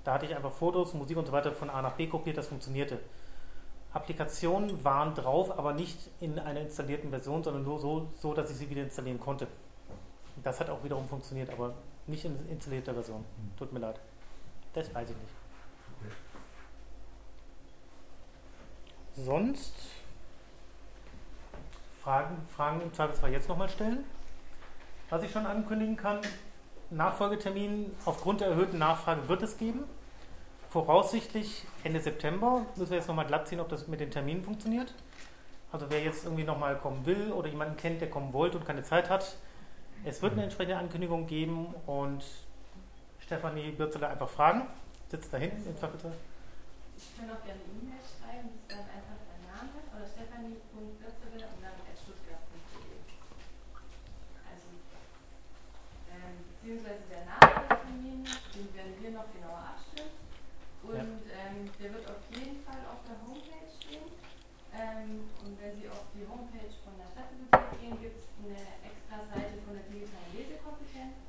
Da hatte ich einfach Fotos, Musik und so weiter von A nach B kopiert, das funktionierte. Applikationen waren drauf, aber nicht in einer installierten Version, sondern nur so, so dass ich sie wieder installieren konnte. Das hat auch wiederum funktioniert, aber nicht in installierter Version. Tut mir leid. Das weiß ich nicht. Sonst Fragen, Fragen im Zweifelsfall jetzt nochmal stellen. Was ich schon ankündigen kann, Nachfolgetermin aufgrund der erhöhten Nachfrage wird es geben. Voraussichtlich Ende September müssen wir jetzt nochmal glatt ziehen, ob das mit den Terminen funktioniert. Also wer jetzt irgendwie nochmal kommen will oder jemanden kennt, der kommen wollte und keine Zeit hat, es wird eine entsprechende Ankündigung geben und Stefanie Birzeler einfach fragen. Sitzt da hinten im Zweifelsfall. Ich kann auch gerne E-Mail schreiben, das ist dann einfach der Name oder stefanie.birzeler und dann at stuttgart.de. Also, ähm, beziehungsweise der Nachfolgetermin, den werden wir noch genauer abstimmen. Und ähm, der wird auf jeden Fall auf der Homepage stehen. Ähm, und wenn Sie auf die Homepage von der Stadtbibliothek gehen, gibt es eine extra Seite von der digitalen Lesekompetenz.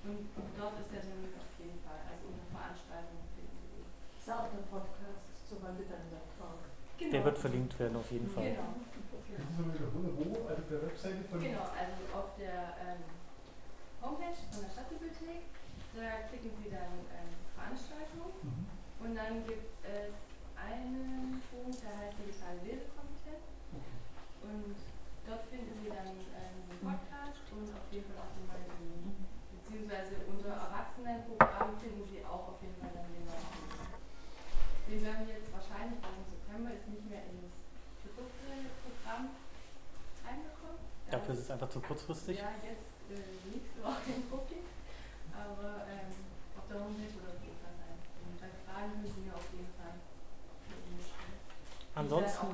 Und dort ist der Termin auf jeden Fall, also unter Veranstaltungen finden Sie den. Ist auch der Podcast zum Beispiel dann der Talk. Der wird verlinkt werden auf jeden Fall. Genau. Wissen Sie wieder wo, wo? Also der Webseite von Genau, also auf der ähm, Homepage von der Stadtbibliothek, da klicken Sie dann ähm, Veranstaltung Mhm. und dann gibt es einen Punkt, der heißt digitale Lesekompetenz und dort finden Sie dann ähm, den Podcast und auf jeden Fall auch den Termin. Beziehungsweise unter Erwachsenenprogramm finden Sie auch auf jeden Fall dann den Termin. Den werden wir jetzt wahrscheinlich auch im September ist nicht mehr ins Produkteprogramm reingekommen. Da Dafür ist es einfach zu kurzfristig. ja, jetzt äh, nächste Woche im Publik, aber ähm, auf der Homepage oder so kann sein. Und bei Fragen Sie mir auf jeden Fall Ansonsten,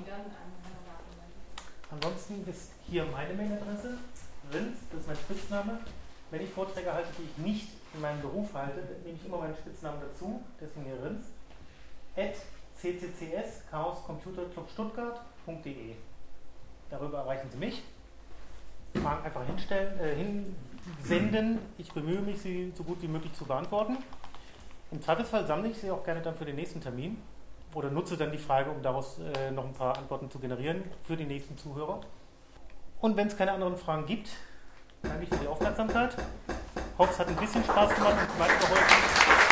ansonsten ist hier meine Mailadresse, Rins, das ist mein Spitzname. Wenn ich Vorträge halte, die ich nicht in meinem Beruf halte, nehme ich immer meinen Spitznamen dazu, deswegen hier Rins, at cccs, Chaos Computer Club Stuttgart.de. Darüber erreichen Sie mich. Fragen einfach hinstellen, äh, hinsenden. Ich bemühe mich, sie so gut wie möglich zu beantworten. Im Zweifelsfall sammle ich sie auch gerne dann für den nächsten Termin oder nutze dann die Frage, um daraus äh, noch ein paar Antworten zu generieren für die nächsten Zuhörer. Und wenn es keine anderen Fragen gibt, danke ich für die Aufmerksamkeit. Hoffe, es hat ein bisschen Spaß gemacht und weitergeholfen.